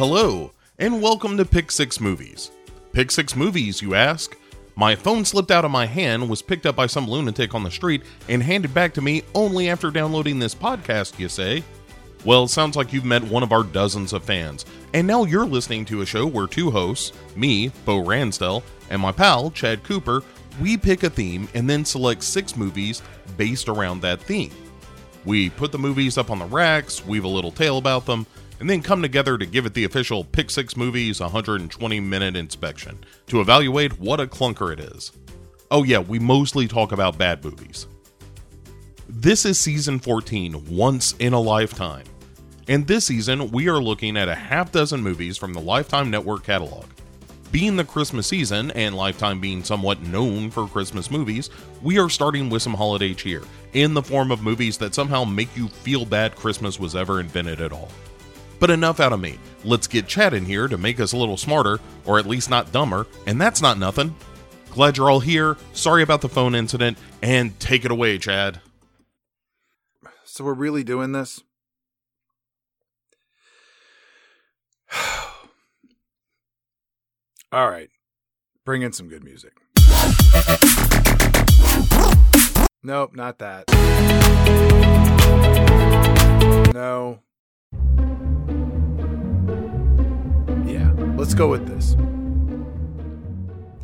hello, and welcome to Pick Six Movies. Pick Six Movies, you ask? My phone slipped out of my hand, was picked up by some lunatic on the street, and handed back to me only after downloading this podcast, you say? Well, sounds like you've met one of our dozens of fans, and now you're listening to a show where two hosts, me, Bo Ransdell, and my pal, Chad Cooper, we pick a theme and then select six movies based around that theme. We put the movies up on the racks, weave a little tale about them, and then come together to give it the official Pick Six Movies 120 minute inspection to evaluate what a clunker it is. Oh, yeah, we mostly talk about bad movies. This is season 14, Once in a Lifetime. And this season, we are looking at a half dozen movies from the Lifetime Network catalog. Being the Christmas season, and Lifetime being somewhat known for Christmas movies, we are starting with some holiday cheer, in the form of movies that somehow make you feel bad Christmas was ever invented at all. But enough out of me. Let's get Chad in here to make us a little smarter, or at least not dumber, and that's not nothing. Glad you're all here. Sorry about the phone incident, and take it away, Chad. So we're really doing this? All right. Bring in some good music. Nope, not that. No. Let's go with this.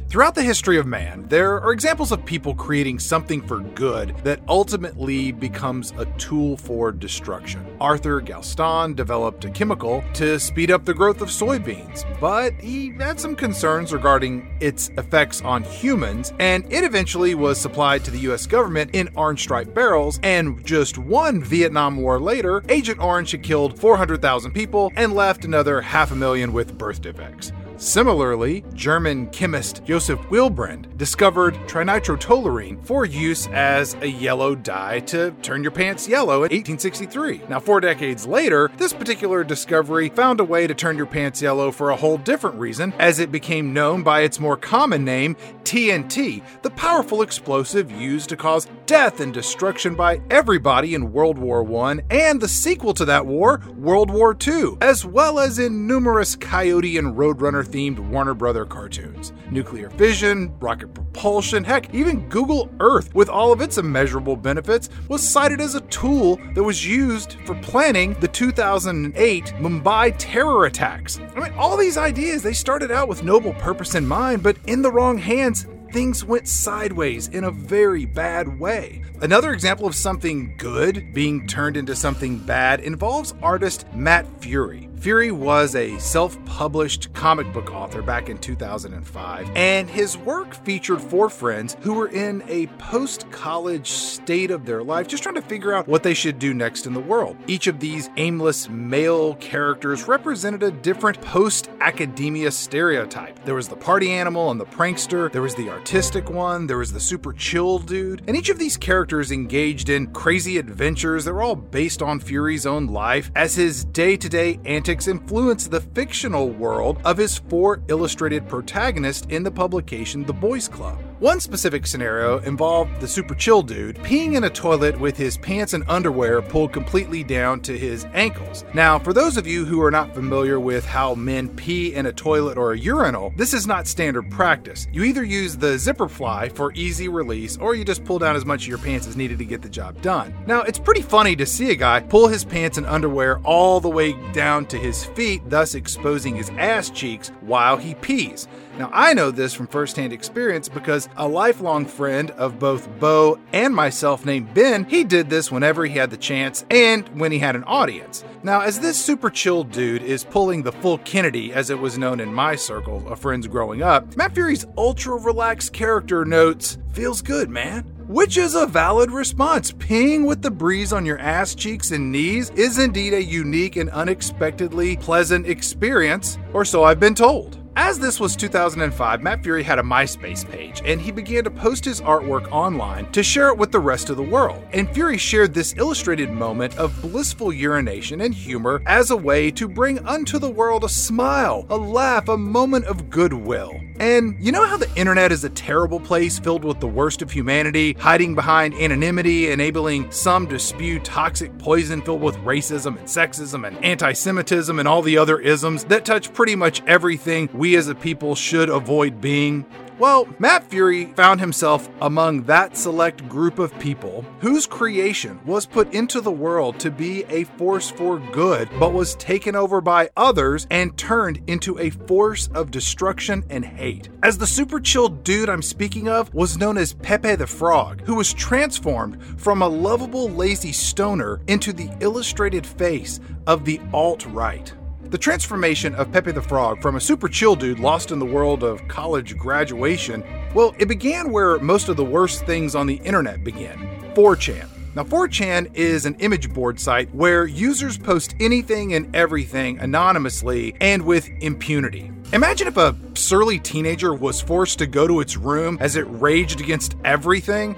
Throughout the history of man, there are examples of people creating something for good that ultimately becomes a tool for destruction. Arthur Galston developed a chemical to speed up the growth of soybeans, but he had some concerns regarding its effects on humans, and it eventually was supplied to the US government in orange striped barrels, and just one Vietnam War later, Agent Orange had killed 400,000 people and left another half a million with birth defects. Similarly, German chemist Joseph Wilbrand discovered trinitrotoluene for use as a yellow dye to turn your pants yellow in 1863. Now, four decades later, this particular discovery found a way to turn your pants yellow for a whole different reason, as it became known by its more common name, TNT, the powerful explosive used to cause death and destruction by everybody in World War I and the sequel to that war, World War II, as well as in numerous Coyote and Roadrunner themed Warner Brother cartoons. Nuclear fission, rocket propulsion, heck, even Google Earth, with all of its immeasurable benefits, was cited as a tool that was used for planning the 2008 Mumbai terror attacks. I mean, all these ideas, they started out with noble purpose in mind, but in the wrong hands, things went sideways in a very bad way. Another example of something good being turned into something bad involves artist Matt Furie. Furie was a self published comic book author back in 2005, and his work featured four friends who were in a post college state of their life, just trying to figure out what they should do next in the world. Each of these aimless male characters represented a different post academia stereotype. There was the party animal and the prankster, there was the artistic one, there was the super chill dude, and each of these characters engaged in crazy adventures that were all based on Furie's own life as his day to day influenced the fictional world of his four illustrated protagonists in the publication The Boys Club. One specific scenario involved the super chill dude peeing in a toilet with his pants and underwear pulled completely down to his ankles. Now, for those of you who are not familiar with how men pee in a toilet or a urinal, this is not standard practice. You either use the zipper fly for easy release, or you just pull down as much of your pants as needed to get the job done. Now, it's pretty funny to see a guy pull his pants and underwear all the way down to his feet, thus exposing his ass cheeks while he pees. Now, I know this from firsthand experience because a lifelong friend of both Bo and myself named Ben, he did this whenever he had the chance and when he had an audience. Now, as this super chill dude is pulling the full Kennedy, as it was known in my circle of friends growing up, Matt Furie's ultra relaxed character notes, feels good, man. Which is a valid response. Peeing with the breeze on your ass cheeks and knees is indeed a unique and unexpectedly pleasant experience, or so I've been told. As this was 2005, Matt Furie had a MySpace page, and he began to post his artwork online to share it with the rest of the world. And Furie shared this illustrated moment of blissful urination and humor as a way to bring unto the world a smile, a laugh, a moment of goodwill. And you know how the internet is a terrible place filled with the worst of humanity, hiding behind anonymity, enabling some to spew toxic poison filled with racism and sexism and anti Semitism and all the other isms that touch pretty much everything we as a people should avoid being? Well, Matt Furie found himself among that select group of people whose creation was put into the world to be a force for good, but was taken over by others and turned into a force of destruction and hate. As the super chill dude I'm speaking of was known as Pepe the Frog, who was transformed from a lovable, lazy stoner into the illustrated face of the alt right. The transformation of Pepe the Frog from a super chill dude lost in the world of college graduation, well, it began where most of the worst things on the internet began 4chan. Now, 4chan is an image board site where users post anything and everything anonymously and with impunity. Imagine if a surly teenager was forced to go to its room as it raged against everything.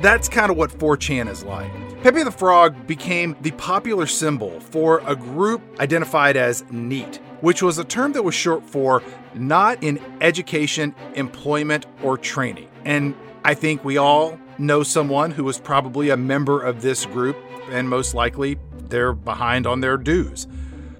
That's kind of what 4chan is like. Pepe the Frog became the popular symbol for a group identified as NEET, which was a term that was short for not in education, employment, or training. And I think we all know someone who was probably a member of this group, and most likely they're behind on their dues.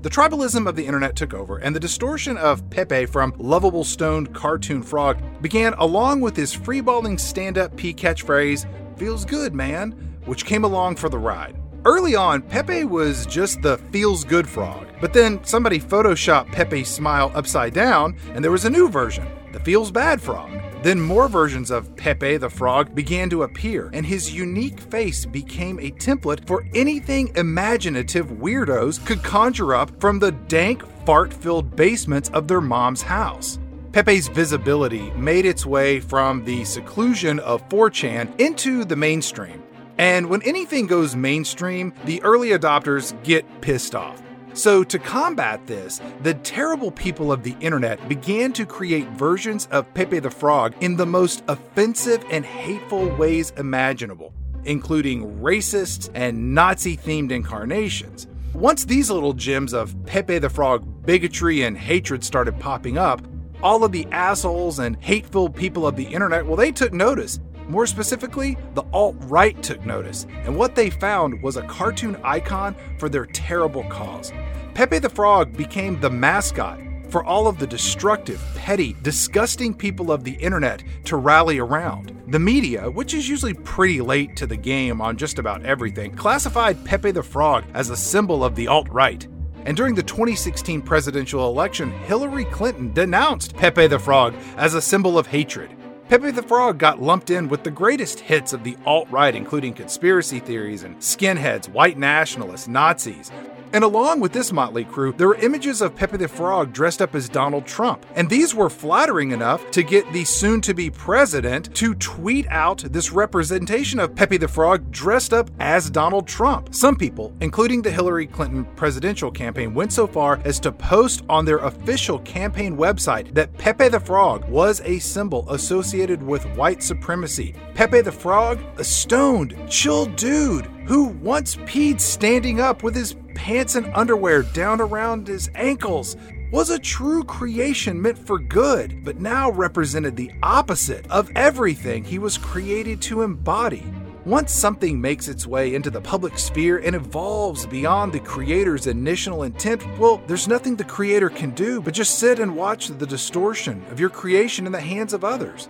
The tribalism of the internet took over, and the distortion of Pepe from lovable stoned cartoon frog began along with his freeballing stand up P catchphrase, feels good, man which came along for the ride. Early on, Pepe was just the feels good frog, but then somebody photoshopped Pepe's smile upside down, and there was a new version, the feels bad frog. Then more versions of Pepe the Frog began to appear, and his unique face became a template for anything imaginative weirdos could conjure up from the dank, fart filled basements of their mom's house. Pepe's visibility made its way from the seclusion of 4chan into the mainstream, and when anything goes mainstream, the early adopters get pissed off. So, to combat this, the terrible people of the internet began to create versions of Pepe the Frog in the most offensive and hateful ways imaginable, including racist and Nazi themed incarnations. Once these little gems of Pepe the Frog bigotry and hatred started popping up, all of the assholes and hateful people of the internet, well, they took notice more specifically, the alt right took notice, and what they found was a cartoon icon for their terrible cause. Pepe the Frog became the mascot for all of the destructive, petty, disgusting people of the internet to rally around. The media, which is usually pretty late to the game on just about everything, classified Pepe the Frog as a symbol of the alt right. And during the 2016 presidential election, Hillary Clinton denounced Pepe the Frog as a symbol of hatred. Pepe the Frog got lumped in with the greatest hits of the alt right, including conspiracy theories and skinheads, white nationalists, Nazis. And along with this motley crew, there were images of Pepe the Frog dressed up as Donald Trump. And these were flattering enough to get the soon to be president to tweet out this representation of Pepe the Frog dressed up as Donald Trump. Some people, including the Hillary Clinton presidential campaign, went so far as to post on their official campaign website that Pepe the Frog was a symbol associated with white supremacy. Pepe the Frog, a stoned, chill dude who once peed standing up with his pants and underwear down around his ankles, was a true creation meant for good, but now represented the opposite of everything he was created to embody. Once something makes its way into the public sphere and evolves beyond the creator's initial intent, well, there's nothing the creator can do but just sit and watch the distortion of your creation in the hands of others,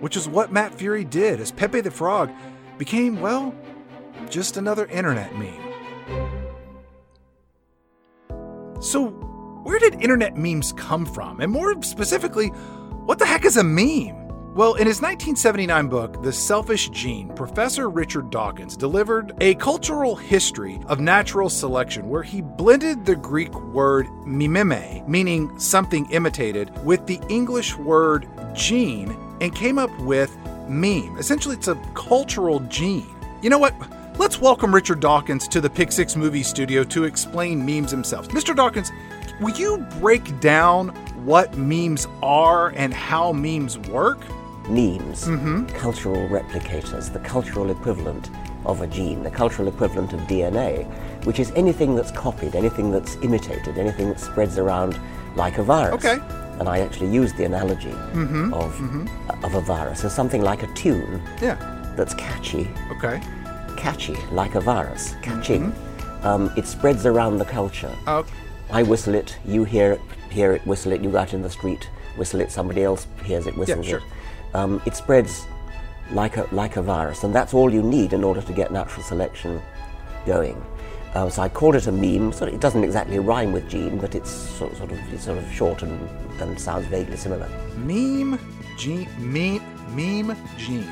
which is what Matt Furie did as Pepe the Frog became, well, just another internet meme. So, where did internet memes come from? And more specifically, what the heck is a meme? Well, in his 1979 book, The Selfish Gene, Professor Richard Dawkins delivered a cultural history of natural selection where he blended the Greek word mimeme, meaning something imitated, with the English word gene and came up with meme. Essentially, it's a cultural gene. You know what? Let's welcome Richard Dawkins to the Pick Six Movie Studio to explain memes himself. Mr. Dawkins, will you break down what memes are and how memes work? Memes, mm-hmm. cultural replicators, the cultural equivalent of a gene, the cultural equivalent of DNA, which is anything that's copied, anything that's imitated, anything that spreads around like a virus. Okay. And I actually used the analogy of, of a virus as something like a tune Yeah. that's catchy, Okay. Catchy, like a virus, catching. Um, it spreads around the culture. Uh, I whistle it, you hear it, hear it, whistle it, you go out in the street, whistle it, somebody else hears it, whistles sure. it. Um, it spreads like a, like a virus, and that's all you need in order to get natural selection going. Uh, so I called it a meme. So it doesn't exactly rhyme with gene, but it's sort, sort of it's sort of short and, and sounds vaguely similar. meme, gene, meme, meme, gene.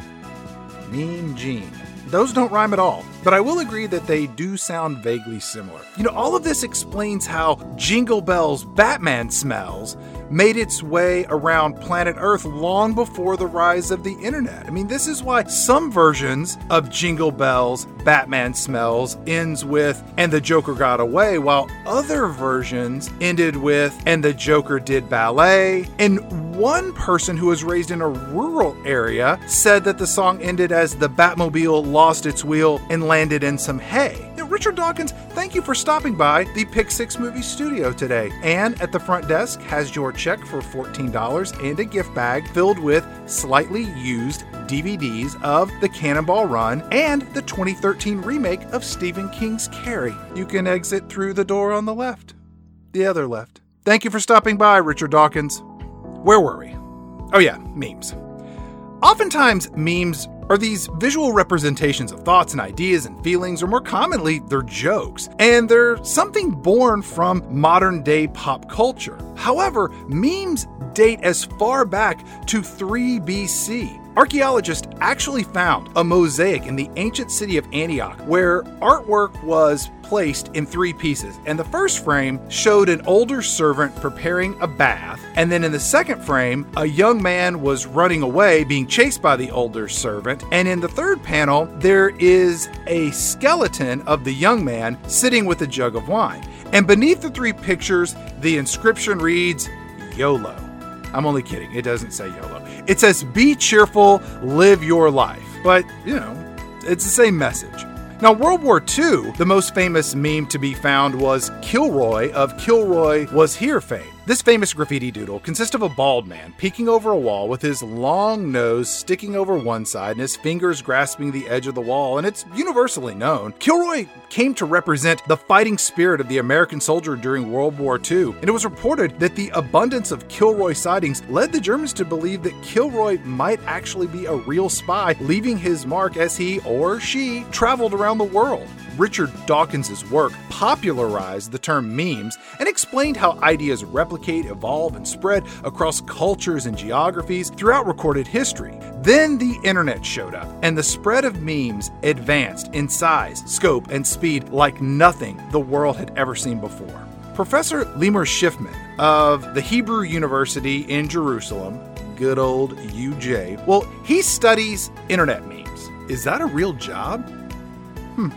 Meme, gene. Those don't rhyme at all, but I will agree that they do sound vaguely similar. You know, all of this explains how Jingle Bells Batman smells made its way around planet Earth long before the rise of the internet. I mean, this is why some versions of Jingle Bells Batman smells ends with and the Joker got away, while other versions ended with and the Joker did ballet. And one person who was raised in a rural area said that the song ended as the Batmobile lost its wheel and landed in some hay. Richard Dawkins, thank you for stopping by the Pick Six Movie Studio today. Anne at the front desk has your check for $14 and a gift bag filled with slightly used DVDs of The Cannonball Run and the 2013 remake of Stephen King's Carrie. You can exit through the door on the left. The other left. Thank you for stopping by, Richard Dawkins. Where were we? Oh, yeah, memes. Oftentimes, memes are these visual representations of thoughts and ideas and feelings, or more commonly, they're jokes. And they're something born from modern day pop culture. However, memes date as far back to 3 BC. Archaeologists actually found a mosaic in the ancient city of Antioch where artwork was placed in three pieces. And the first frame showed an older servant preparing a bath. And then in the second frame, a young man was running away, being chased by the older servant. And in the third panel, there is a skeleton of the young man sitting with a jug of wine. And beneath the three pictures, the inscription reads YOLO. I'm only kidding. It doesn't say YOLO. It says be cheerful, live your life. But, you know, it's the same message. Now, World War II, the most famous meme to be found was Kilroy of Kilroy Was Here fame. This famous graffiti doodle consists of a bald man peeking over a wall with his long nose sticking over one side and his fingers grasping the edge of the wall, and it's universally known. Kilroy came to represent the fighting spirit of the American soldier during World War II, and it was reported that the abundance of Kilroy sightings led the Germans to believe that Kilroy might actually be a real spy, leaving his mark as he or she traveled around the world. Richard Dawkins' work popularized the term memes and explained how ideas replicate, evolve, and spread across cultures and geographies throughout recorded history. Then the internet showed up, and the spread of memes advanced in size, scope, and speed like nothing the world had ever seen before. Professor Limor Shifman of the Hebrew University in Jerusalem, good old UJ, well, he studies internet memes. Is that a real job? Hmm.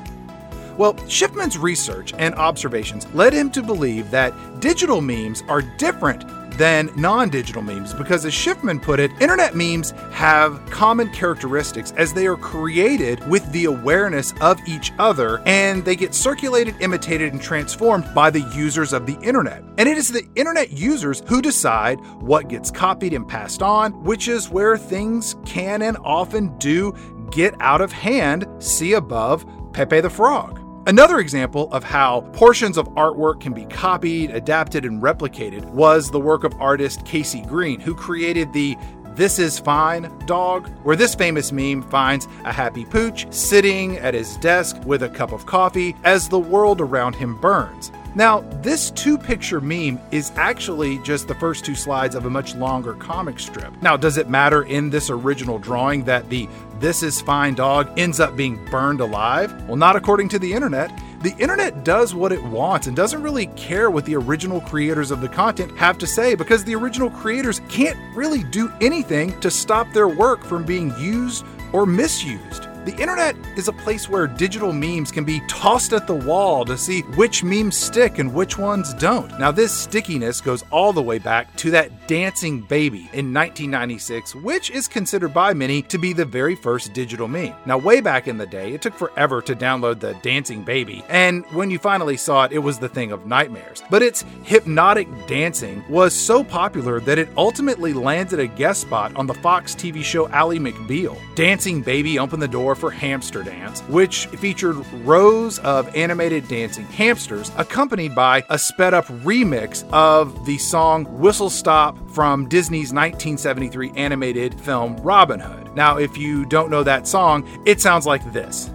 Well, Shifman's research and observations led him to believe that digital memes are different than non digital memes because, as Shifman put it, internet memes have common characteristics as they are created with the awareness of each other and they get circulated, imitated, and transformed by the users of the internet. And it is the internet users who decide what gets copied and passed on, which is where things can and often do get out of hand. See above Pepe the Frog. Another example of how portions of artwork can be copied, adapted, and replicated was the work of artist KC Green, who created the This Is Fine dog, where this famous meme finds a happy pooch sitting at his desk with a cup of coffee as the world around him burns. Now, this two picture meme is actually just the first two slides of a much longer comic strip. Now, does it matter in this original drawing that the This Is Fine dog ends up being burned alive? Well, not according to the internet. The internet does what it wants and doesn't really care what the original creators of the content have to say because the original creators can't really do anything to stop their work from being used or misused. The internet is a place where digital memes can be tossed at the wall to see which memes stick and which ones don't. Now, this stickiness goes all the way back to that dancing baby in 1996, which is considered by many to be the very first digital meme. Now, way back in the day, it took forever to download the dancing baby, and when you finally saw it, it was the thing of nightmares. But its hypnotic dancing was so popular that it ultimately landed a guest spot on the Fox TV show Ally McBeal. Dancing Baby opened the door for Hamster Dance, which featured rows of animated dancing hamsters accompanied by a sped up remix of the song Whistle Stop from Disney's 1973 animated film Robin Hood. Now, if you don't know that song, it sounds like this.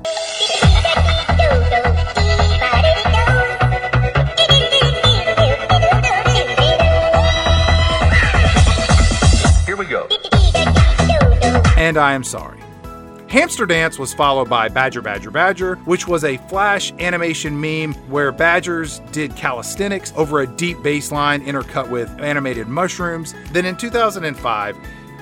Here we go. And I am sorry. Hamster Dance was followed by Badger Badger Badger, which was a flash animation meme where badgers did calisthenics over a deep bass line intercut with animated mushrooms. Then in 2005,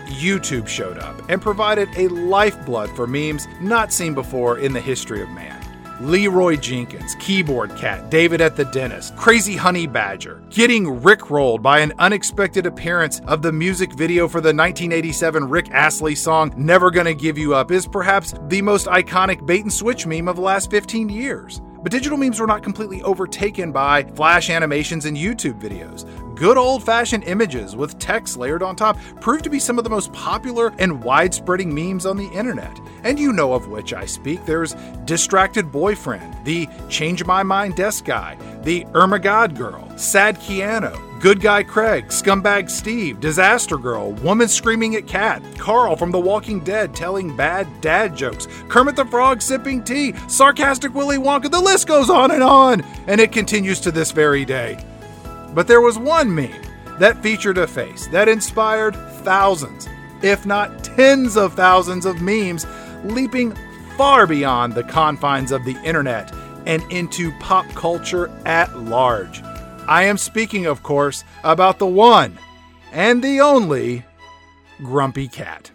YouTube showed up and provided a lifeblood for memes not seen before in the history of man. Leeroy Jenkins, Keyboard Cat, David at the Dentist, Crazy Honey Badger, getting rickrolled by an unexpected appearance of the music video for the 1987 Rick Astley song Never Gonna Give You Up is perhaps the most iconic bait and switch meme of the last 15 years. But digital memes were not completely overtaken by flash animations and YouTube videos. Good old fashioned images with text layered on top proved to be some of the most popular and widespreading memes on the internet. And you know of which I speak. There's Distracted Boyfriend, the Change My Mind Desk Guy, the Irma God Girl, Sad Keanu, Good Guy Craig, Scumbag Steve, Disaster Girl, Woman Screaming at Cat, Carl from The Walking Dead telling bad dad jokes, Kermit the Frog sipping tea, Sarcastic Willy Wonka, the list goes on and on, and it continues to this very day. But there was one meme that featured a face that inspired thousands, if not tens of thousands of memes, leaping far beyond the confines of the internet and into pop culture at large. I am speaking, of course, about the one and the only Grumpy Cat.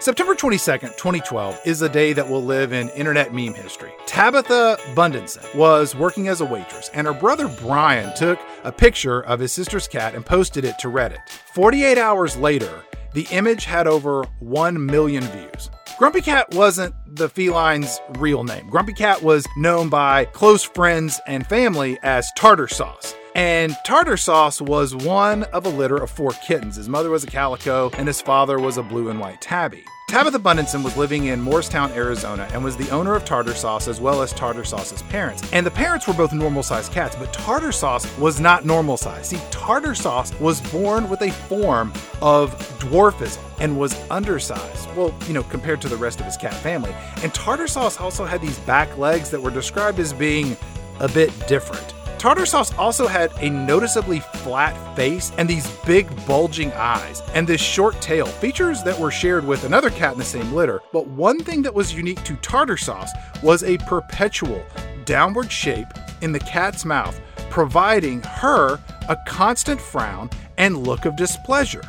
September 22nd, 2012 is a day that will live in internet meme history. Tabitha Bundenson was working as a waitress, and her brother Brian took a picture of his sister's cat and posted it to Reddit. 48 hours later, the image had over 1 million views. Grumpy Cat wasn't the feline's real name. Grumpy Cat was known by close friends and family as Tartar Sauce. And Tartar Sauce was one of a litter of four kittens. His mother was a calico, and his father was a blue and white tabby. Tabitha Bundenson was living in Morristown, Arizona, and was the owner of Tartar Sauce as well as Tartar Sauce's parents. And the parents were both normal sized cats, but Tartar Sauce was not normal size. See, Tartar Sauce was born with a form of dwarfism and was undersized. Well, you know, compared to the rest of his cat family. And Tartar Sauce also had these back legs that were described as being a bit different. Tartar sauce also had a noticeably flat face and these big bulging eyes and this short tail, features that were shared with another cat in the same litter. But one thing that was unique to tartar sauce was a perpetual downward shape in the cat's mouth, providing her a constant frown and look of displeasure.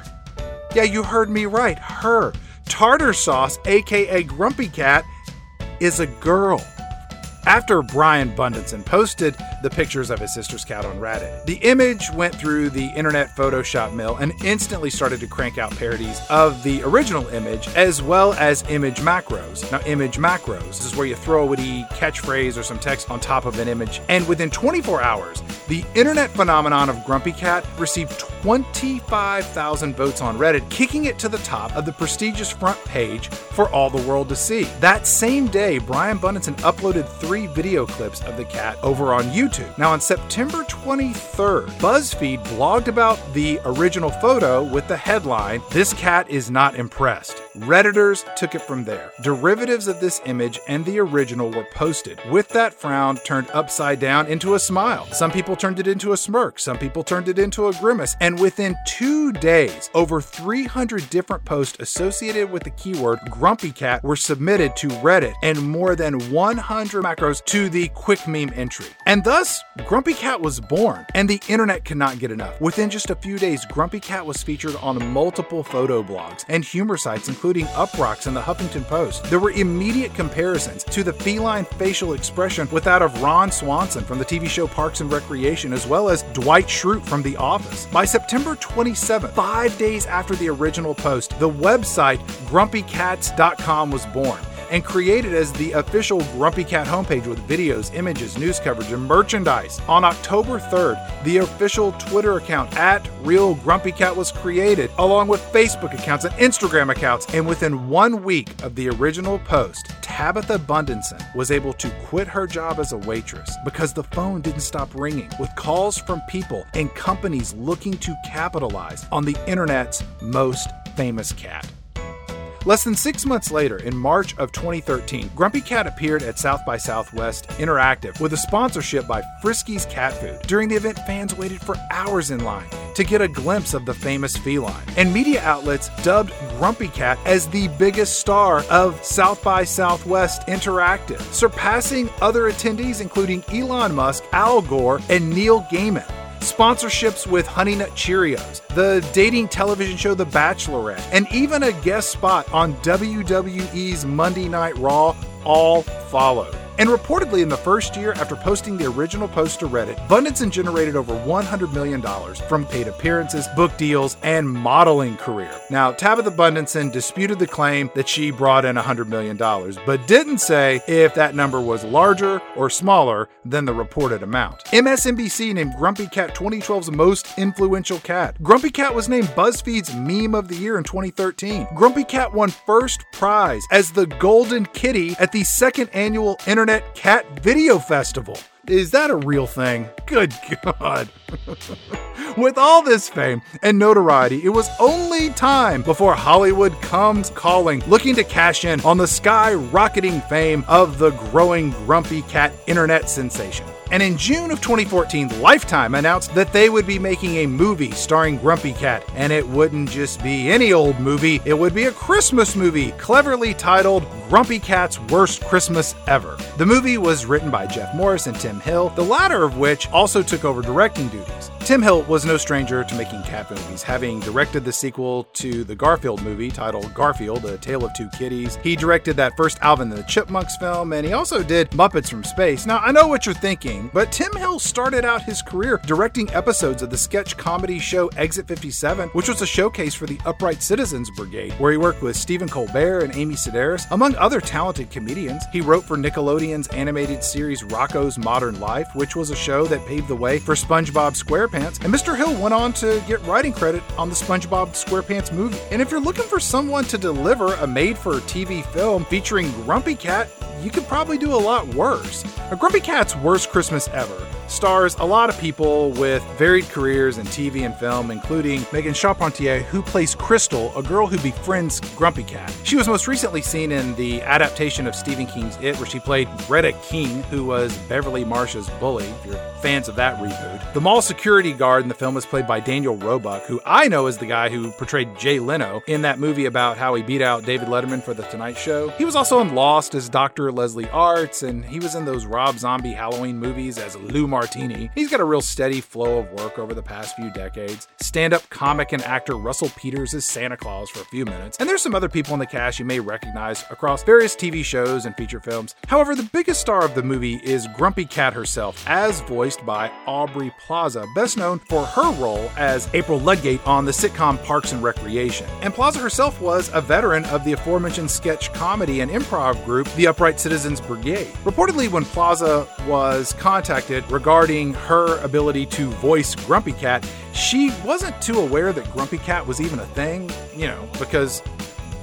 Yeah, you heard me right, her. Tartar sauce, aka Grumpy Cat, is a girl after Brian Bundenson posted the pictures of his sister's cat on Reddit. The image went through the internet Photoshop mill and instantly started to crank out parodies of the original image as well as image macros. Now, image macros is where you throw a witty catchphrase or some text on top of an image, and within 24 hours, the internet phenomenon of Grumpy Cat received 25,000 votes on Reddit, kicking it to the top of the prestigious front page for all the world to see. That same day, Brian Bundenson uploaded three video clips of the cat over on YouTube. Now, on September 23rd, BuzzFeed blogged about the original photo with the headline, This Cat is Not Impressed. Redditors took it from there. Derivatives of this image and the original were posted, with that frown turned upside down into a smile. Some people turned it into a smirk, some people turned it into a grimace, and within two days, over 300 different posts associated with the keyword Grumpy Cat were submitted to Reddit, and more than 100 macros to the quick meme entry. And thus, Grumpy Cat was born, and the internet could not get enough. Within just a few days, Grumpy Cat was featured on multiple photo blogs and humor sites, including Uproxx and the Huffington Post. There were immediate comparisons to the feline facial expression with that of Ron Swanson from the TV show Parks and Recreation, as well as Dwight Schrute from The Office. By September 27th, five days after the original post, the website grumpycats.com was born and created as the official Grumpy Cat homepage with videos, images, news coverage, and merchandise. On October 3rd, the official Twitter account at Real Grumpy Cat was created, along with Facebook accounts and Instagram accounts. And within one week of the original post, Tabitha Bundenson was able to quit her job as a waitress because the phone didn't stop ringing with calls from people and companies looking to capitalize on the internet's most famous cat. Less than six months later, in March of 2013, Grumpy Cat appeared at South by Southwest Interactive with a sponsorship by Friskies Cat Food. During the event, fans waited for hours in line to get a glimpse of the famous feline, and media outlets dubbed Grumpy Cat as the biggest star of South by Southwest Interactive, surpassing other attendees including Elon Musk, Al Gore, and Neil Gaiman sponsorships with Honey Nut Cheerios, the dating television show The Bachelorette, and even a guest spot on WWE's Monday Night Raw all followed. And reportedly, in the first year after posting the original post to Reddit, Bundenson generated over $100 million from paid appearances, book deals, and modeling career. Now, Tabitha Bundenson disputed the claim that she brought in $100 million, but didn't say if that number was larger or smaller than the reported amount. MSNBC named Grumpy Cat 2012's most influential cat. Grumpy Cat was named BuzzFeed's Meme of the Year in 2013. Grumpy Cat won first prize as the Golden Kitty at the second annual Internet Cat Video Festival. Is that a real thing? Good God. With all this fame and notoriety, it was only time before Hollywood comes calling, looking to cash in on the skyrocketing fame of the growing Grumpy Cat internet sensation. And in June of 2014, Lifetime announced that they would be making a movie starring Grumpy Cat. And it wouldn't just be any old movie, it would be a Christmas movie, cleverly titled Grumpy Cat's Worst Christmas Ever. The movie was written by Jeff Morris and Tim Hill, the latter of which also took over directing duties. Tim Hill was no stranger to making cat movies, having directed the sequel to the Garfield movie titled Garfield, A Tale of Two Kitties. He directed that first Alvin and the Chipmunks film, and he also did Muppets from Space. Now, I know what you're thinking, but Tim Hill started out his career directing episodes of the sketch comedy show Exit 57, which was a showcase for the Upright Citizens Brigade, where he worked with Stephen Colbert and Amy Sedaris, among other talented comedians. He wrote for Nickelodeon's animated series Rocko's Modern Life, which was a show that paved the way for SpongeBob SquarePants, and Mr. Hill went on to get writing credit on the SpongeBob SquarePants movie. And if you're looking for someone to deliver a made for TV film featuring Grumpy Cat, you could probably do a lot worse. A Grumpy Cat's Worst Christmas Ever stars a lot of people with varied careers in TV and film, including Megan Charpentier, who plays Crystal, a girl who befriends Grumpy Cat. She was most recently seen in the adaptation of Stephen King's It, where she played Greta King, who was Beverly Marsh's bully, if you're fans of that reboot. The mall security guard in the film is played by Daniel Roebuck, who I know is the guy who portrayed Jay Leno in that movie about how he beat out David Letterman for The Tonight Show. He was also in Lost as Dr. Leslie Arzt, and he was in those Rob Zombie Halloween movies as Lou Martini. He's got a real steady flow of work over the past few decades. Stand up comic and actor Russell Peters as Santa Claus for a few minutes, and there's some other people in the cast you may recognize across various TV shows and feature films. However, the biggest star of the movie is Grumpy Cat herself, as voiced by Aubrey Plaza, best known for her role as April Ludgate on the sitcom Parks and Recreation. And Plaza herself was a veteran of the aforementioned sketch comedy and improv group, the Upright Citizens Brigade. Reportedly, when Plaza was contacted regarding her ability to voice Grumpy Cat, she wasn't too aware that Grumpy Cat was even a thing, you know, because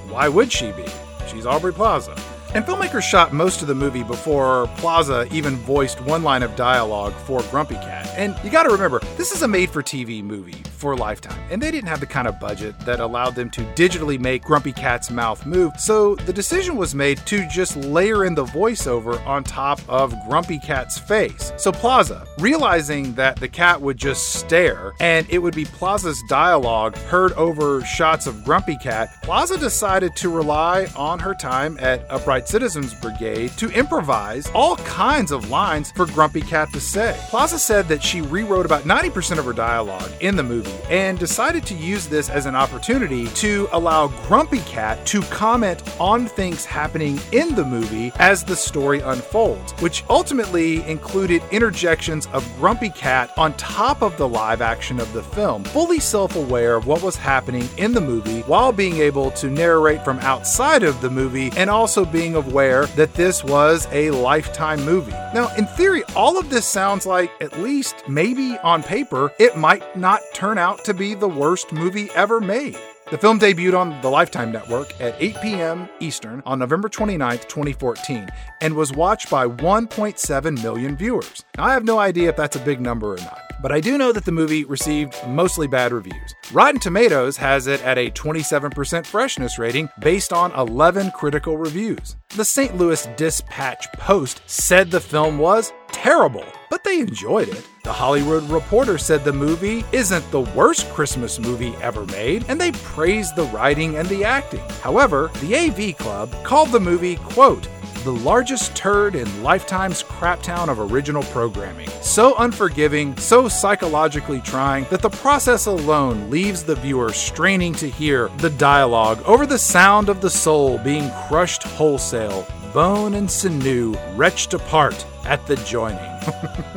why would she be? She's Aubrey Plaza. And filmmakers shot most of the movie before Plaza even voiced one line of dialogue for Grumpy Cat. And you gotta remember, this is a made for TV movie for Lifetime, and they didn't have the kind of budget that allowed them to digitally make Grumpy Cat's mouth move, so the decision was made to just layer in the voiceover on top of Grumpy Cat's face. So Plaza, realizing that the cat would just stare and it would be Plaza's dialogue heard over shots of Grumpy Cat, Plaza decided to rely on her time at Upright Citizens Brigade to improvise all kinds of lines for Grumpy Cat to say. Plaza said that she rewrote about 90% of her dialogue in the movie and decided to use this as an opportunity to allow Grumpy Cat to comment on things happening in the movie as the story unfolds, which ultimately included interjections of Grumpy Cat on top of the live action of the film, fully self aware of what was happening in the movie while being able to narrate from outside of the movie and also being aware that this was a lifetime movie. Now, in theory, all of this sounds like, at least maybe on paper, it might not turn out to be the worst movie ever made. The film debuted on the Lifetime Network at 8 p.m. Eastern on November 29, 2014, and was watched by 1.7 million viewers. Now, I have no idea if that's a big number or not, but I do know that the movie received mostly bad reviews. Rotten Tomatoes has it at a 27% freshness rating based on 11 critical reviews. The St. Louis Dispatch Post said the film was terrible, but they enjoyed it. The Hollywood Reporter said the movie isn't the worst Christmas movie ever made, and they praised the writing and the acting. However, the AV Club called the movie, quote, the largest turd in Lifetime's craptown of original programming. So unforgiving, so psychologically trying, that the process alone leaves the viewer straining to hear the dialogue over the sound of the soul being crushed wholesale, bone and sinew wrenched apart at the joining.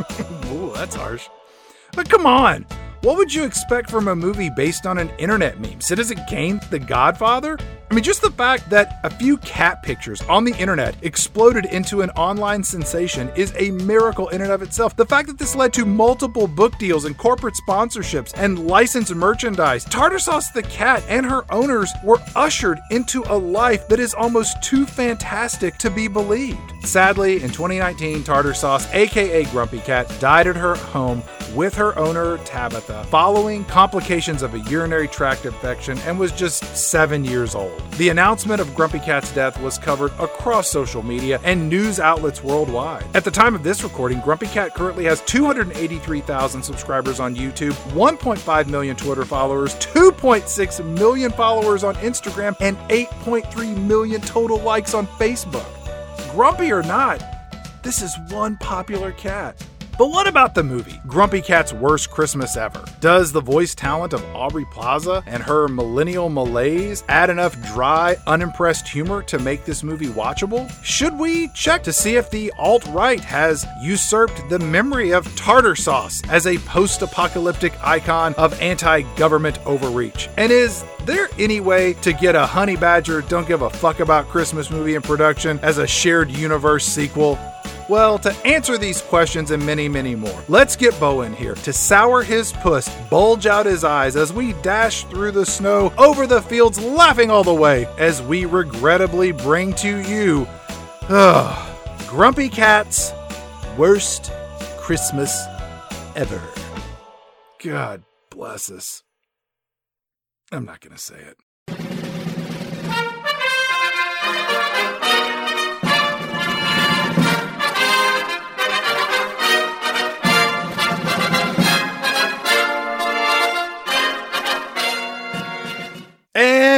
That's harsh. But come on! What would you expect from a movie based on an internet meme? Citizen Kane, The Godfather? I mean, just the fact that a few cat pictures on the internet exploded into an online sensation is a miracle in and of itself. The fact that this led to multiple book deals and corporate sponsorships and licensed merchandise. Tartar Sauce the cat and her owners were ushered into a life that is almost too fantastic to be believed. Sadly, in 2019, Tartar Sauce, aka Grumpy Cat, died at her home with her owner Tabitha following complications of a urinary tract infection and was just seven years old. The announcement of Grumpy Cat's death was covered across social media and news outlets worldwide. At the time of this recording, Grumpy Cat currently has 283,000 subscribers on YouTube, 1.5 million Twitter followers, 2.6 million followers on Instagram, and 8.3 million total likes on Facebook. Grumpy or not, this is one popular cat. But what about the movie? Grumpy Cat's Worst Christmas Ever. Does the voice talent of Aubrey Plaza and her millennial malaise add enough dry, unimpressed humor to make this movie watchable? Should we check to see if the alt right has usurped the memory of tartar sauce as a post apocalyptic icon of anti government overreach? And is there any way to get a Honey Badger Don't Give a Fuck About Christmas movie in production as a shared universe sequel? Well, to answer these questions and many, many more, let's get Bo in here to sour his puss, bulge out his eyes as we dash through the snow over the fields, laughing all the way as we regrettably bring to you Grumpy Cat's worst Christmas ever. God bless us. I'm not going to say it.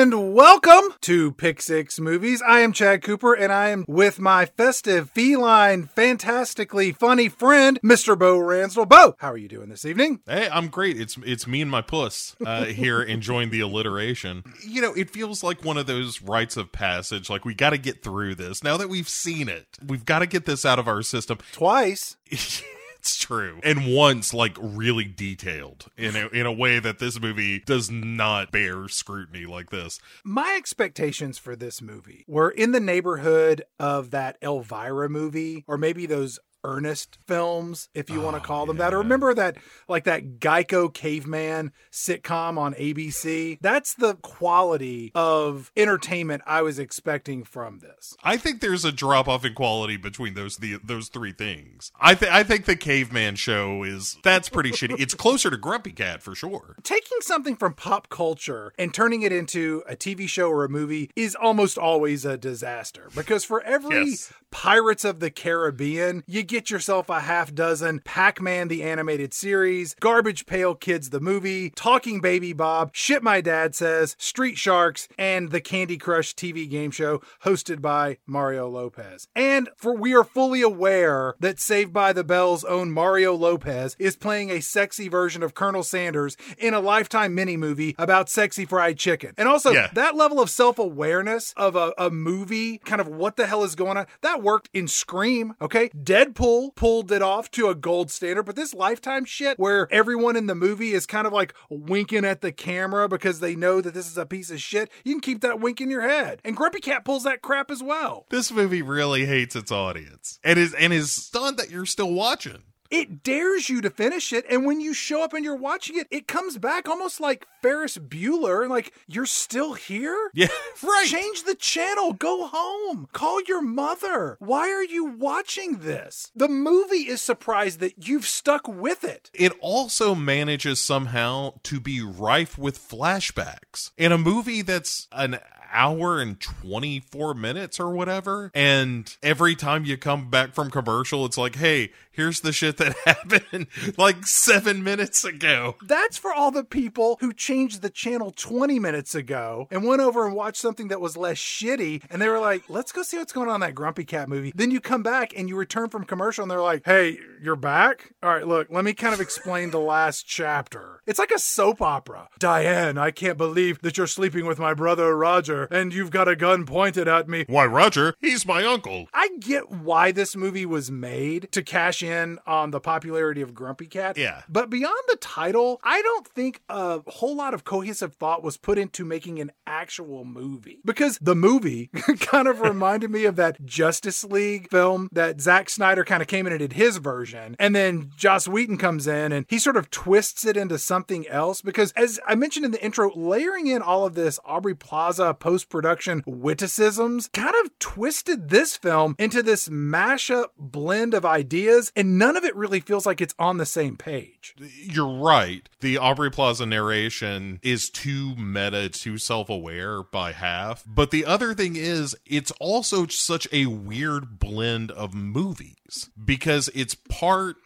And welcome to Pick Six Movies. I am Chad Cooper, and I am with my festive, feline, fantastically funny friend, Mr. Bo Ransdell. Bo, how are you doing this evening? Hey, I'm great. It's it's me and my puss uh, here enjoying the alliteration. You know, it feels like one of those rites of passage. Like we got to get through this now that we've seen it. We've got to get this out of our system. Twice. It's true. And once, like, really detailed in a, in a way that this movie does not bear scrutiny like this. My expectations for this movie were in the neighborhood of that Elvira movie, or maybe those Ernest films, if you want to Oh, call them that. Or remember that, like that Geico caveman sitcom on ABC? That's the quality of entertainment I was expecting from this. I think there's a drop off in quality between those the those three things. I think I think the caveman show is that's pretty shitty. It's closer to Grumpy Cat for sure. Taking something from pop culture and turning it into a TV show or a movie is almost always a disaster because for every Yes. Pirates of the Caribbean, you get yourself a half dozen Pac Man the animated series, Garbage Pail Kids the movie, Talking Baby Bob, Shit My Dad Says, Street Sharks, and the Candy Crush TV game show hosted by Mario Lopez. And for we are fully aware that Saved by the Bell's own Mario Lopez is playing a sexy version of Colonel Sanders in a lifetime mini movie about sexy fried chicken. And also, Yeah. that level of self awareness of a, a movie, kind of what the hell is going on, that worked in Scream, okay? Deadpool pulled it off to a gold standard, but this lifetime shit where everyone in the movie is kind of like winking at the camera because they know that this is a piece of shit, you can keep that wink in your head. And Grumpy Cat pulls that crap as well. This movie really hates its audience and is and is stunned that you're still watching. It dares you to finish it, and when you show up and you're watching it, it comes back almost like Ferris Bueller, like you're still here? Yeah, right. Change the channel. Go home. Call your mother. Why are you watching this? The movie is surprised that you've stuck with it. It also manages somehow to be rife with flashbacks in a movie that's an hour and 24 minutes or whatever. And every time you come back from commercial, it's like, hey, here's the shit that happened like seven minutes ago. That's for all the people who changed the channel 20 minutes ago and went over and watched something that was less shitty. And they were like, let's go see what's going on in that Grumpy Cat movie. Then you come back and you return from commercial and they're like, hey, you're back? All right, look, let me kind of explain the last chapter. It's like a soap opera. Diane, I can't believe that you're sleeping with my brother Roger and you've got a gun pointed at me. Why, Roger, he's my uncle. I get why this movie was made to cash in on the popularity of Grumpy Cat. Yeah. But beyond the title, I don't think a whole lot of cohesive thought was put into making an actual movie. Because the movie kind of reminded me of that Justice League film that Zack Snyder kind of came in and did his version. And then Joss Whedon comes in and he sort of twists it into something else. Because as I mentioned in the intro, layering in all of this Aubrey Plaza post production witticisms kind of twisted this film into this mashup blend of ideas. And none of it really feels like it's on the same page. You're right. The Aubrey Plaza narration is too meta, too self aware by half. But the other thing is, it's also such a weird blend of movies because it's part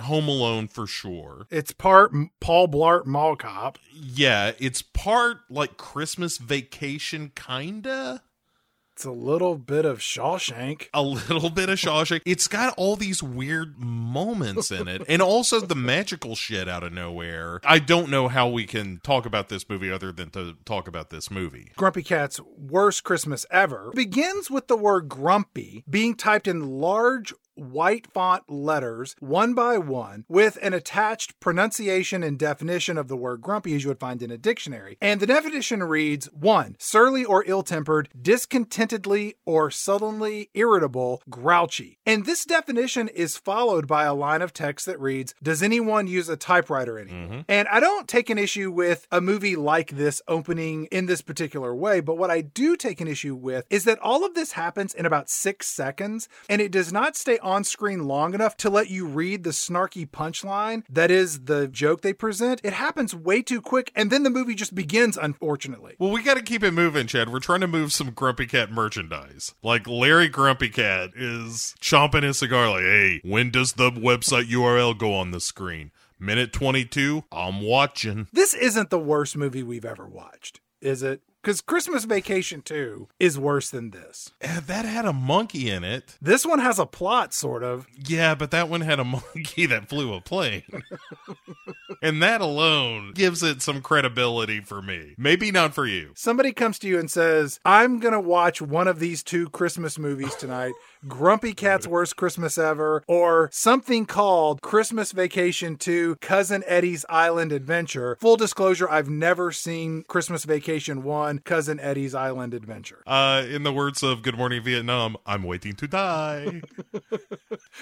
Home Alone for sure. It's part Paul Blart Mall Cop. Yeah, it's part like Christmas vacation, kinda. It's a little bit of Shawshank. a little bit of Shawshank. It's got all these weird moments in it, and also the magical shit out of nowhere. I don't know how we can talk about this movie other than to talk about this movie. Grumpy Cat's worst Christmas ever begins with the word grumpy being typed in large white font letters one by one with an attached pronunciation and definition of the word grumpy as you would find in a dictionary. And the definition reads one, surly or ill tempered, discontentedly or sullenly irritable, grouchy. And this definition is followed by a line of text that reads, Does anyone use a typewriter anymore? Mm-hmm. And I don't take an issue with a movie like this opening in this particular way, but what I do take an issue with is that all of this happens in about six seconds and it does not stay on screen long enough to let you read the snarky punchline that is the joke they present. It happens way too quick and then the movie just begins, unfortunately. Well, we got to keep it moving, Chad. We're trying to move some Grumpy Cat merchandise. Like Larry Grumpy Cat is chomping his cigar, like, hey, when does the website URL go on the screen? Minute 22? I'm watching. This isn't the worst movie we've ever watched, is it? Because Christmas Vacation 2 is worse than this. Eh, That had a monkey in it. This one has a plot, sort of. Yeah, but that one had a monkey that flew a plane. and that alone gives it some credibility for me. Maybe not for you. Somebody comes to you and says, I'm going to watch one of these two Christmas movies tonight Grumpy Cat's Worst Christmas Ever, or something called Christmas Vacation 2 Cousin Eddie's Island Adventure. Full disclosure, I've never seen Christmas Vacation 1 Cousin Eddie's Island Adventure. Uh, in the words of Good Morning Vietnam, I'm waiting to die.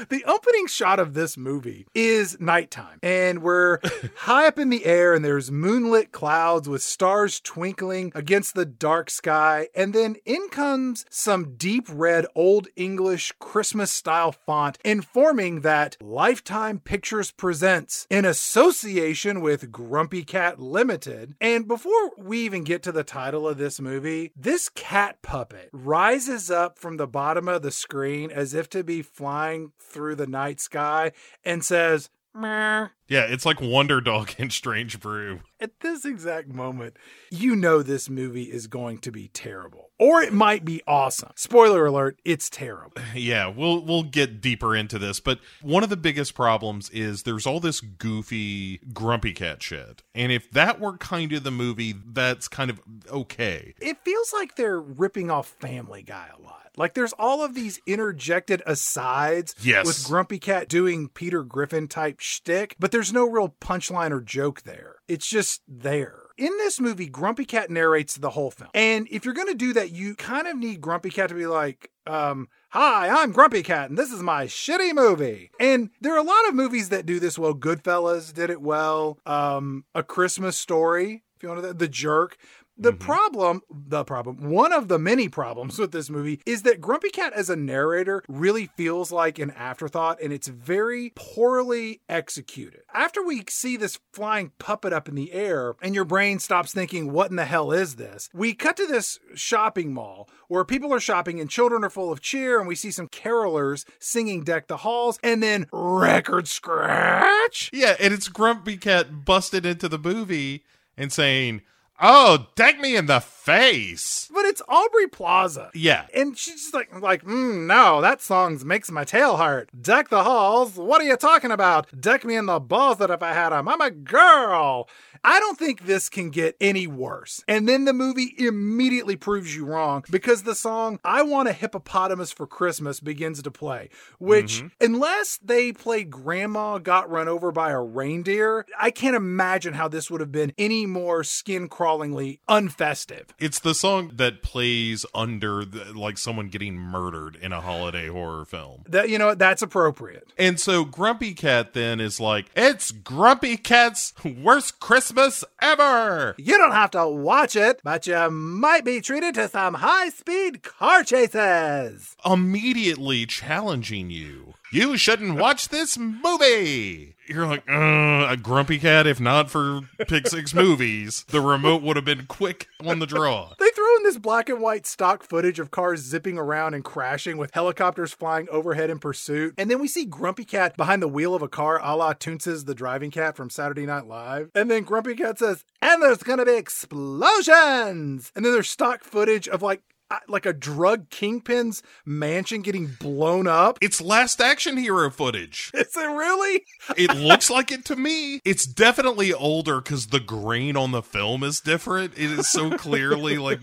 The opening shot of this movie is nighttime, and we're high up in the air, and there's moonlit clouds with stars twinkling against the dark sky. And then in comes some deep red Old English Christmas style font informing that Lifetime Pictures presents in association with Grumpy Cat Limited. And before we even get to the title of this movie, this cat puppet rises up from the bottom of the screen as if to be flying through the night sky and says, Meh. Yeah, it's like Wonder Dog and Strange Brew. At this exact moment, you know this movie is going to be terrible. Or it might be awesome. Spoiler alert, it's terrible. Yeah, we'll we'll get deeper into this, but one of the biggest problems is there's all this goofy grumpy cat shit. And if that were kind of the movie, that's kind of okay. It feels like they're ripping off Family Guy a lot. Like there's all of these interjected asides Yes. with Grumpy Cat doing Peter Griffin type shtick, but there's no real punchline or joke there. It's just there. In this movie, Grumpy Cat narrates the whole film. And if you're going to do that, you kind of need Grumpy Cat to be like, um, Hi, I'm Grumpy Cat, and this is my shitty movie. And there are a lot of movies that do this well. Goodfellas did it well. Um, A Christmas Story, if you want to, The Jerk. The mm-hmm. problem, the problem, one of the many problems with this movie is that Grumpy Cat as a narrator really feels like an afterthought and it's very poorly executed. After we see this flying puppet up in the air and your brain stops thinking, what in the hell is this? We cut to this shopping mall where people are shopping and children are full of cheer and we see some carolers singing Deck the Halls and then record scratch. Yeah, and it's Grumpy Cat busted into the movie and saying, "Oh, deck me in the face." But it's Aubrey Plaza. Yeah. And she's just like, like, mm, no, that song makes my tail hurt. Deck the halls. What are you talking about? Deck me in the balls that if I had them, I'm a girl. I don't think this can get any worse. And then the movie immediately proves you wrong because the song I Want a Hippopotamus for Christmas begins to play, which, unless they played Grandma Got Run Over by a Reindeer, I can't imagine how this would have been any more skin crawlingly unfestive. It's the song that plays under the, like someone getting murdered in a holiday horror film. That, you know, that's appropriate. And so Grumpy Cat then is like, "It's Grumpy Cat's worst Christmas ever." You don't have to watch it, but you might be treated to some high speed car chases. Immediately challenging you. You shouldn't watch this movie. You're like, uh, a Grumpy Cat. If not for Pick Six movies, the remote would have been quick on the draw. They throw in this black and white stock footage of cars zipping around and crashing with helicopters flying overhead in pursuit. And then we see Grumpy Cat behind the wheel of a car a la Toonces the driving cat from Saturday Night Live. And then Grumpy Cat says, and there's gonna be explosions! And then there's stock footage of like, like a drug kingpin's mansion getting blown up. It's last action hero footage. Is it really? It looks like it to me. It's definitely older because the grain on the film is different. It is so clearly like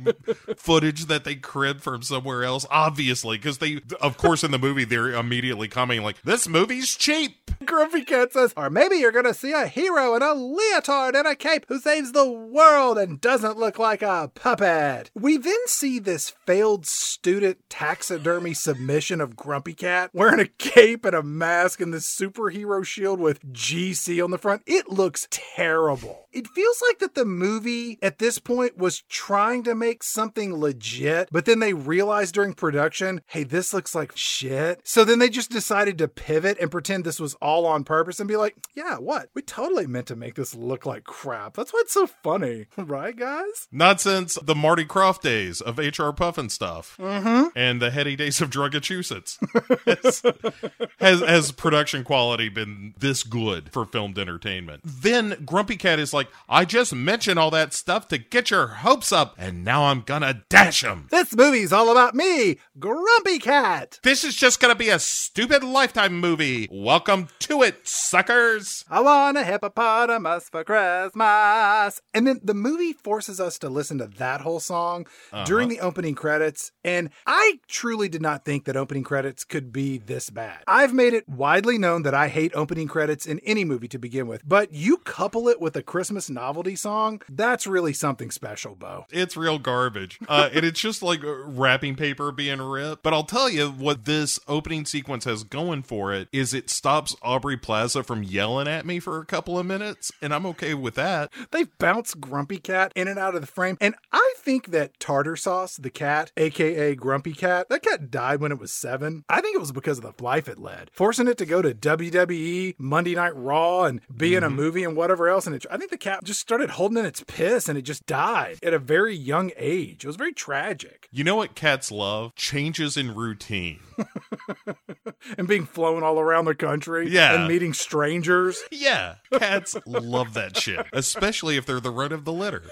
footage that they cribbed from somewhere else. Obviously, because they, of course, in the movie they're immediately commenting like, "This movie's cheap." Grumpy Cat says, or maybe you're gonna see a hero in a leotard and a cape who saves the world and doesn't look like a puppet. We then see this failed student taxidermy submission of Grumpy Cat wearing a cape and a mask and this superhero shield with GC on the front. It looks terrible. It feels like that the movie at this point was trying to make something legit, but then they realized during production, hey, this looks like shit. So then they just decided to pivot and pretend this was all on purpose and be like, yeah, what? We totally meant to make this look like crap. That's why it's so funny, right, guys? Not since the Marty Krofft days of HR Pufnstuf mm-hmm. and the heady days of Drugachusetts has, has, has production quality been this good for filmed entertainment. Then Grumpy Cat is like, I just mentioned all that stuff to get your hopes up, and now I'm gonna dash them. This movie's all about me, Grumpy Cat. This is just gonna be a stupid lifetime movie. Welcome to it, suckers. I want a hippopotamus for Christmas. And then the movie forces us to listen to that whole song uh-huh. during the opening credits. And I truly did not think that opening credits could be this bad. I've made it widely known that I hate opening credits in any movie to begin with, but you couple it with a Christmas Christmas novelty song, that's really something special, Bo. It's real garbage. Uh, and it's just like wrapping paper being ripped. But I'll tell you what this opening sequence has going for it is it stops Aubrey Plaza from yelling at me for a couple of minutes, and I'm okay with that. They bounce Grumpy Cat in and out of the frame. And I think that Tardar Sauce, the cat, aka Grumpy Cat, that cat died when it was seven. I think it was because of the life it led, forcing it to go to WWE, Monday Night Raw, and be in a movie and whatever else. And it, I think the cat just started holding in its piss and it just died at a very young age. It was very tragic. You know what cats love? Changes in routine. and being flown all around the country Yeah. and meeting strangers. Yeah, cats love that shit, especially if they're the run of the litter.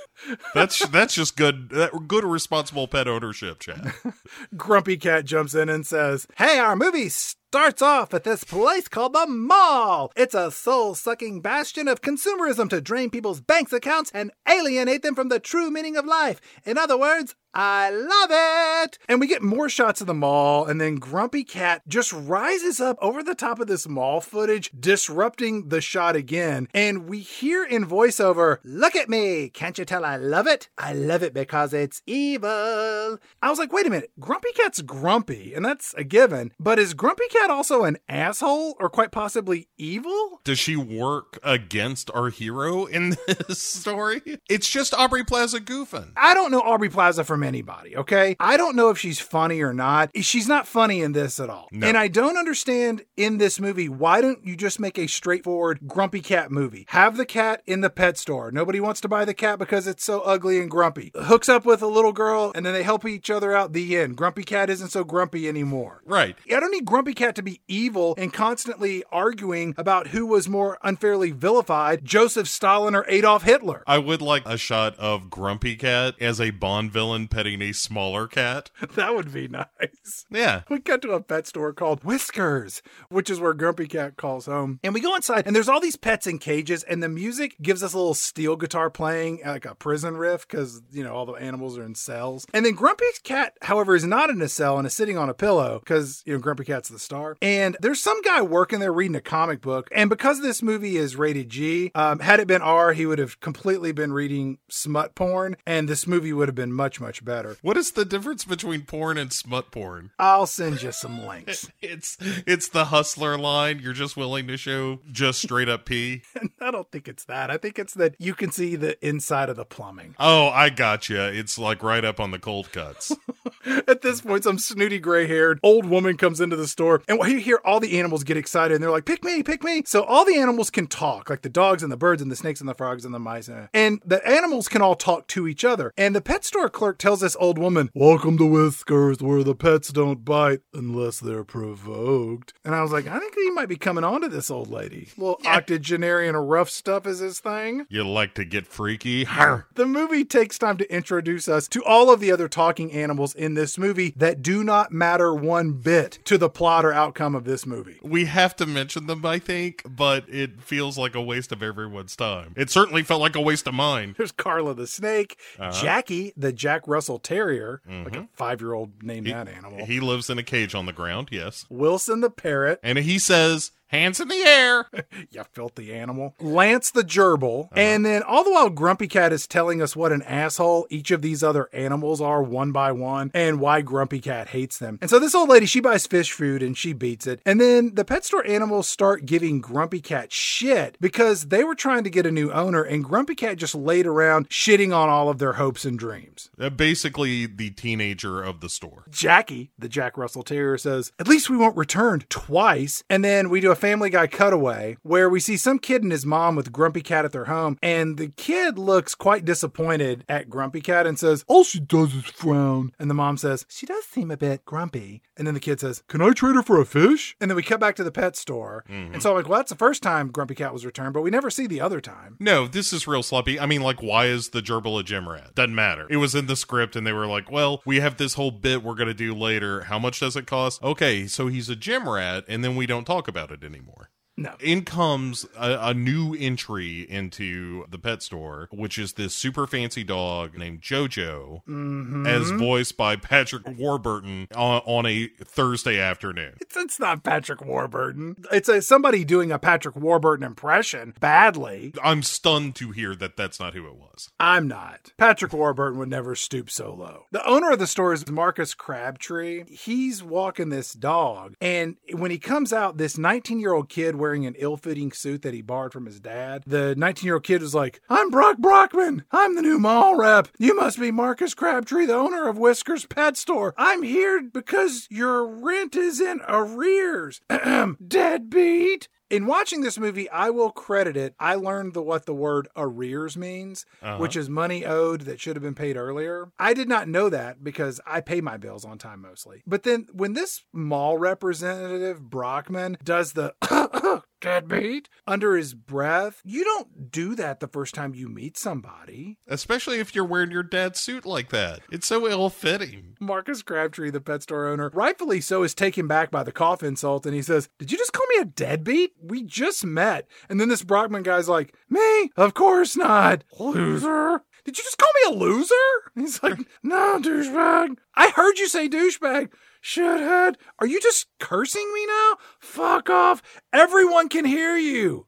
That's that's just good, that, good responsible pet ownership, Chad. Grumpy Cat jumps in and says, Hey, our movie starts off at this place called the mall. It's a soul sucking bastion of consumerism to drain people's bank accounts and alienate them from the true meaning of life. In other words, I love it. And we get more shots of the mall, and then Grumpy Cat just rises up over the top of this mall footage, disrupting the shot again. And we hear in voiceover, Look at me. Can't you tell I love it? I love it because it's evil. I was like, wait a minute. Grumpy Cat's grumpy, and that's a given. But is Grumpy Cat also an asshole or quite possibly evil? Does she work against our hero in this story? It's just Aubrey Plaza goofing. I don't know Aubrey Plaza from anybody, okay? I don't know if she's funny or not. She's not funny in this at all. No. And I don't understand in this movie, why don't you just make a straightforward grumpy cat movie? Have the cat in the pet store. Nobody wants to buy the cat because it's so ugly and grumpy. Hooks up with a little girl and then they help each other out the end. Grumpy cat isn't so grumpy anymore. Right. I don't need Grumpy Cat to be evil and constantly arguing about who was more unfairly vilified, Joseph Stalin or Adolf Hitler. I would like a shot of Grumpy Cat as a Bond villain petting a smaller cat. That would be nice. Yeah. We got to a pet store called Whiskers, which is where Grumpy Cat calls home. And we go inside, and there's all these pets in cages, and the music gives us a little steel guitar playing, like a prison riff, because, you know, all the animals are in cells. And then Grumpy Cat, however, is not in a cell and is sitting on a pillow, because, you know, Grumpy Cat's the star. And there's some guy working there reading a comic book. And because this movie is rated G, um, had it been R, he would have completely been reading smut porn, and this movie would have been much, much better. What is the difference between porn and smut porn? I'll send you some links. It's it's the hustler line. You're just willing to show just straight up pee. I don't think it's that. I think it's that you can see the inside of the plumbing. Oh, I gotcha. It's like right up on the cold cuts. At this point, some snooty gray haired old woman comes into the store, and you hear all the animals get excited, and they're like, Pick me, pick me. So all the animals can talk, like the dogs and the birds and the snakes and the frogs and the mice. And, and the animals can all talk to each other. And the pet store clerk tells this old woman, Welcome to Whiskers, where the pets don't bite unless they're provoked. And I was like, I think he might be coming on to this old lady. little octogenarian rough stuff is his thing. you like to get freaky? Har. The movie takes time to introduce us to all of the other talking animals in this movie that do not matter one bit to the plot or outcome of this movie. We have to mention them, I think, but it feels like a waste of everyone's time. It certainly felt like a waste of mine. There's Carla the snake, uh-huh. Jackie the Jack Russell Terrier, like a mm-hmm. five year old named that animal, He lives in a cage on the ground, yes. Wilson the parrot, And he says, hands in the air. you filthy animal, Lance the gerbil, and then all the while Grumpy Cat is telling us what an asshole each of these other animals are one by one and why Grumpy Cat hates them. And so this old lady, she buys fish food and she beats it. And then the pet store animals start giving Grumpy Cat shit because they were trying to get a new owner and Grumpy Cat just laid around shitting on all of their hopes and dreams. Uh, Basically, the teenager of the store. Jackie, the Jack Russell Terrier, says, At least we won't return twice. And then we do a Family Guy cutaway where we see some kid and his mom with Grumpy Cat at their home. And the kid looks quite disappointed at Grumpy Cat and says, All she does is frown. And the mom says, She does seem a bit grumpy. And then the kid says, Can I trade her for a fish? And then we cut back to the pet store. Mm-hmm. And so I'm like, Well, that's the first time Grumpy Cat was returned, but we never see the other time. No, this is real sloppy. I mean, like, why is the gerbil a gym rat? Doesn't matter. It was in the script, and they were like, well, we have this whole bit we're going to do later. How much does it cost? Okay, so he's a gym rat, and then we don't talk about it anymore anymore. No. In comes a, a new entry into the pet store, which is this super fancy dog named Jojo, Mm-hmm. as voiced by Patrick Warburton on, on a Thursday afternoon. It's, it's not Patrick Warburton. It's a, somebody doing a Patrick Warburton impression badly. I'm stunned to hear that that's not who it was. I'm not. Patrick Warburton would never stoop so low. The owner of the store is Marcus Crabtree. He's walking this dog, and when he comes out, this 19 year old kid wearing an ill fitting suit that he borrowed from his dad, the 19 year old kid was like, I'm Brock Brockman. I'm the new mall rep. You must be Marcus Crabtree, the owner of Whiskers Pet Store. I'm here because your rent is in arrears. Deadbeat. In watching this movie, I will credit it. I learned the what the word arrears means, uh-huh. which is money owed that should have been paid earlier. I did not know that because I pay my bills on time mostly. But then when this mall representative Brockman does the deadbeat under his breath, you don't do that the first time you meet somebody. Especially if you're wearing your dad's suit like that. It's so ill fitting. Marcus Crabtree, the pet store owner, rightfully so, is taken back by the cough insult and he says, Did you just call me a deadbeat? We just met. And then this Brockman guy's like, Me? Of course not. Loser. Did you just call me a loser? He's like, No, douchebag. I heard you say douchebag. Shithead. Are you just cursing me now? Fuck off. Everyone can hear you.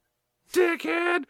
Dickhead.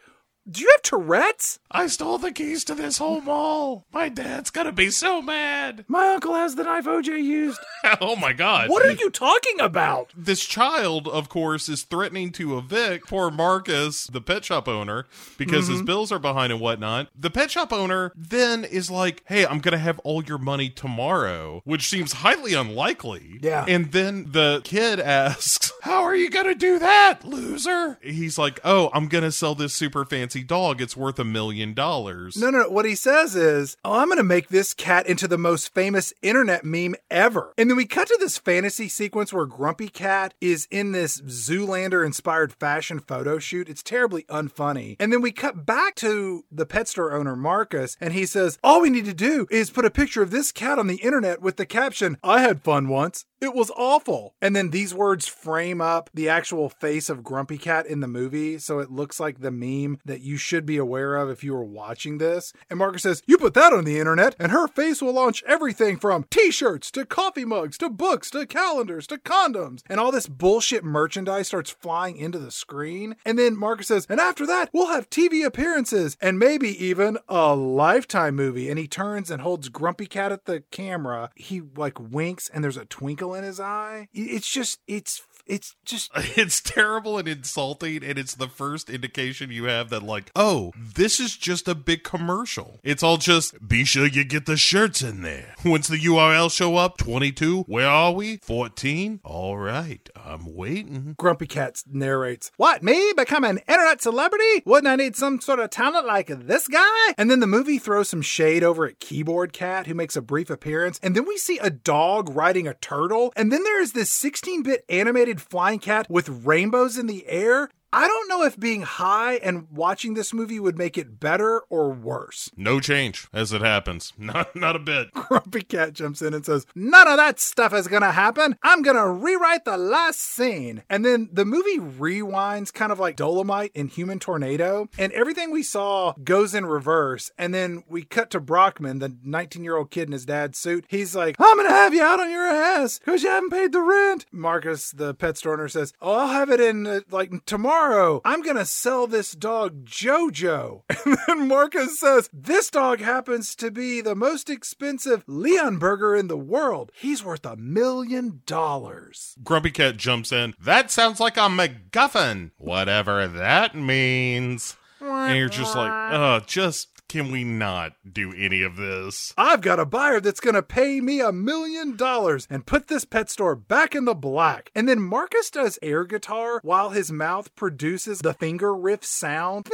Do you have Tourette's? I stole the keys to this whole mall. My dad's gonna be so mad. My uncle has the knife OJ used. oh my god. What are you talking about? this child, of course, is threatening to evict poor Marcus, the pet shop owner, because his mm-hmm. bills are behind and whatnot. The pet shop owner then is like, Hey, I'm to have all your money tomorrow, which seems highly unlikely. Yeah. And then the kid asks, How are you to do that, loser? He's like, Oh, I'm to sell this super fancy dog. It's worth a million dollars. No, no, no. What he says is, Oh, I'm going to make this cat into the most famous internet meme ever. And then we cut to this fantasy sequence where Grumpy Cat is in this Zoolander inspired fashion photo shoot. It's terribly unfunny. And then we cut back to the pet store owner, Marcus, and he says, All we need to do is put a picture of this cat on the internet with the caption, I had fun once. It was awful. And then these words frame up the actual face of Grumpy Cat in the movie. So it looks like the meme that you should be aware of if you were watching this. And Marcus says, You put that on the internet, and her face will launch everything from t shirts to coffee mugs to books to calendars to condoms. And all this bullshit merchandise starts flying into the screen. And then Marcus says, And after that, we'll have TV appearances and maybe even a lifetime movie. And he turns and holds Grumpy Cat at the camera. He like winks, and there's a twinkle in his eye. It's just, it's, it's just It's terrible and insulting, and it's the first indication you have that, like, oh, this is just a big commercial. It's all just be sure you get the shirts in there. Once the URL show up, 22, where are we? 14? All right, I'm waiting. Grumpy Cat narrates, What, me? Become an internet celebrity? Wouldn't I need some sort of talent like this guy? And then the movie throws some shade over at Keyboard Cat, who makes a brief appearance. And then we see a dog riding a turtle. And then there is this 16 bit animated flying cat with rainbows in the air. I don't know if being high and watching this movie would make it better or worse. No change as it happens. Not, not a bit. Grumpy Cat jumps in and says, None of that stuff is gonna happen. I'm gonna rewrite the last scene. And then the movie rewinds kind of like Dolomite in Human Tornado, and everything we saw goes in reverse. And then we cut to Brockman, the 19 year old kid in his dad's suit. He's like, I'm gonna have you out on your ass because you haven't paid the rent. Marcus, the pet store owner, says, Oh, I'll have it in uh, like tomorrow. I'm gonna sell this dog Jojo. And then Marcus says, This dog happens to be the most expensive Leonberger in the world. He's worth a million dollars. Grumpy Cat jumps in. That sounds like a MacGuffin. Whatever that means. And you're just like, uh, just can we not do any of this? I've got a buyer that's gonna pay me a million dollars and put this pet store back in the black. And then Marcus does air guitar while his mouth produces the finger riff sound.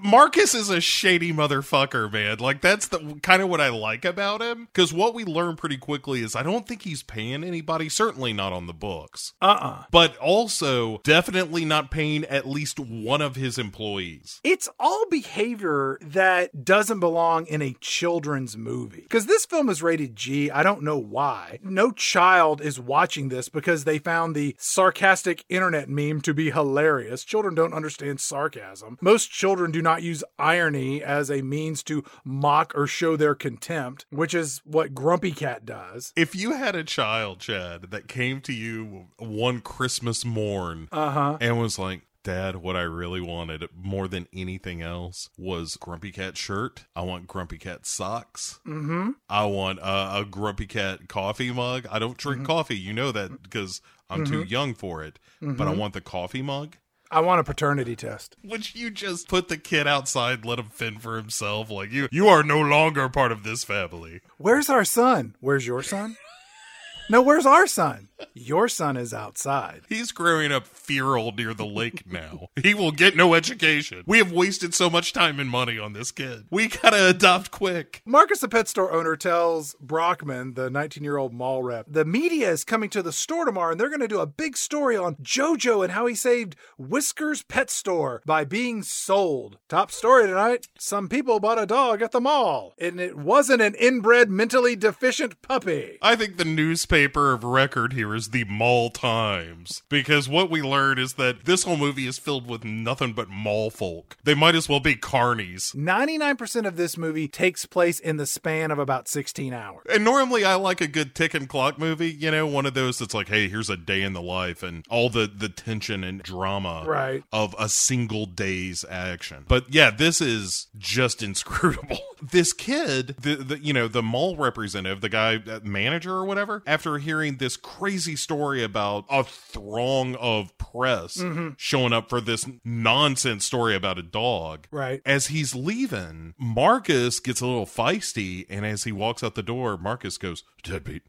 Marcus is a shady motherfucker, man. Like that's the kind of what I like about him. Because what we learn pretty quickly is I don't think he's paying anybody. Certainly not on the books. Uh uh But also definitely not paying at least one of his employees. It's all behavior that doesn't belong in a children's movie. Because this film is rated G. I don't know why. No child is watching this because they found the sarcastic internet meme to be hilarious. Children don't understand sarcasm. Most children do not use irony as a means to mock or show their contempt, which is what Grumpy Cat does. If you had a child, Chad, that came to you one Christmas morn Uh huh. and was like, Dad, what I really wanted more than anything else was Grumpy Cat shirt. I want Grumpy Cat socks. Mm-hmm. I want a, a Grumpy Cat coffee mug. I don't drink mm-hmm. coffee. You know that because I'm too mm-hmm. young for it. But I mm-hmm. want the coffee mug. I want a paternity test. Would you just put the kid outside, let him fend for himself? Like you, you are no longer part of this family. Where's our son? Where's your son? No, where's our son? Your son is outside. He's growing up feral near the lake now. he will get no education. We have wasted so much time and money on this kid. We gotta adopt quick. Marcus, the pet store owner, tells Brockman, the 19 year old mall rep, the media is coming to the store tomorrow and they're to do a big story on JoJo and how he saved Whiskers Pet Store by being sold. Top story tonight some people bought a dog at the mall, and it wasn't an inbred, mentally deficient puppy. I think the newspaper of record here is the Mall Times. Because what we learn is that this whole movie is filled with nothing but mall folk. They might as well be carnies. 99% of this movie takes place in the span of about 16 hours. And normally I like a good tick and clock movie, you know, one of those that's like, hey, here's a day in the life and all the the tension and drama Right. of a single day's action. But yeah, this is just inscrutable. this kid, the, the you know, the mall representative, the guy uh, manager or whatever, after hearing this crazy story about a throng of press mm-hmm. showing up for this nonsense story about a dog. Right. As he's leaving, Marcus gets a little feisty, and as he walks out the door, Marcus goes, Deadbeat,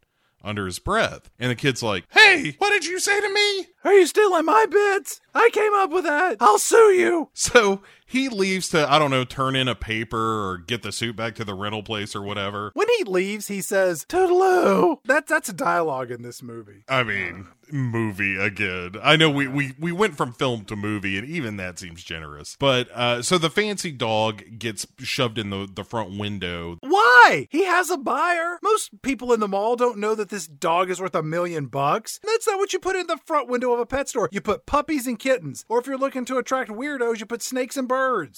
under his breath. And the kid's like, Hey, what did you say to me? Are you stealing my bits? I came up with that. I'll sue you. So he leaves to, I don't know, turn in a paper or get the suit back to the rental place or whatever. When he leaves, he says, Toodaloo. That, that's a dialogue in this movie. I mean, movie again. I know we, we, we went from film to movie, and even that seems generous. But uh, so the fancy dog gets shoved in the, the front window. Why? He has a buyer. Most people in the mall don't know that this dog is worth a million bucks. That's not what you put in the front window of a pet store. You put puppies and kittens. Or if you're looking to attract weirdos, you put snakes and birds.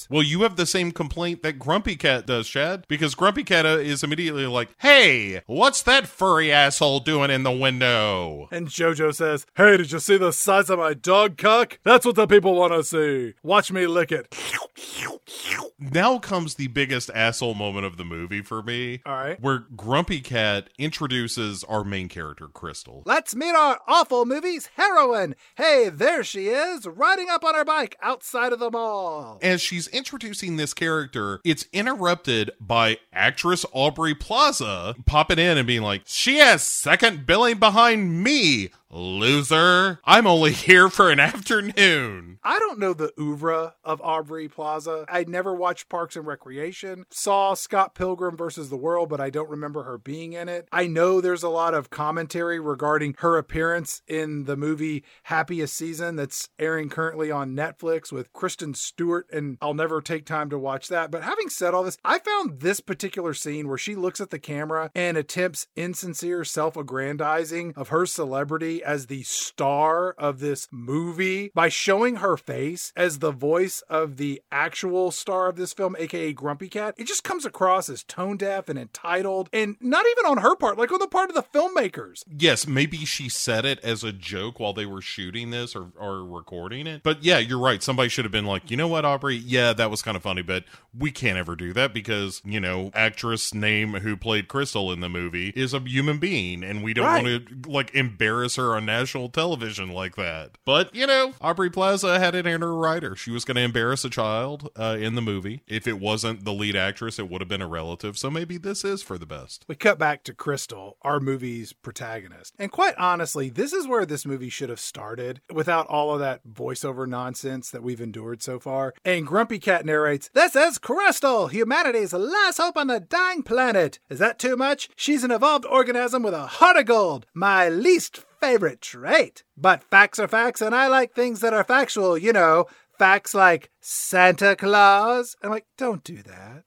Well, you have the same complaint that Grumpy Cat does, Chad, because Grumpy Cat uh, is immediately like, "Hey, what's that furry asshole doing in the window?" And Jojo says, Hey, did you see the size of my dog cock? That's what the people want to see. Watch me lick it. Now comes the biggest asshole moment of the movie for me. All right. Where Grumpy Cat introduces our main character, Crystal. Let's meet our awful movie's heroine. Hey, there she is, riding up on her bike outside of the mall. As she's introducing this character, it's interrupted by actress Aubrey Plaza popping in and being like, She has second billing behind me, loser. I'm only here for an afternoon. I don't know the oeuvre of Aubrey Plaza. I never watched Parks and Recreation. Saw Scott Pilgrim versus the World, but I don't remember her being in it. I know there's a lot of commentary regarding her appearance in the movie Happiest Season that's airing currently on Netflix with Kristen Stewart, and I'll never take time to watch that. But having said all this, I found this particular scene where she looks at the camera and attempts insincere self aggrandizing of her celebrity as the star of this movie by showing her face as the voice of the actual star of this film, aka Grumpy Cat. It just comes across as tone deaf and entitled, and not even on her part, like on the part of the filmmakers. Yes, maybe she said it as a joke while they were shooting this or, or recording it. But yeah, you're right. Somebody should have been like, you know what, Aubrey? Yeah, that was kind of funny, but we can't ever do that because, you know, actress name who played Crystal in the movie is a human being and we don't Right. want to like embarrass her on national television like that. But, you know, Aubrey Plaza had it in her writer. She was going to embarrass a child uh, in the movie. If it wasn't the lead actress, it would have been a relative. So maybe this is for the best. We cut back to Crystal, our movie's protagonist. And quite honestly, this is where this movie should have started without all of that voiceover nonsense that we've endured so far. And Grumpy Cat narrates, This is Crystal, humanity's last hope on the dying planet. Is that too much? She's an evolved organism with a heart of gold, my least favorite trait. But facts are facts, and I like things that are factual, you know. facts like Santa Claus. I'm like, don't do that.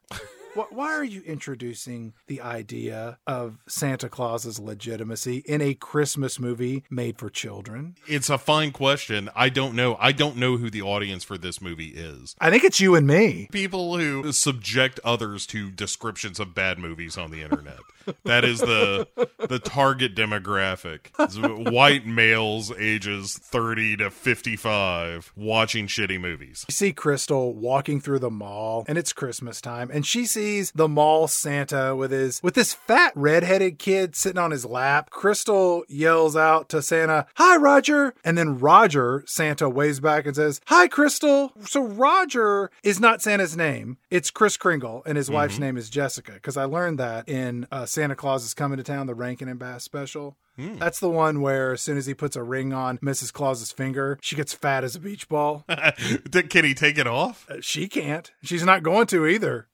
Wh- Why are you introducing the idea of Santa Claus's legitimacy in a Christmas movie made for children? It's a fine question. I don't know. I don't know who the audience for this movie is. I think it's you and me. People who subject others to descriptions of bad movies on the internet. That is the the target demographic. It's white males ages 30 to 55 watching shitty movies. You see Crystal walking through the mall and it's Christmas time and she sees the mall Santa with his with this fat redheaded kid sitting on his lap. Crystal yells out to Santa, "Hi Roger." And then Roger, Santa waves back and says, "Hi Crystal." So Roger is not Santa's name. It's Kris Kringle and his wife's name is Jessica because I learned that in uh, Santa Claus is coming to town the Rankin and Bass special. That's the one where as soon as he puts a ring on Mrs. Claus's finger, she gets fat as a beach ball. Can he take it off? Uh, She can't. She's not going to either.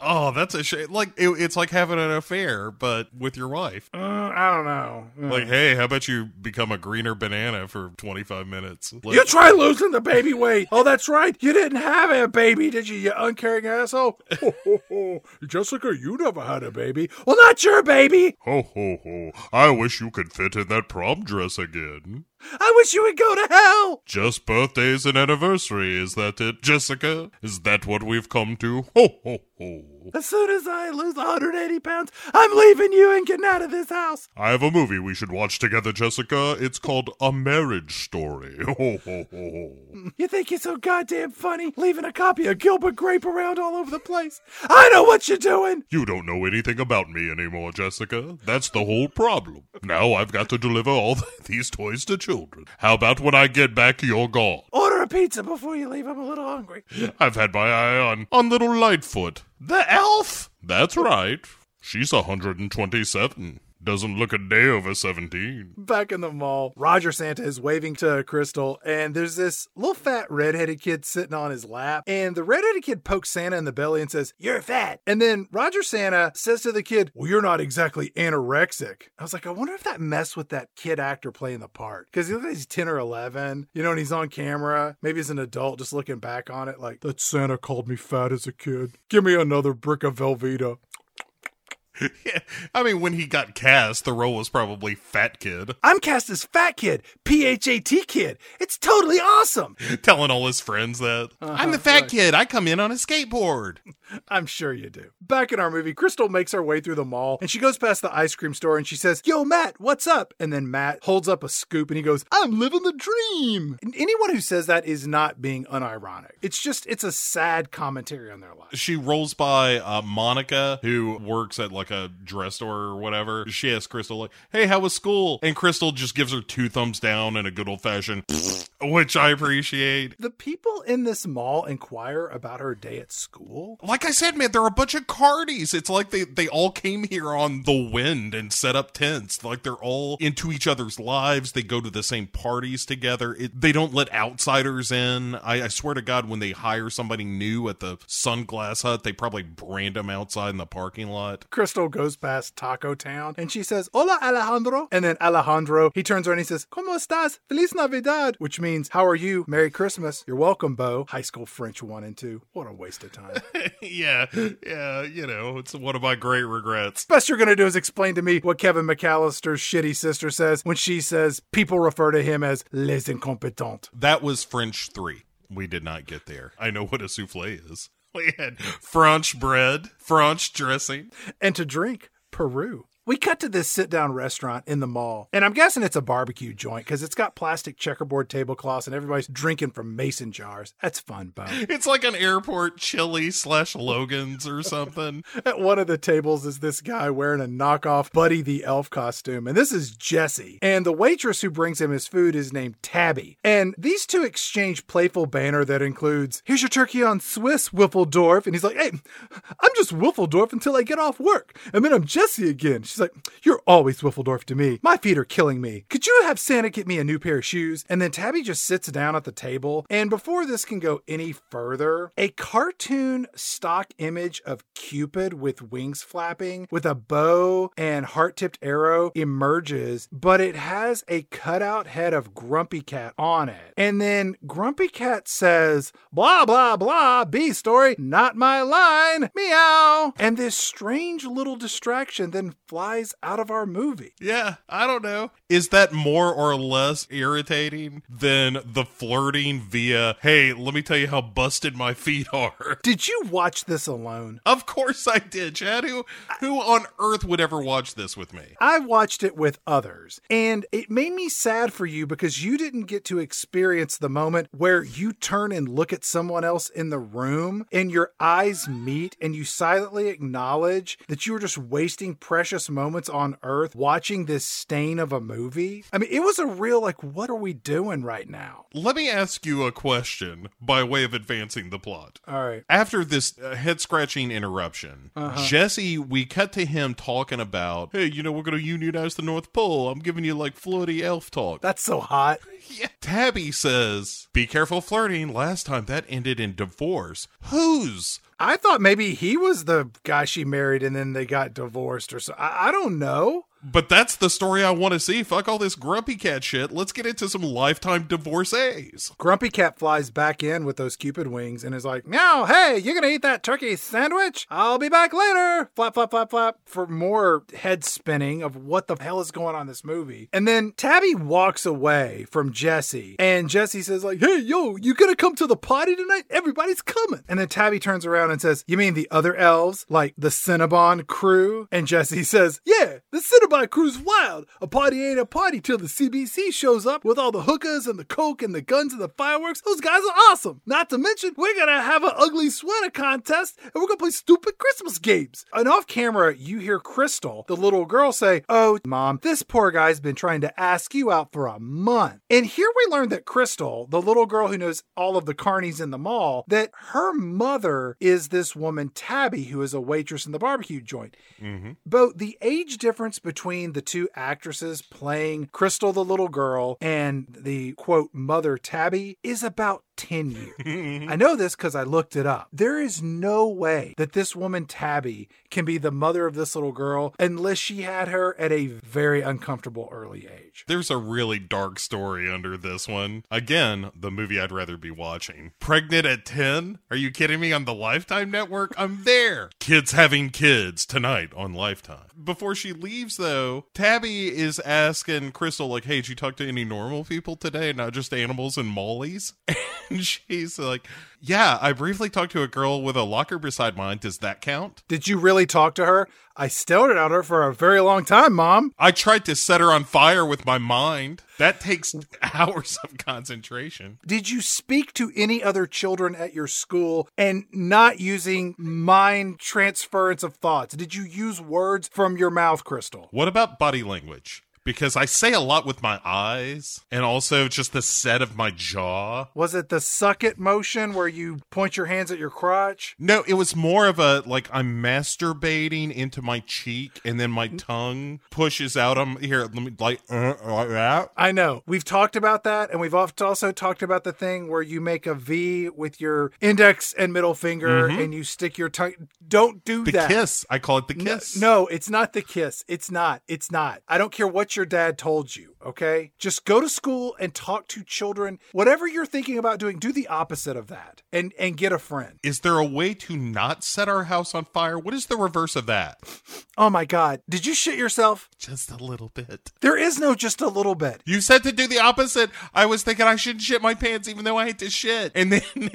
Oh, that's a shame. Like it, it's like having an affair, but with your wife. Uh, I don't know. Uh, Like, hey, how about you become a greener banana for 25 minutes? Like, you try losing the baby weight. Oh, that's right. You didn't have a baby, did you, you uncaring asshole? Ho, ho, ho. Jessica, you never had a baby. Well, not your baby. ho ho ho! I wish you could fit in that prom dress again. I wish you would go to hell. Just birthdays and anniversaries, is that it, Jessica? Is that what we've come to? Ho ho ho! As soon as I lose 180 pounds, I'm leaving you and getting out of this house. I have a movie we should watch together, Jessica. It's called A Marriage Story. Ho ho ho ho! You think you're so goddamn funny, leaving a copy of Gilbert Grape around all over the place? I know what you're doing. You don't know anything about me anymore, Jessica. That's the whole problem. Now I've got to deliver all these toys to children. How about when I get back, you're gone? Order a pizza before you leave. I'm a little hungry. I've had my eye on on little Lightfoot, the elf. That's right. She's 127. Doesn't look a day over 17. Back in the mall, Roger Santa is waving to Crystal, and there's this little fat redheaded kid sitting on his lap. And the redheaded kid pokes Santa in the belly and says, You're fat. And then Roger Santa says to the kid, Well, you're not exactly anorexic. I was like, I wonder if that messed with that kid actor playing the part. Because he looks like he's 10 or 11, you know, and he's on camera. Maybe he's an adult, just looking back on it, like, That Santa called me fat as a kid. Give me another brick of Velveeta. Yeah, I mean, when he got cast, the role was probably Fat Kid, I'm cast as Fat Kid, P H A T Kid. It's totally awesome. telling all his friends that uh-huh. I'm the fat kid. I come in on a skateboard. I'm sure you do. Back in our movie, Crystal makes her way through the mall and she goes past the ice cream store and she says, Yo, Matt, what's up? And then Matt holds up a scoop and he goes, I'm living the dream. And anyone who says that is not being unironic. It's just, it's a sad commentary on their life. She rolls by uh, Monica, who works at like a dress store or whatever. She asks Crystal, like, "Hey, how was school?" And Crystal just gives her two thumbs down and a good old fashioned, which I appreciate. The people in this mall inquire about her day at school. Like I said, man, they're a bunch of cardies. It's like they, they all came here on the wind and set up tents. Like they're all into each other's lives. They go to the same parties together. It, they don't let outsiders in. I, I swear to God, when they hire somebody new at the Sunglass Hut, they probably brand them outside in the parking lot. Crystal goes past Taco Town and she says, Hola, Alejandro. And then Alejandro, he turns around and he says, ¿Cómo estás? Feliz Navidad. Which means, How are you? Merry Christmas. You're welcome, Bo. High school French 1 and 2. What a waste of time. yeah, yeah, you know, it's one of my great regrets. Best you're going to do is explain to me what Kevin McAllister's shitty sister says when she says people refer to him as les incompetents. That was French 3. We did not get there. I know what a souffle is. We had French bread, French dressing. And to drink, Peru. We cut to this sit down restaurant in the mall, and I'm guessing it's a barbecue joint because it's got plastic checkerboard tablecloths and everybody's drinking from mason jars. That's fun, Bo. It's like an airport chili slash Logan's or something. At one of the tables is this guy wearing a knockoff Buddy the Elf costume, and this is Jesse. And the waitress who brings him his food is named Tabby. And these two exchange playful banner that includes, Here's your turkey on Swiss, Whiffledorf. And he's like, Hey, I'm just Whiffledorf until I get off work. And then I'm Jesse again. She's She's like, You're always Wiffledorf to me. My feet are killing me. Could you have Santa get me a new pair of shoes? And then Tabby just sits down at the table. And before this can go any further, a cartoon stock image of Cupid with wings flapping, with a bow and heart tipped arrow emerges, but it has a cutout head of Grumpy Cat on it. And then Grumpy Cat says, Blah, blah, blah, B story, not my line, meow. And this strange little distraction then flies out of our movie. Yeah, I don't know. Is that more or less irritating than the flirting via, hey, let me tell you how busted my feet are? Did you watch this alone? Of course I did, Chad. Who, who on earth would ever watch this with me? I watched it with others, and it made me sad for you because you didn't get to experience the moment where you turn and look at someone else in the room and your eyes meet and you silently acknowledge that you were just wasting precious moments on earth watching this stain of a movie. I mean, it was a real, like, what are we doing right now? Let me ask you a question by way of advancing the plot. All right. After this uh, head scratching interruption, Jesse, we cut to him talking about, hey, you know, we're going to unionize the North Pole. I'm giving you like floaty elf talk. That's so hot. Yeah. Tabby says, Be careful flirting. Last time that ended in divorce. Whose? I thought maybe he was the guy she married and then they got divorced or so. I, I don't know. But that's the story I want to see. Fuck all this grumpy cat shit. Let's get into some lifetime divorcees. Grumpy Cat flies back in with those Cupid wings and is like, Meow, hey, you gonna eat that turkey sandwich? I'll be back later. Flap, flap, flap, flap. For more head spinning of what the hell is going on in this movie. And then Tabby walks away from Jesse and Jesse says, like, hey, yo, you gonna come to the party tonight? Everybody's coming. And then Tabby turns around and says, You mean the other elves, like the Cinnabon crew? And Jesse says, Yeah, the Cinnabon crew's wild. A party ain't a party till the CBC shows up with all the hookers and the coke and the guns and the fireworks. Those guys are awesome. Not to mention, we're gonna have an ugly sweater contest and we're gonna play stupid Christmas games. And off camera, you hear Crystal, the little girl, say, Oh, mom, this poor guy's been trying to ask you out for a month. And here we learn that Crystal, the little girl who knows all of the carnies in the mall, that her mother is this woman, Tabby, who is a waitress in the barbecue joint. Mm-hmm. Bo, the age difference between the two actresses playing Crystal, the little girl, and the quote, mother Tabby is about 10 years. I know this because I looked it up. There is no way that this woman, Tabby, can be the mother of this little girl unless she had her at a very uncomfortable early age. There's a really dark story under this one. Again, the movie I'd rather be watching. Pregnant at 10? Are you kidding me? On the Lifetime Network? I'm there. Kids having kids tonight on Lifetime. Before she leaves, though, Tabby is asking Crystal, like, hey, did you talk to any normal people today, not just animals and mollies? And she's like, yeah, I briefly talked to a girl with a locker beside mine. Does that count? Did you really talk to her? I stared at her for a very long time, Mom. I tried to set her on fire with my mind. That takes hours of concentration. Did you speak to any other children at your school and not using mind transference of thoughts? Did you use words from your mouth, Crystal? What about body language? Because I say a lot with my eyes and also just the set of my jaw. Was it the suck it motion where you point your hands at your crotch? No, it was more of a like I'm masturbating into my cheek and then my tongue pushes out. I'm here, let me like, uh, like that. I know. We've talked about that, and we've also talked about the thing where you make a V with your index and middle finger and you stick your tongue. Don't do The that. kiss. I call it the No, kiss. No, it's not the kiss. It's not. It's not. I don't care what your dad told you, okay? Just go to school and talk to children. Whatever you're thinking about doing, do the opposite of that and and get a friend. Is there a way to not set our house on fire? What is the reverse of that? Oh my god. Did you shit yourself? Just a little bit. There is no just a little bit. You said to do the opposite. I was thinking I shouldn't shit my pants even though I hate to shit. And then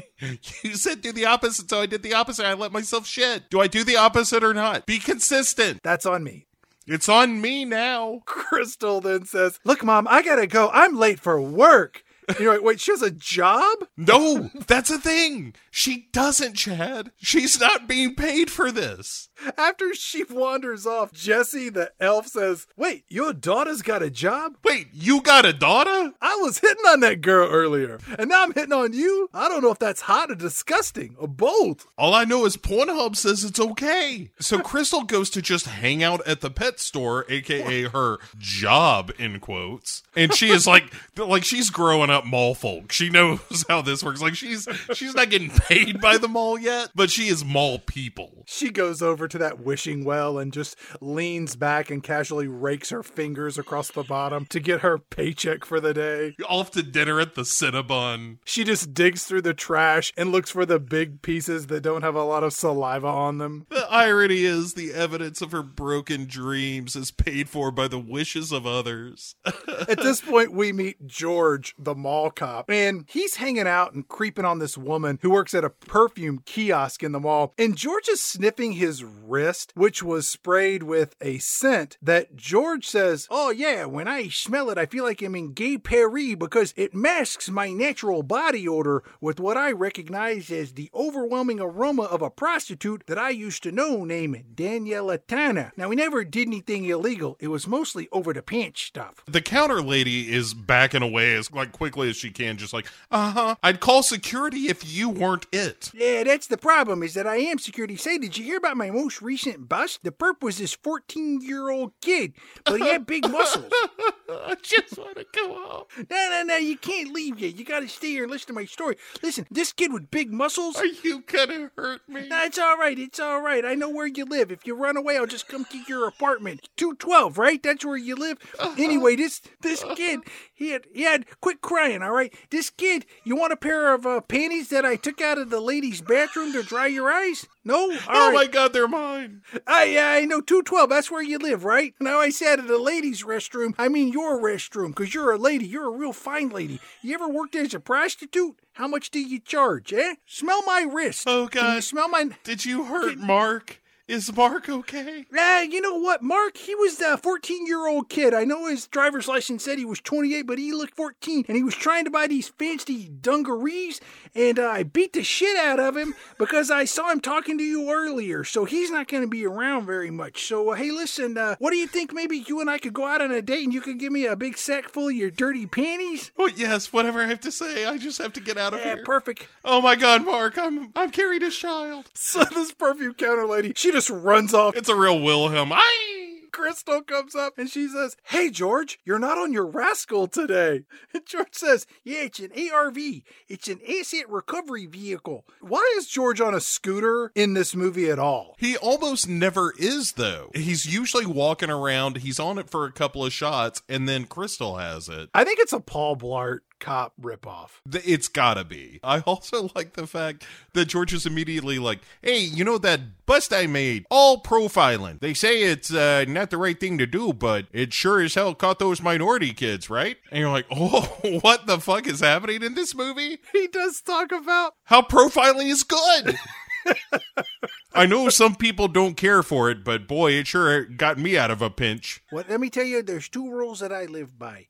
you said do the opposite, so I did the opposite. I let myself shit. Do I do the opposite or not? Be consistent. That's on me. It's on me now. Crystal then says, Look, mom, I gotta go. I'm late for work. You're like, wait, she has a job? No, that's a thing. She doesn't, Chad. She's not being paid for this. After she wanders off, Jesse the elf says, Wait, your daughter's got a job? Wait, you got a daughter? I was hitting on that girl earlier, and now I'm hitting on you? I don't know if that's hot or disgusting or both. All I know is Pornhub says it's okay. So Crystal goes to just hang out at the pet store, aka her job in quotes. And she is like like she's growing up mall folk. She knows how this works. Like she's she's not getting paid by the mall yet, but she is mall people. She goes over to that wishing well and just leans back and casually rakes her fingers across the bottom to get her paycheck for the day. Off to dinner at the Cinnabon. She just digs through the trash and looks for the big pieces that don't have a lot of saliva on them. The irony is the evidence of her broken dreams is paid for by the wishes of others. At this point, we meet George, the mall cop, and he's hanging out and creeping on this woman who works at a perfume kiosk in the mall. And George is sniffing his wrist, which was sprayed with a scent that George says, Oh, yeah, when I smell it, I feel like I'm in Gay Paris because it masks my natural body odor with what I recognize as the overwhelming aroma of a prostitute that I used to know named Daniela Tana. Now, we never did anything illegal, it was mostly over the pants stuff. The counter lady is backing away as like quickly as she can, just like, uh huh. I'd call security if you weren't it. Yeah, that's the problem, is that I am security. Say, did you hear about my most recent bust? The perp was this 14 year old kid, but he had big muscles. I just want to go home. No, no, no, you can't leave yet. You gotta stay here and listen to my story. Listen, this kid with big muscles. Are you gonna hurt me? Nah, it's all right. It's all right. I know where you live. If you run away, I'll just come to your apartment. Two twelve, right? That's where you live. Anyway, this this kid, he had he had quit crying. All right, this kid. You want a pair of uh, panties that I took out of the ladies' bathroom to dry your eyes? No. All oh right. my god, they're mine. I I know two twelve. That's where you live, right? Now I sat at a ladies' restroom. I mean your restroom, because you're a lady. You're a real fine lady. You ever worked as a prostitute? How much do you charge? Eh? Smell my wrist. Oh god. smell my? Did you hurt Mark? Is Mark okay? Ah, you know what, Mark? He was a 14 year old kid. I know his driver's license said he was 28, but he looked 14, and he was trying to buy these fancy dungarees, and uh, I beat the shit out of him because I saw him talking to you earlier. So he's not going to be around very much. So uh, hey, listen, uh, what do you think? Maybe you and I could go out on a date, and you could give me a big sack full of your dirty panties. Oh yes, whatever I have to say. I just have to get out of Yeah, here. perfect. oh my god, Mark, I'm I'm carried a child. So this perfume counter lady, she just runs off. It's a real Wilhelm. I Crystal comes up and she says, Hey, George, you're not on your rascal today. And George says, Yeah, it's an ARV. It's an asset recovery vehicle. Why is George on a scooter in this movie at all? He almost never is though. He's usually walking around. He's on it for a couple of shots, and then Crystal has it. I think it's a Paul Blart cop ripoff. Th- It's gotta be. I also like the fact that George is immediately like, "Hey, you know that bust I made? All profiling. They say it's uh, not the right thing to do, but it sure as hell caught those minority kids, right?" And you're like, "Oh, what the fuck is happening in this movie? He does talk about How profiling is good." I know some people don't care for it, but boy, it sure got me out of a pinch. What let me tell you, there's two rules that I live by.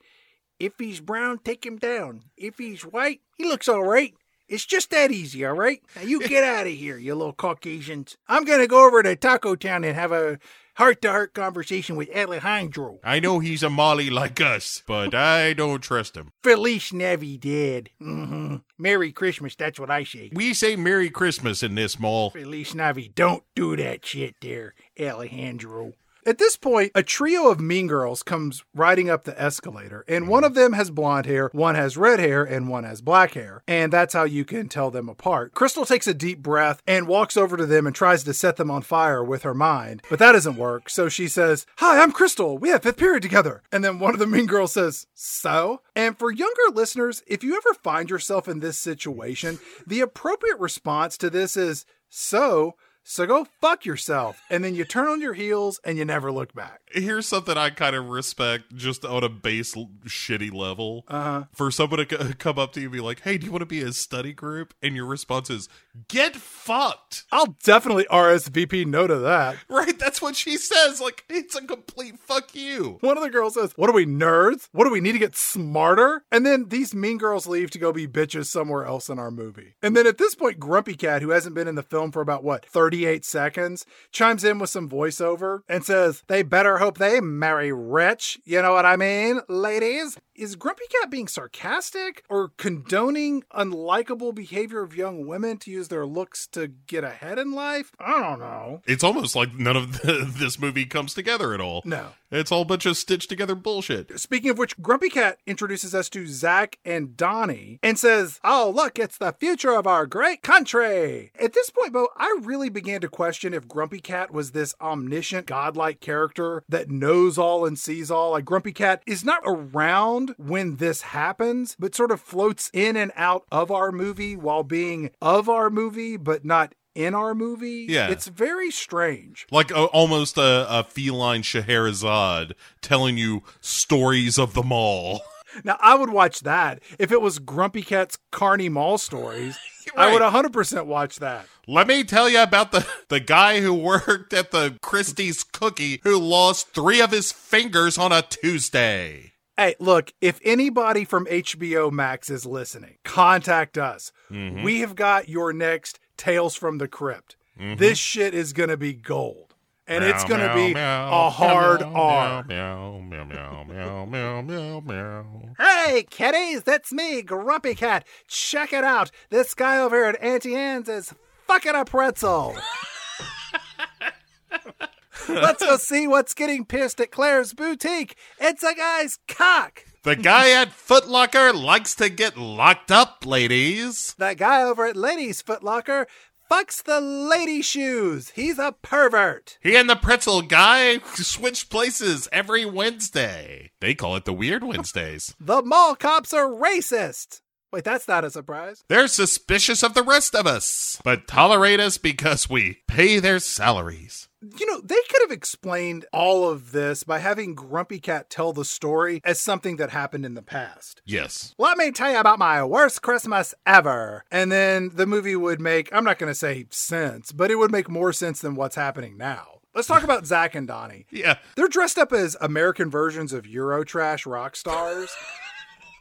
If he's brown, take him down. If he's white, he looks all right. It's just that easy, all right? Now you get out of here, you little Caucasians. I'm gonna go over to Taco Town and have a heart to heart conversation with Alejandro. I know he's a Molly like us, but I don't trust him. Feliz Navidad. Mm-hmm. Merry Christmas, that's what I say. We say Merry Christmas in this mall. Feliz Navi, don't do that shit there, Alejandro. At this point, a trio of mean girls comes riding up the escalator, and one of them has blonde hair, one has red hair, and one has black hair. And that's how you can tell them apart. Crystal takes a deep breath and walks over to them and tries to set them on fire with her mind, but that doesn't work. So she says, Hi, I'm Crystal. We have fifth period together. And then one of the mean girls says, So? And for younger listeners, if you ever find yourself in this situation, the appropriate response to this is, So? So go fuck yourself. And then you turn on your heels and you never look back. Here's something I kind of respect just on a base l- shitty level. Uh-huh. For someone to c- come up to you and be like, hey, do you want to be a study group? And your response is, get fucked. I'll definitely RSVP no to that. Right? That's what she says. Like, it's a complete fuck you. One of the girls says, What are we, nerds? What do we need to get smarter? And then these mean girls leave to go be bitches somewhere else in our movie. And then at this point, Grumpy Cat, who hasn't been in the film for about, what, 38 seconds, chimes in with some voiceover and says, They better hope they marry rich. You know what I mean, ladies? Is Grumpy Cat being sarcastic or condoning unlikable behavior of young women to use their looks to get ahead in life? I don't know. It's almost like none of the, this movie comes together at all. No. It's all a bunch of stitched together bullshit. Speaking of which, Grumpy Cat introduces us to Zach and Donnie and says, Oh, look, it's the future of our great country. At this point, Bo, I really began to question if Grumpy Cat was this omniscient, godlike character that knows all and sees all. Like, Grumpy Cat is not around when this happens, but sort of floats in and out of our movie while being of our movie, but not in our movie. Yeah. It's very strange. Like a, almost a, a feline Scheherazade telling you stories of the mall. Now, I would watch that. If it was Grumpy Cat's Carney Mall stories, I would 100% watch that. Let me tell you about the, the guy who worked at the Christie's Cookie who lost three of his fingers on a Tuesday. Hey, look, if anybody from HBO Max is listening, contact us. Mm-hmm. We have got your next Tales from the Crypt. Mm-hmm. This shit is going to be gold. And it's going to be a hard R. Meow, meow, meow, meow, meow, meow, meow. Hey, kiddies, that's me, Grumpy Cat. Check it out. This guy over here at Auntie Anne's is fucking a pretzel. Let's go see what's getting pissed at Claire's boutique. It's a guy's cock. The guy at Footlocker likes to get locked up, ladies. That guy over at Ladies Footlocker fucks the lady shoes. He's a pervert. He and the pretzel guy switch places every Wednesday. They call it the Weird Wednesdays. The mall cops are racist. Wait, that's not a surprise. They're suspicious of the rest of us, but tolerate us because we pay their salaries. You know, they could have explained all of this by having Grumpy Cat tell the story as something that happened in the past. Yes. Well let me tell you about my worst Christmas ever. And then the movie would make, I'm not going to say sense, but it would make more sense than what's happening now. Let's talk about Zach and Donnie. Yeah. They're dressed up as American versions of Eurotrash rock stars.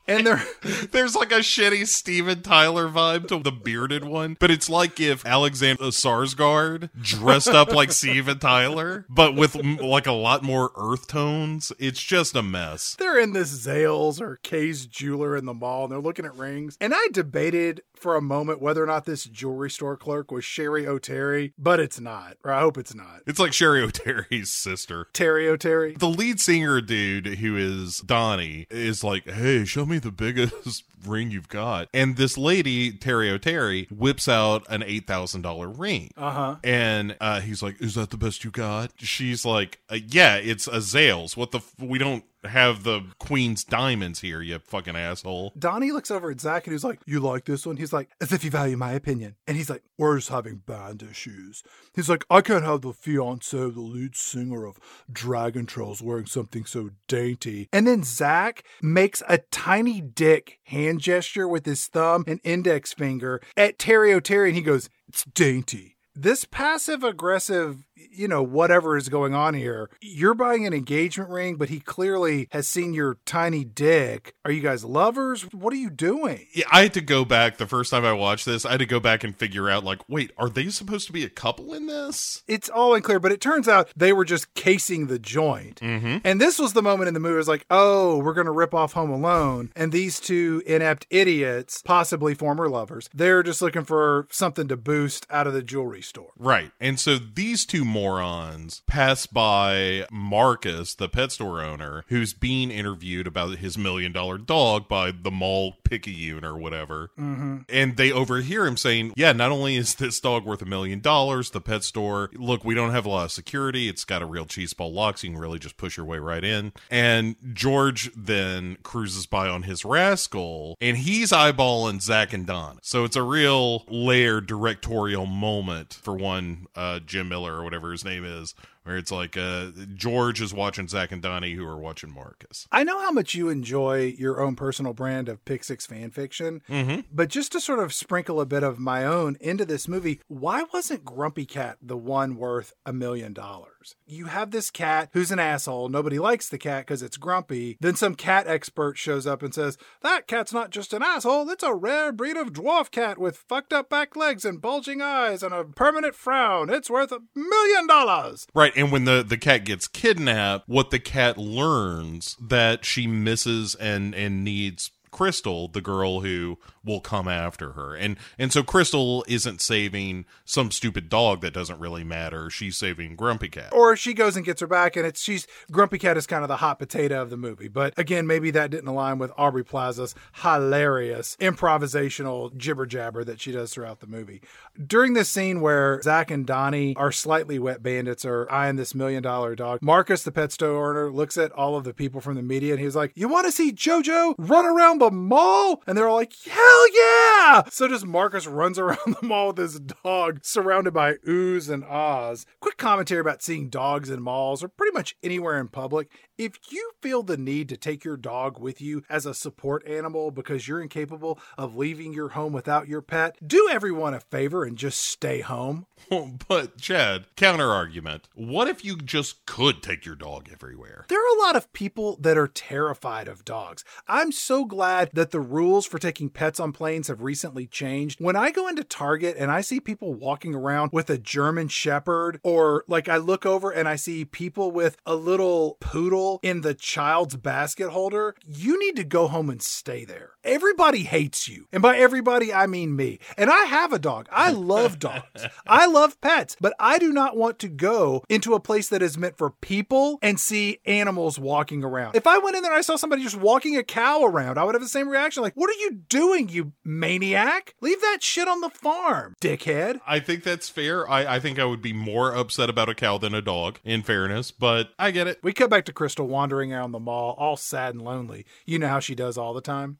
and they're There's like a shitty Steven Tyler vibe to the bearded one, but it's like if Alexander Sarsgaard dressed up like Steven Tyler, but with like a lot more earth tones. It's just a mess. they're in this Zales or Kay's jeweler in the mall and they're looking at rings. And I debated for a moment whether or not this jewelry store clerk was Cheri Oteri, but it's not. Or I hope it's not. It's like Cheri Oteri's sister. Terry O'Terry. The lead singer dude who is Donnie is like, "Hey, show me the biggest ring you've got." And this lady, Terry O'Terry, whips out an eight thousand dollar ring. Uh huh. And uh, he's like, "Is that the best you got?" She's like, uh, "Yeah, it's a Zales. What the? F- we don't have the Queen's diamonds here, you fucking asshole." Donnie looks over at Zach and he's like, You like this one? He's like, As if you value my opinion. And he's like, We're just having band issues. He's like, I can't have the fiance of the lead singer of Dragon Trolls wearing something so dainty. And then Zach makes a tiny dick hand gesture with his thumb and index finger at Terry O'Terry and he goes, It's dainty. This passive aggressive, you know, whatever is going on here, you're buying an engagement ring, but he clearly has seen your tiny dick. Are you guys lovers? What are you doing? Yeah, I had to go back the first time I watched this. I had to go back and figure out, like, wait, are they supposed to be a couple in this? It's all unclear, but it turns out they were just casing the joint. Mm-hmm. And this was the moment in the movie. It was like, oh, we're going to rip off Home Alone. And these two inept idiots, possibly former lovers, they're just looking for something to boost out of the jewelry store. Right. And so these two morons. Pass by Marcus, the pet store owner, who's being interviewed about his million dollar dog by the mall picayune or whatever. Mm-hmm. And they overhear him saying, Yeah, not only is this dog worth a million dollars, the pet store, look, we don't have a lot of security. It's got a real cheese ball lock, so you can really just push your way right in. And George then cruises by on his rascal, and he's eyeballing Zach and Don. So it's a real layered directorial moment for one uh, Jim Miller or whatever his name is, where it's like uh, George is watching Zach and Donnie who are watching Marcus. I know how much you enjoy your own personal brand of Pick Six fan fiction, Mm-hmm. but just to sort of sprinkle a bit of my own into this movie, why wasn't Grumpy Cat the one worth a million dollars? You have this cat who's an asshole. Nobody likes the cat because it's grumpy. Then some cat expert shows up and says, That cat's not just an asshole, it's a rare breed of dwarf cat with fucked up back legs and bulging eyes and a permanent frown. It's worth a million dollars. Right, and when the the cat gets kidnapped, what the cat learns that she misses and and needs Crystal, the girl who will come after her. And and so Crystal isn't saving some stupid dog that doesn't really matter. She's saving Grumpy Cat. or she goes and gets her back and it's she's grumpy cat is kind of the hot potato of the movie but again maybe that didn't align with aubrey plaza's hilarious improvisational jibber jabber that she does throughout the movie during this scene where zach and donnie are slightly wet bandits are eyeing this million dollar dog marcus the pet store owner looks at all of the people from the media and he's like you want to see jojo run around the mall? And they're all like hell yeah! So just marcus runs around the mall with his dog surrounded by oohs and ahs. Quick commentary about seeing dogs in malls or pretty much anywhere in public if you feel the need to take your dog with you as a support animal because you're incapable of leaving your home without your pet do everyone a favor and just stay home but Chad, counter argument. What if you just could take your dog everywhere? There are a lot of people that are terrified of dogs. I'm so glad that the rules for taking pets on planes have recently changed. When I go into Target and I see people walking around with a German Shepherd, or like I look over and I see people with a little poodle in the child's basket holder, you need to go home and stay there. Everybody hates you. And by everybody, I mean me. And I have a dog. I love dogs. I love pets, but I do not want to go into a place that is meant for people and see animals walking around. If I went in there and I saw somebody just walking a cow around, I would have the same reaction like, What are you doing, you maniac? Leave that shit on the farm, dickhead. I think that's fair. I, I think I would be more upset about a cow than a dog, in fairness, but I get it. We cut back to Crystal wandering around the mall, all sad and lonely. You know how she does all the time.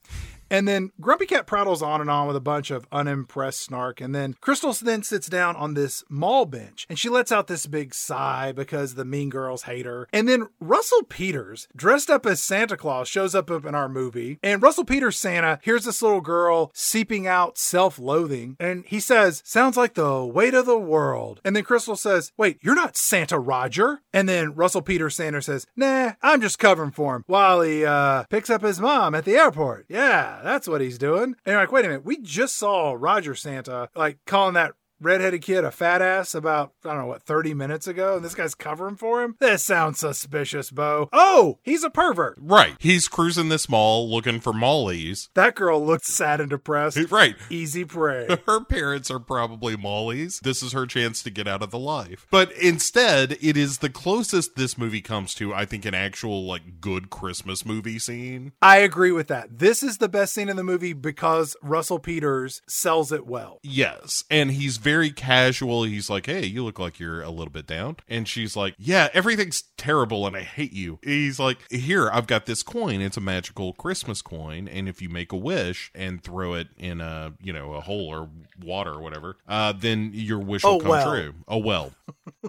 And then Grumpy Cat prattles on and on with a bunch of unimpressed snark. And then Crystal then sits down on this mall bench and she lets out this big sigh because the mean girls hate her. And then Russell Peters, dressed up as Santa Claus, shows up in our movie. And Russell Peters Santa hears this little girl seeping out self loathing. And he says, Sounds like the weight of the world. And then Crystal says, Wait, you're not Santa Roger. And then Russell Peters Santa says, Nah, I'm just covering for him while he uh, picks up his mom at the airport. Yeah, that's what he's doing. And you're like, wait a minute, we just saw Roger Santa like calling that redheaded kid a fat ass about, I don't know, what, 30 minutes ago? And this guy's covering for him? This sounds suspicious, Bo. Oh, he's a pervert. Right. He's cruising this mall looking for mollies. That girl looked sad and depressed. Right. Easy prey. Her parents are probably mollies. This is her chance to get out of the life. But instead, it is the closest this movie comes to, I think, an actual, like, good Christmas movie scene. I agree with that. This is the best scene in the movie because Russell Peters sells it well. Yes. And he's very casual. He's like, hey, you look like you're a little bit down. And she's like, yeah, everything's terrible and I hate you. He's like, here, I've got this coin. It's a magical Christmas coin. And if you make a wish and throw it in a, you know, a hole or water or whatever, uh, then your wish will Oh, come well. true. Oh, well.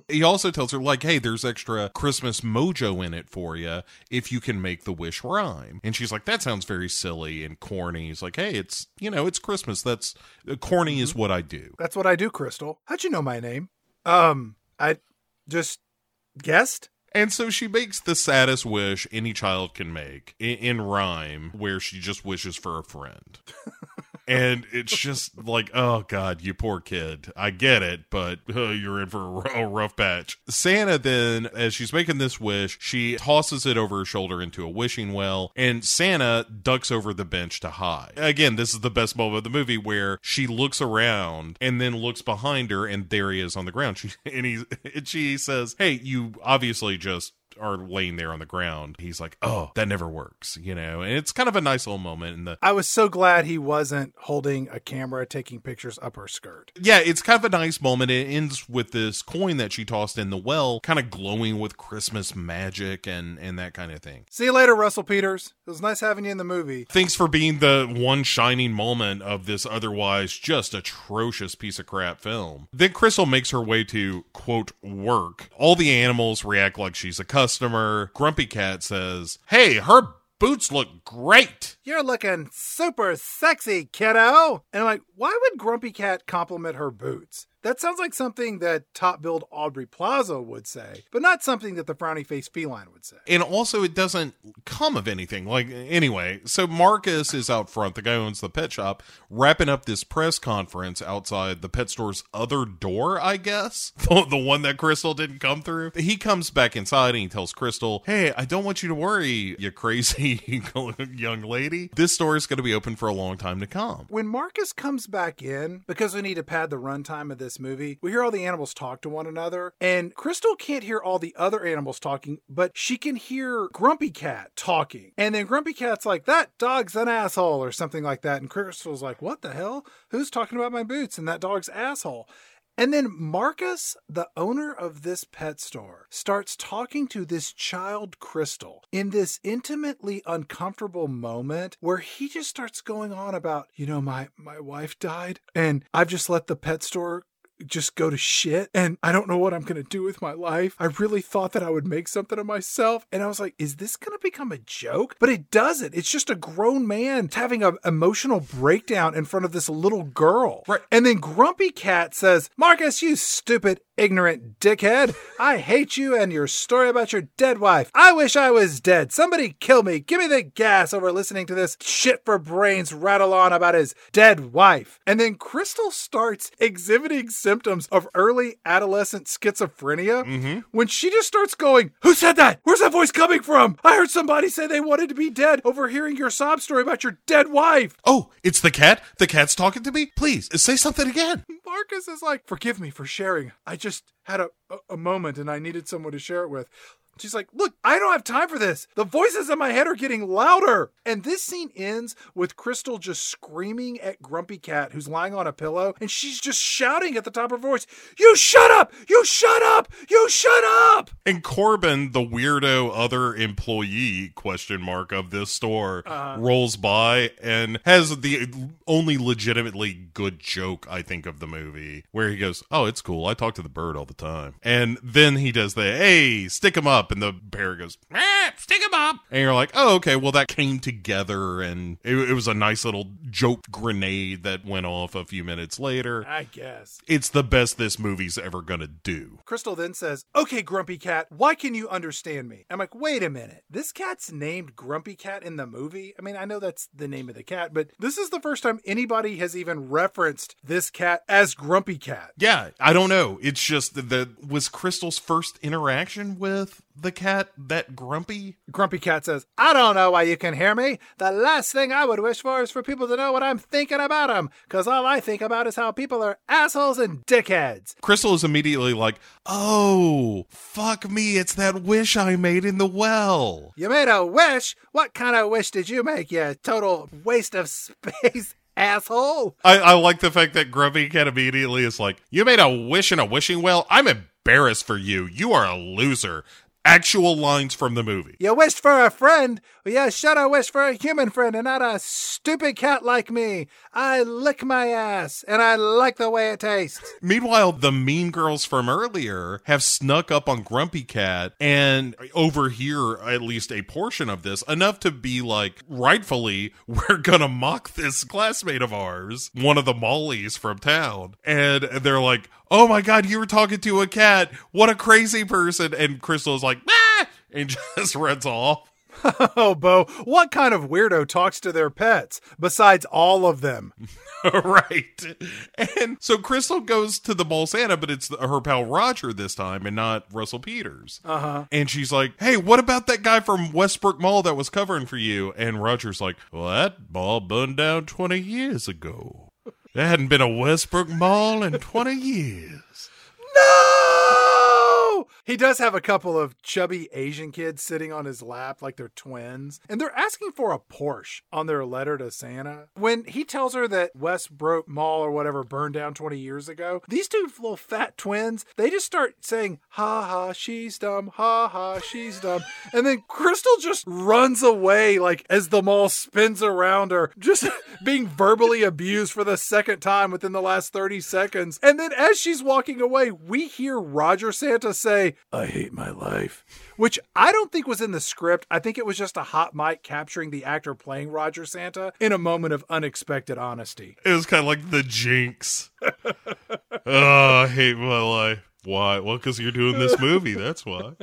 he also tells her, like, hey, there's extra Christmas mojo in it for you if you can make the wish rhyme. And she's like, that sounds very silly and corny. He's like, hey, it's, you know, it's Christmas. That's corny is what I do. That's what I do, Crystal. How'd you know my name? Um, I just guessed. And so she makes the saddest wish any child can make in, in rhyme, where she just wishes for a friend. and it's just like, oh god, you poor kid. I get it, but uh, you're in for a, rough patch. Santa then, as she's making this wish, she tosses it over her shoulder into a wishing well, and Santa ducks over the bench to hide. Again, this is the best moment of the movie where she looks around and then looks behind her, and there he is on the ground. She and he and she says, "Hey, you obviously just." Are laying there on the ground. He's like, "Oh, that never works," you know. And it's kind of a nice little moment in the I was so glad he wasn't holding a camera taking pictures up her skirt. Yeah, it's kind of a nice moment. It ends with this coin that she tossed in the well, kind of glowing with Christmas magic and and that kind of thing. See you later, Russell Peters. It was nice having you in the movie. Thanks for being the one shining moment of this otherwise just atrocious piece of crap film. Then Crystal makes her way to quote work. All the animals react like she's a customer. Grumpy Cat says, "Hey, her boots look great." You're looking super sexy, kiddo. And I'm like, why would Grumpy Cat compliment her boots? That sounds like something that top billed Aubrey Plaza would say, but not something that the frowny face feline would say. and also it doesn't come of anything. Like anyway so marcus is out front. The guy who owns the pet shop wrapping up this press conference outside the pet store's other door i guess? The, the one that crystal didn't come through? He comes back inside and he tells crystal hey i don't want you to worry you crazy young lady. This store is going to be open for a long time to come. When Marcus comes back in, because we need to pad the runtime of this movie, we hear all the animals talk to one another, and Crystal can't hear all the other animals talking, but she can hear Grumpy Cat talking. And then Grumpy Cat's like, that dog's an asshole, or something like that. And Crystal's like, what the hell? Who's talking about my boots? And that dog's asshole. And then Marcus, the owner of this pet store, starts talking to this child Crystal in this intimately uncomfortable moment where he just starts going on about, you know, my my wife died and I've just let the pet store just go to shit and I don't know what I'm going to do with my life. I really thought that I would make something of myself and I was like, is this going to become a joke? But it doesn't. It's just a grown man having an emotional breakdown in front of this little girl. Right. And then Grumpy Cat says, "Marcus, you stupid ignorant dickhead. I hate you and your story about your dead wife. I wish I was dead. Somebody kill me. Give me the gas over listening to this shit for brains rattle on about his dead wife. And then Crystal starts exhibiting symptoms of early adolescent schizophrenia mm-hmm. when she just starts going, Who said that? Where's that voice coming from? I heard somebody say they wanted to be dead overhearing your sob story about your dead wife. oh it's the cat the cat's talking to me please say something again Marcus is like, forgive me for sharing. I just had a, a, a moment and I needed someone to share it with. She's like, look, I don't have time for this. The voices in my head are getting louder. And this scene ends with Crystal just screaming at Grumpy Cat, who's lying on a pillow, and she's just shouting at the top of her voice, You shut up! You shut up! You shut up! And Corbin, the weirdo other employee question mark of this store, uh-huh. rolls by and has the only legitimately good joke I think of the movie, where he goes, "Oh, it's cool. I talk to the bird all the time." And then he does the, "Hey, stick him up," and the bear goes, "Ah, "Stick him up," and you're like, "Oh, okay. Well, that came together, and it, it was a nice little joke grenade that went off a few minutes later." I guess. It's the best this movie's ever gonna do. Crystal then says, Okay, Grumpy Cat, why can you understand me? I'm like, Wait a minute. This cat's named Grumpy Cat in the movie? I mean, I know that's the name of the cat, but this is the first time anybody has even referenced this cat as Grumpy Cat. Yeah, I don't know. It's just that was Crystal's first interaction with the cat that grumpy. Grumpy Cat says, I don't know why you can hear me. The last thing I would wish for is for people to know what I'm thinking about them, because all I think about is how people are assholes and dickheads. Crystal is immediately like, "Oh, fuck me! It's that wish I made in the well." You made a wish? What kind of wish did you make, you total waste of space, asshole? I, I like the fact that Grumpy Cat immediately is like, "You made a wish in a wishing well. I'm embarrassed for you. You are a loser." Actual lines from the movie. You wished for a friend? You should have wished for a human friend and not a stupid cat like me. I lick my ass, and I like the way it tastes. Meanwhile, the mean girls from earlier have snuck up on Grumpy Cat and overhear at least a portion of this, enough to be like, rightfully, we're gonna mock this classmate of ours, one of the Mollies from town. And they're like, oh my god, you were talking to a cat. What a crazy person. And Crystal's like, ah! And just runs off. Oh, Bo, what kind of weirdo talks to their pets besides all of them? right. And so Crystal goes to the mall Santa, but it's her pal Roger this time and not Russell Peters. Uh huh. And she's like, hey, what about that guy from Westbrook Mall that was covering for you? And Roger's like, well, that mall burned down 20 years ago. There hadn't been a Westbrook Mall in 20 years. No! He does have a couple of chubby Asian kids sitting on his lap like they're twins, and they're asking for a Porsche on their letter to Santa. When he tells her that Westbrook Mall or whatever burned down 20 years ago, these two little fat twins, they just start saying, ha ha, she's dumb, ha ha, she's dumb. And then Crystal just runs away like as the mall spins around her, just being verbally abused for the second time within the last 30 seconds. And then as she's walking away, we hear Roger Santa say, I hate my life. Which I don't think was in the script. I think it was just a hot mic capturing the actor playing Roger Santa in a moment of unexpected honesty. It was kind of like the jinx. oh, I hate my life. Why? Well, because you're doing this movie. That's why.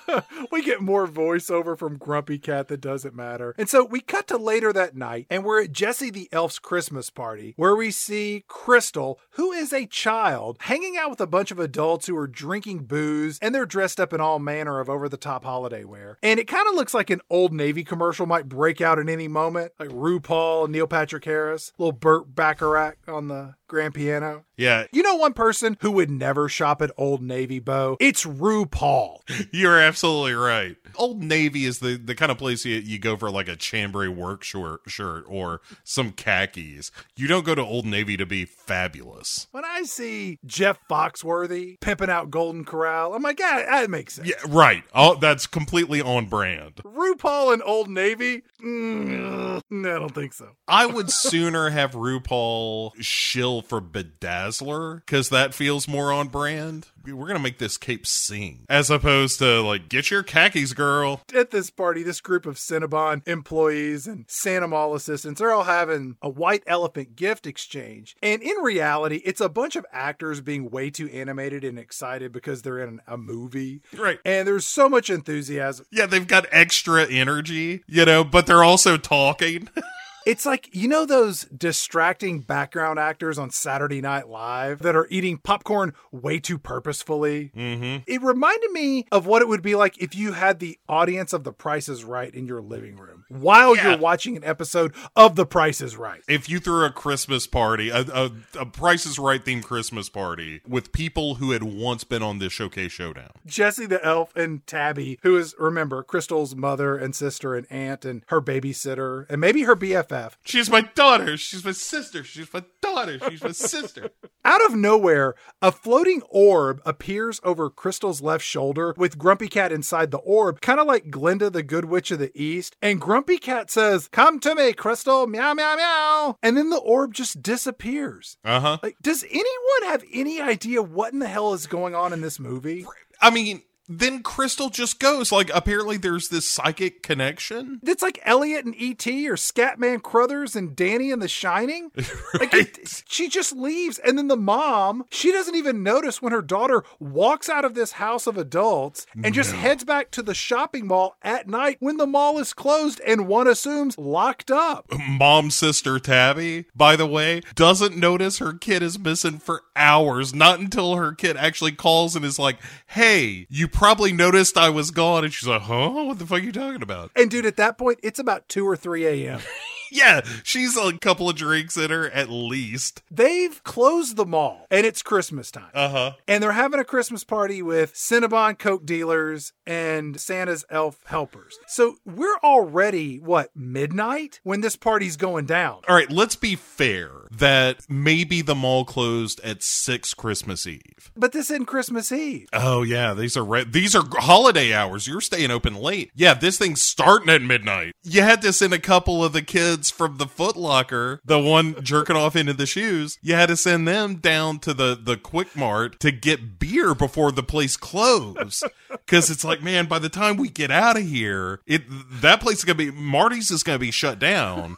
we get more voiceover from Grumpy Cat that doesn't matter. And so we cut to later that night, and we're at Jesse the Elf's Christmas party, where we see Crystal, who is a child, hanging out with a bunch of adults who are drinking booze, and they're dressed up in all manner of over the top holiday wear. And it kind of looks like an old Navy commercial might break out at any moment, like RuPaul, Neil Patrick Harris, little Burt Bacharach on the grand piano. Yeah, You know one person who would never shop at Old Navy, Bo? It's RuPaul. you're absolutely right. Old Navy is the, the kind of place you, you go for like a chambray work shirt, shirt or some khakis. You don't go to Old Navy to be fabulous. When I see Jeff Foxworthy pimping out Golden Corral, I'm like, yeah, that makes sense. Yeah, right. Oh, that's completely on brand. RuPaul and Old Navy? Mm, no, I don't think so. I would sooner have RuPaul shill for Bedazzler because that feels more on brand. We're gonna make this cape sing as opposed to like get your khakis, girl. At this party, this group of Cinnabon employees and Santa Mall assistants are all having a white elephant gift exchange. And in reality, it's a bunch of actors being way too animated and excited because they're in a movie. Right. And there's so much enthusiasm. Yeah, they've got extra energy, you know, but they're also talking. It's like, you know, those distracting background actors on Saturday Night Live that are eating popcorn way too purposefully? mm-hmm. It reminded me of what it would be like if you had the audience of The Price is Right in your living room while Yeah. you're watching an episode of The Price is Right. If you threw a Christmas party, a, a, a Price is Right themed Christmas party with people who had once been on this Showcase Showdown. Jesse the elf and Tabby, who is, remember, Crystal's mother and sister and aunt and her babysitter and maybe her BFF. She's my daughter. She's my sister. She's my daughter. She's my sister. Out of nowhere, a floating orb appears over Crystal's left shoulder with Grumpy Cat inside the orb, kind of like Glinda the Good Witch of the East. And Grumpy Cat says, Come to me, Crystal, meow, meow, meow. And then the orb just disappears. Uh huh. Like, does anyone have any idea what in the hell is going on in this movie? I mean, then Crystal just goes. Like, apparently, there's this psychic connection. It's like Elliot and E.T. or Scatman Crothers and Danny and The Shining. Like, it- she just leaves. And then the mom, she doesn't even notice when her daughter walks out of this house of adults and just heads back to the shopping mall at night when the mall is closed and one assumes locked up. Mom, sister Tabby, by the way, doesn't notice her kid is missing for hours. Not until her kid actually calls and is like, "Hey, you probably noticed I was gone," and she's like, "Huh? What the fuck are you talking about?" And dude, at that point, it's about 2 or 3 a.m. Yeah, she's a couple of drinks in her at least. They've closed the mall and it's Christmas time. Uh huh. and they're having a Christmas party with Cinnabon Coke dealers and Santa's elf helpers. So we're already, what, midnight when this party's going down? All right, let's be fair that maybe the mall closed at six Christmas Eve. But this isn't Christmas Eve. Oh yeah, these are re- these are holiday hours. You're staying open late. Yeah, this thing's starting at midnight. You had to send a couple of the kids from the Foot Locker, the one jerking off into the shoes. You had to send them down to the the Quick Mart to get beer before the place closed. Because it's like, man, by the time we get out of here, it that place is gonna be Marty's is gonna be shut down,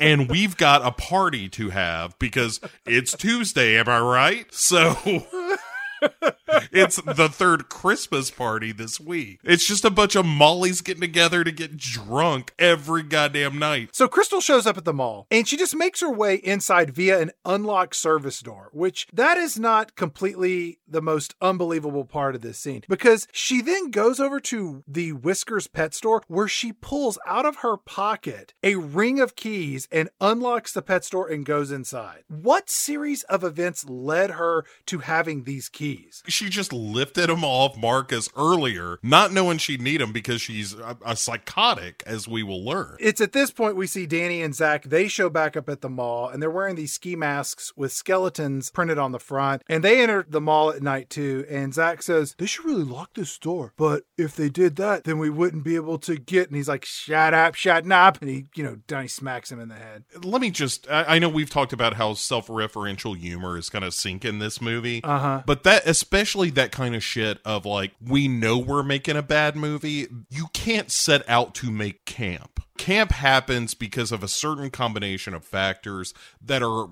and we've got a party to have because it's Tuesday. Am I right? So. it's the third Christmas party this week. It's just a bunch of Mollies getting together to get drunk every goddamn night. So Crystal shows up at the mall and she just makes her way inside via an unlocked service door, which that is not completely the most unbelievable part of this scene because she then goes over to the Whiskers pet store where she pulls out of her pocket a ring of keys and unlocks the pet store and goes inside. What series of events led her to having these keys? She just lifted them off Marcus earlier, not knowing she'd need them because she's a, a psychotic, as we will learn. It's at this point we see Danny and Zach. They show back up at the mall and they're wearing these ski masks with skeletons printed on the front. And they enter the mall at night too. And Zach says, They should really lock this door. But if they did that, then we wouldn't be able to get. And he's like, Shut up, shut up. And he, you know, Danny smacks him in the head. Let me just, I, I know we've talked about how self referential humor is going to sink in this movie. Uh huh. But that, especially that kind of shit of like, we know we're making a bad movie. You can't set out to make camp. Camp happens because of a certain combination of factors that are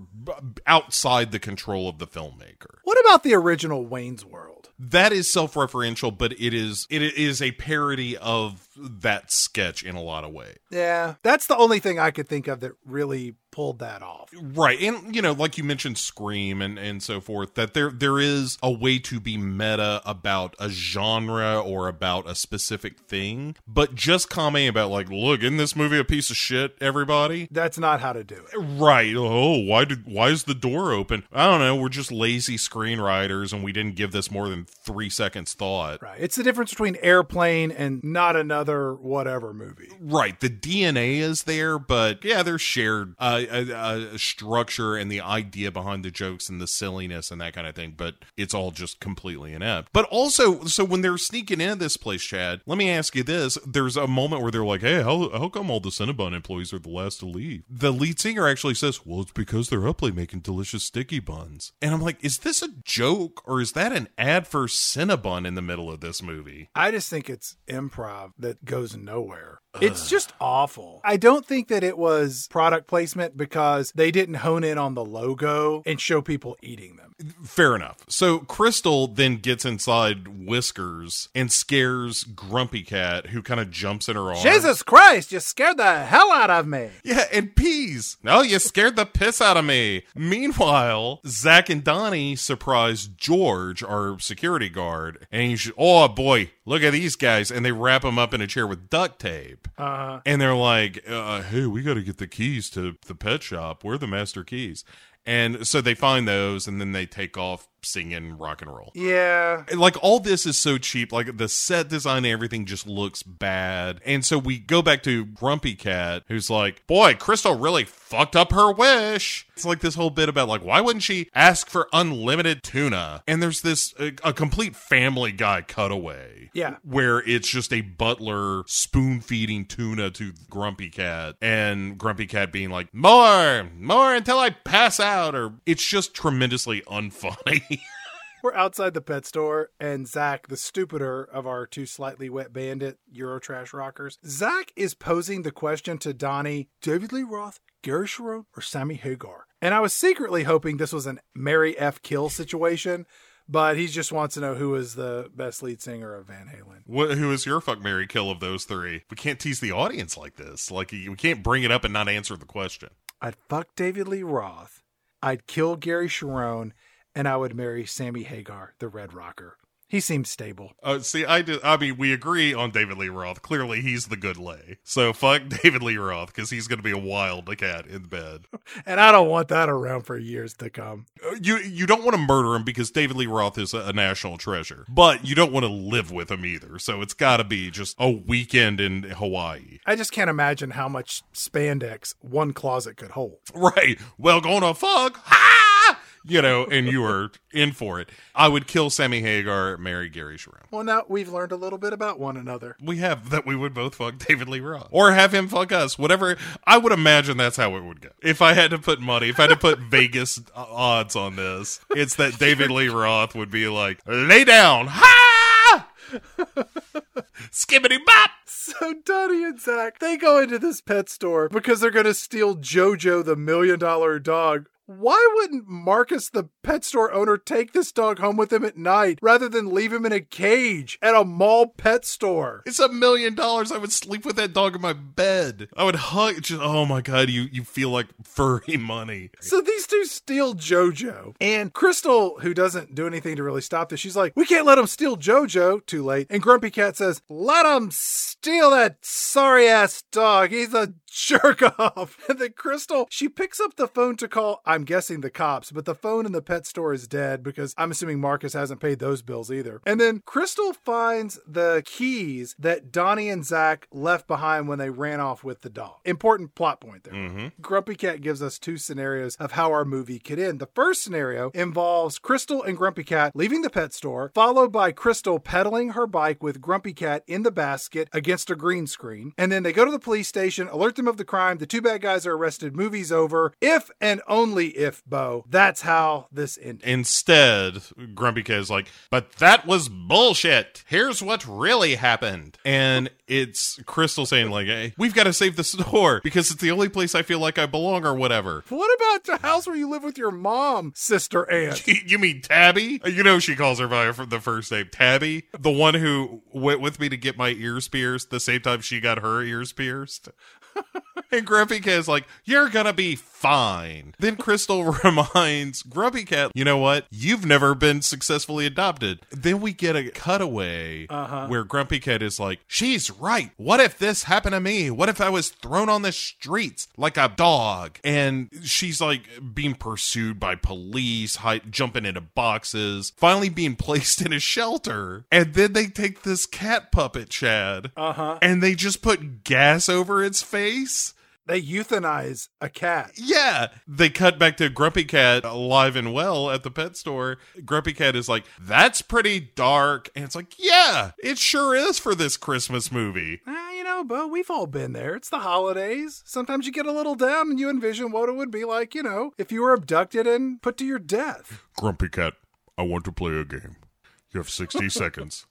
outside the control of the filmmaker. What about the original Wayne's World? That is self-referential, but it is it is a parody of that sketch in a lot of ways. Yeah, that's the only thing I could think of that really pulled that off. Right. And you know, like you mentioned Scream and and so forth that there there is a way to be meta about a genre or about a specific thing, but just commenting about like, look, in this movie a piece of shit, everybody? That's not how to do it. Right. Oh, why did why is the door open? I don't know, we're just lazy screenwriters and we didn't give this more than 3 seconds thought. Right. It's the difference between Airplane and not another whatever movie. Right. The DNA is there, but yeah, they're shared uh, a, a structure and the idea behind the jokes and the silliness and that kind of thing, but it's all just completely inept. But also, so when they're sneaking into this place, Chad, let me ask you this: There's a moment where they're like, "Hey, how how come all the Cinnabon employees are the last to leave?" The lead singer actually says, "Well, it's because they're up late making delicious sticky buns." And I'm like, "Is this a joke or is that an ad for Cinnabon in the middle of this movie?" I just think it's improv that goes nowhere. It's just awful. I don't think that it was product placement because they didn't hone in on the logo and show people eating them. Fair enough. So Crystal then gets inside Whiskers and scares Grumpy Cat, who kind of jumps in her arms. Jesus Christ, you scared the hell out of me. Yeah, and peas. No, you scared the piss out of me. Meanwhile, Zach and Donnie surprise George, our security guard, and he's oh boy, look at these guys, and they wrap them up in a chair with duct tape. Uh, And they're like, uh, hey, we got to get the keys to the pet shop. Where are the master keys? And so they find those and then they take off singing rock and roll. yeah. And, Like all this is so cheap. Like the set design and everything just looks bad. And so we go back to Grumpy Cat, who's like, boy, Crystal really fucked up her wish. It's like this whole bit about like, why wouldn't she ask for unlimited tuna? And there's this a, a complete family guy cutaway Yeah. where it's just a butler spoon feeding tuna to Grumpy Cat and Grumpy Cat being like, more, more until I pass out. Or it's just tremendously unfunny. We're outside the pet store, and Zach, the stupider of our two slightly wet bandit Eurotrash rockers, Zach is posing the question to Donnie David Lee Roth, Gary Cherone, or Sammy Hagar. And I was secretly hoping this was an Mary F. Kill situation, but he just wants to know who is the best lead singer of Van Halen. What, who is your fuck Mary kill of those three? We can't tease the audience like this. Like we can't bring it up and not answer the question. I'd fuck David Lee Roth, I'd kill Gary Cherone, and I would marry Sammy Hagar, the Red Rocker. He seems stable. Uh, see, I did. I mean, we agree on David Lee Roth. Clearly, he's the good lay. So fuck David Lee Roth because he's going to be a wild cat in bed. And I don't want that around for years to come. Uh, You you don't want to murder him because David Lee Roth is a, a national treasure, but you don't want to live with him either. So it's got to be just a weekend in Hawaii, I just can't imagine how much spandex one closet could hold. right? Well, gonna fuck. Ha! You know, and you are in for it. I would kill Sammy Hagar, marry Gary Cherone. Well, now we've learned a little bit about one another. we have that we would both fuck David Lee Roth or have him fuck us. Whatever. I would imagine that's how it would go. If I had to put money, if I had to put Vegas odds on this, it's that David Lee Roth would be like, lay down. Ha! Skibbity bop. So Donnie and Zach, they go into this pet store because they're going to steal Jojo, the million dollar dog. Why wouldn't Marcus, the pet store owner, take this dog home with him at night rather than leave him in a cage at a mall pet store? It's a million dollars. I would sleep with that dog in my bed. I would hug. Just oh my god, you you feel like furry money. So these two steal JoJo. And Crystal, who doesn't do anything to really stop this, she's like, We can't let them steal JoJo. Too late. And Grumpy Cat says, Let them steal that sorry ass dog. He's a jerk off. And then Crystal, she picks up the phone to call, I'm guessing the cops, but the phone in the pet store is dead because I'm assuming Marcus hasn't paid those bills either. And then Crystal finds the keys that Donnie and Zach left behind when they ran off with the dog. Important plot point there. Mm-hmm. Grumpy Cat gives us two scenarios of how our movie could end. The first scenario involves Crystal and Grumpy Cat leaving the pet store, followed by Crystal pedaling her bike with Grumpy Cat in the basket against a green screen. And then they go to the police station, alert them of the crime. The two bad guys are arrested. Movie's over. If and only if, Bo. That's how this ended. Instead, Grumpy Cat is like, but that was bullshit. Here's what really happened. And it's Crystal saying, like, hey, we've got to save the store because it's the only place I feel like I belong or whatever. What about the house where you live with your mom, sister aunt? You mean Tabby? You know she calls her by her- the first name, Tabby, the one who went with me to get my ears pierced the same time she got her ears pierced. And Grumpy Cat is like, You're gonna be fine. Then Crystal reminds Grumpy Cat, You know what? You've never been successfully adopted. Then we get a cutaway where Grumpy Cat is like, She's right. What if this happened to me? What if I was thrown on the streets like a dog? And she's like being pursued by police, jumping into boxes, finally being placed in a shelter. And then they take this cat puppet, Chad, Uh-huh. and they just put gas over its face. They euthanize a cat. Yeah. They cut back to Grumpy Cat alive and well at the pet store. Grumpy Cat is like, that's pretty dark. And it's like, yeah, it sure is for this Christmas movie. Ah, you know, Bo, we've all been there. It's the holidays. Sometimes you get a little down and you envision what it would be like, you know, if you were abducted and put to your death. Grumpy Cat, I want to play a game. You have 60 seconds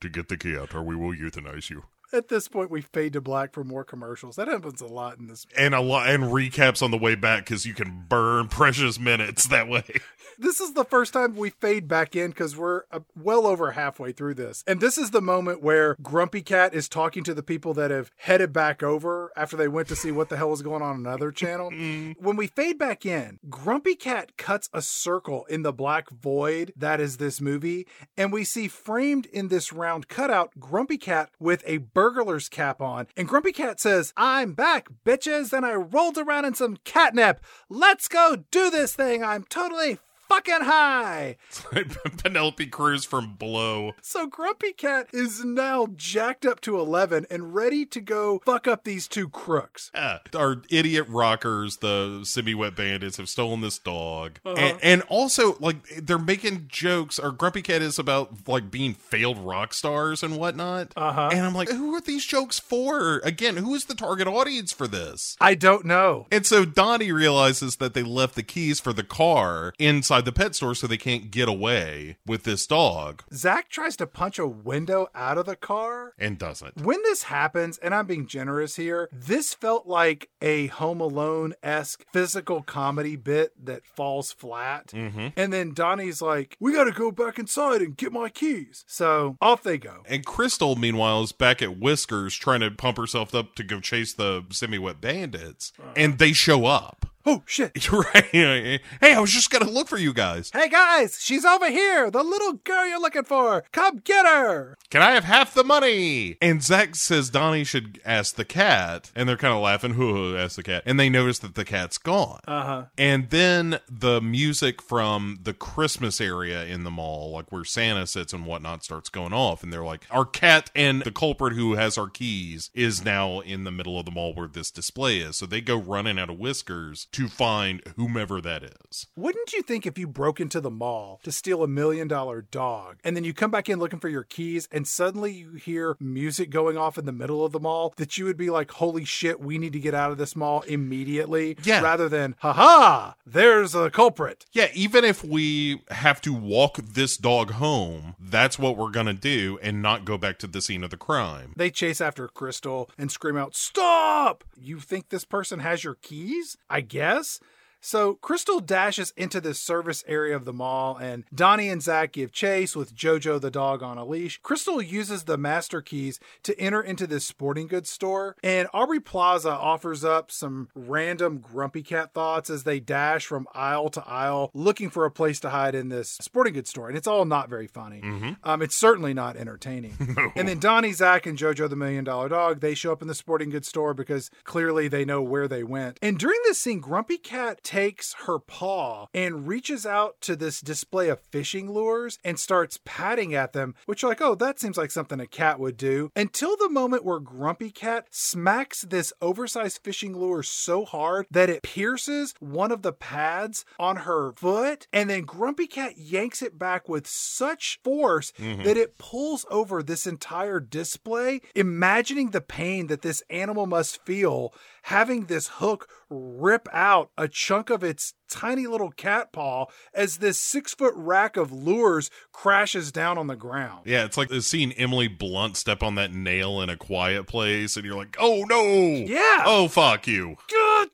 to get the key out, or we will euthanize you. At this point, we fade to black for more commercials. That happens a lot in this. And a lot and recaps on the way back because you can burn precious minutes that way. This is the first time we fade back in because we're uh, well over halfway through this. And this is the moment where Grumpy Cat is talking to the people that have headed back over after they went to see what the hell was going on on another channel. when we fade back in, Grumpy Cat cuts a circle in the black void that is this movie. And we see framed in this round cutout Grumpy Cat with a burglar's cap on. And Grumpy Cat says, I'm back, bitches. And I rolled around in some catnip. Let's go do this thing. I'm totally fucking high. Penelope Cruz from Blow. So Grumpy Cat is now jacked up to 11 and ready to go fuck up these two crooks. Yeah. Our idiot rockers, the semi wet bandits, have stolen this dog. And, and also, like, they're making jokes, or Grumpy Cat is about, like, being failed rock stars and whatnot. Uh-huh. And I'm like, who are these jokes for? Again, who is the target audience for this? I don't know. And so Donnie realizes that they left the keys for the car inside the pet store so they can't get away with this dog Zach tries to punch a window out of the car. and doesn't. When this happens, and I'm being generous here, this felt like a Home Alone esque physical comedy bit that falls flat. Mm-hmm. And then Donnie's like, We gotta go back inside and get my keys. So off they go. And Crystal, meanwhile, is back at Whiskers trying to pump herself up to go chase the semi wet bandits. And they show up. Oh shit. You're right. Hey, I was just going to look for you guys. Hey guys, she's over here. The little girl you're looking for. Come get her. Can I have half the money? And Zach says Donnie should ask the cat. And they're kind of laughing. Who ask the cat? And they notice that the cat's gone. Uh huh. And then the music from the Christmas area in the mall, like where Santa sits and whatnot, starts going off. And they're like, Our cat and the culprit who has our keys is now in the middle of the mall where this display is. So they go running out of whiskers to find whomever that is. Wouldn't you think if you broke into the mall to steal a million dollar dog and then you come back in looking for your keys and suddenly you hear music going off in the middle of the mall that you would be like, holy shit, we need to get out of this mall immediately? Yeah. Rather than, haha, there's a culprit. Yeah, even if we have to walk this dog home, that's what we're going to do and not go back to the scene of the crime. They chase after Crystal and scream out, Stop! You think this person has your keys? I guess. Yes so Crystal dashes into the service area of the mall, and Donnie and Zach give chase with Jojo the dog on a leash. Crystal uses the master keys to enter into this sporting goods store, and Aubrey Plaza offers up some random grumpy cat thoughts as they dash from aisle to aisle looking for a place to hide in this sporting goods store. And it's all not very funny. Um, it's certainly not entertaining. And then Donnie, Zach, and Jojo the Million Dollar Dog, they show up in the sporting goods store because clearly they know where they went. And during this scene, Grumpy Cat takes her paw and reaches out to this display of fishing lures and starts patting at them, which, are like, oh, that seems like something a cat would do. Until the moment where Grumpy Cat smacks this oversized fishing lure so hard that it pierces one of the pads on her foot. And then Grumpy Cat yanks it back with such force mm-hmm. that it pulls over this entire display, imagining the pain that this animal must feel having this hook rip out a chunk of its tiny little cat paw as this six foot rack of lures crashes down on the ground. Yeah, it's like seeing Emily Blunt step on that nail in a quiet place, and you're like, oh no! Yeah. Oh, fuck you. Good.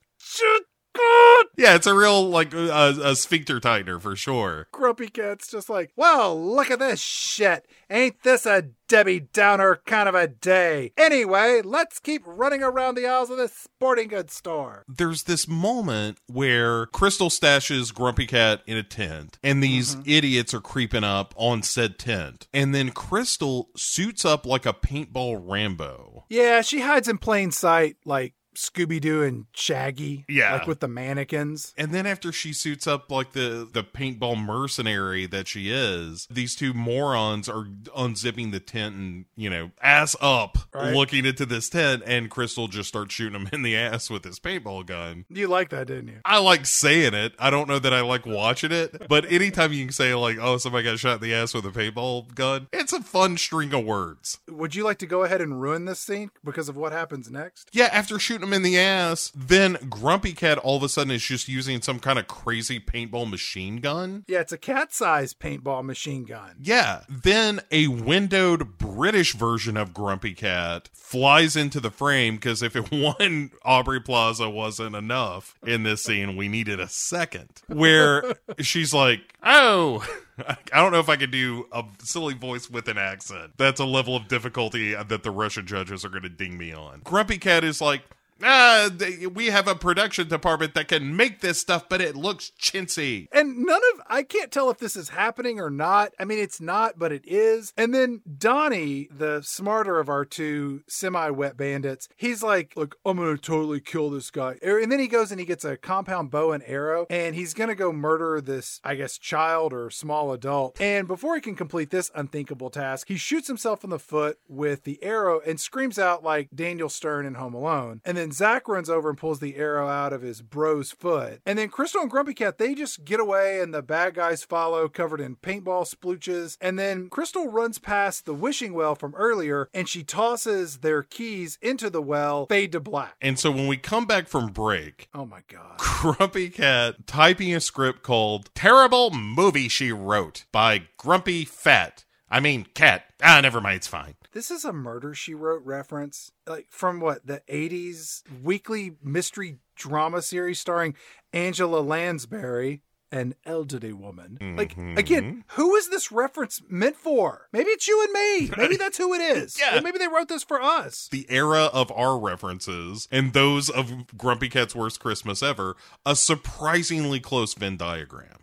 Yeah, it's a real, like, uh, a sphincter tightener for sure. Grumpy Cat's just like, well, look at this shit. Ain't this a Debbie Downer kind of a day? Anyway, let's keep running around the aisles of this sporting goods store. There's this moment where Crystal stashes Grumpy Cat in a tent, and these idiots are creeping up on said tent. And then Crystal suits up like a paintball Rambo. Yeah, she hides in plain sight like Scooby Doo and Shaggy. Yeah. Like with the mannequins. And then after she suits up like the the paintball mercenary that she is, these two morons are unzipping the tent and, you know, ass up Right. looking into this tent and Crystal just starts shooting him in the ass with his paintball gun. You like that, didn't you? I like saying it. I don't know that I like watching it, but anytime you can say like, "Oh, somebody got shot in the ass with a paintball gun," it's a fun string of words. Would you like to go ahead and ruin this scene because of what happens next? Yeah, after shooting him in the ass, then Grumpy Cat all of a sudden is just using some kind of crazy paintball machine gun. Yeah, it's a cat sized paintball machine gun. Yeah, then a windowed British version of Grumpy Cat flies into the frame because if it one Aubrey Plaza wasn't enough in this scene, we needed a second. Where she's like, "Oh, I don't know if I could do a silly voice with an accent. That's a level of difficulty that the Russian judges are going to ding me on." Grumpy Cat is like. Ah, we have a production department that can make this stuff, but it looks chintzy. And none of, I can't tell if this is happening or not. I mean, it's not, but it is. And then Donnie, the smarter of our two semi wet bandits, he's like, Look, I'm going to totally kill this guy. Er, And then he goes and he gets a compound bow and arrow, and he's going to go murder this, I guess, child or small adult. And before he can complete this unthinkable task, he shoots himself in the foot with the arrow and screams out like Daniel Stern in Home Alone. And then Zach runs over and pulls the arrow out of his bro's foot. And then Crystal and Grumpy Cat, they just get away and the bad guys follow covered in paintball splooches. And then Crystal runs past the wishing well from earlier and she tosses their keys into the well, fade to black. And so when we come back from break, Oh my God. Grumpy Cat typing a script called Terrible Movie She Wrote by Grumpy Fat. I mean, Cat. Ah, never mind, it's fine. This is a Murder She Wrote reference, like from what the '80s weekly mystery drama series starring Angela Lansbury, an elderly woman. Like again, who is this reference meant for? Maybe it's you and me. Maybe that's who it is. Yeah. Or maybe they wrote this for us. The era of our references and those of Grumpy Cat's Worst Christmas Ever, a surprisingly close Venn diagram.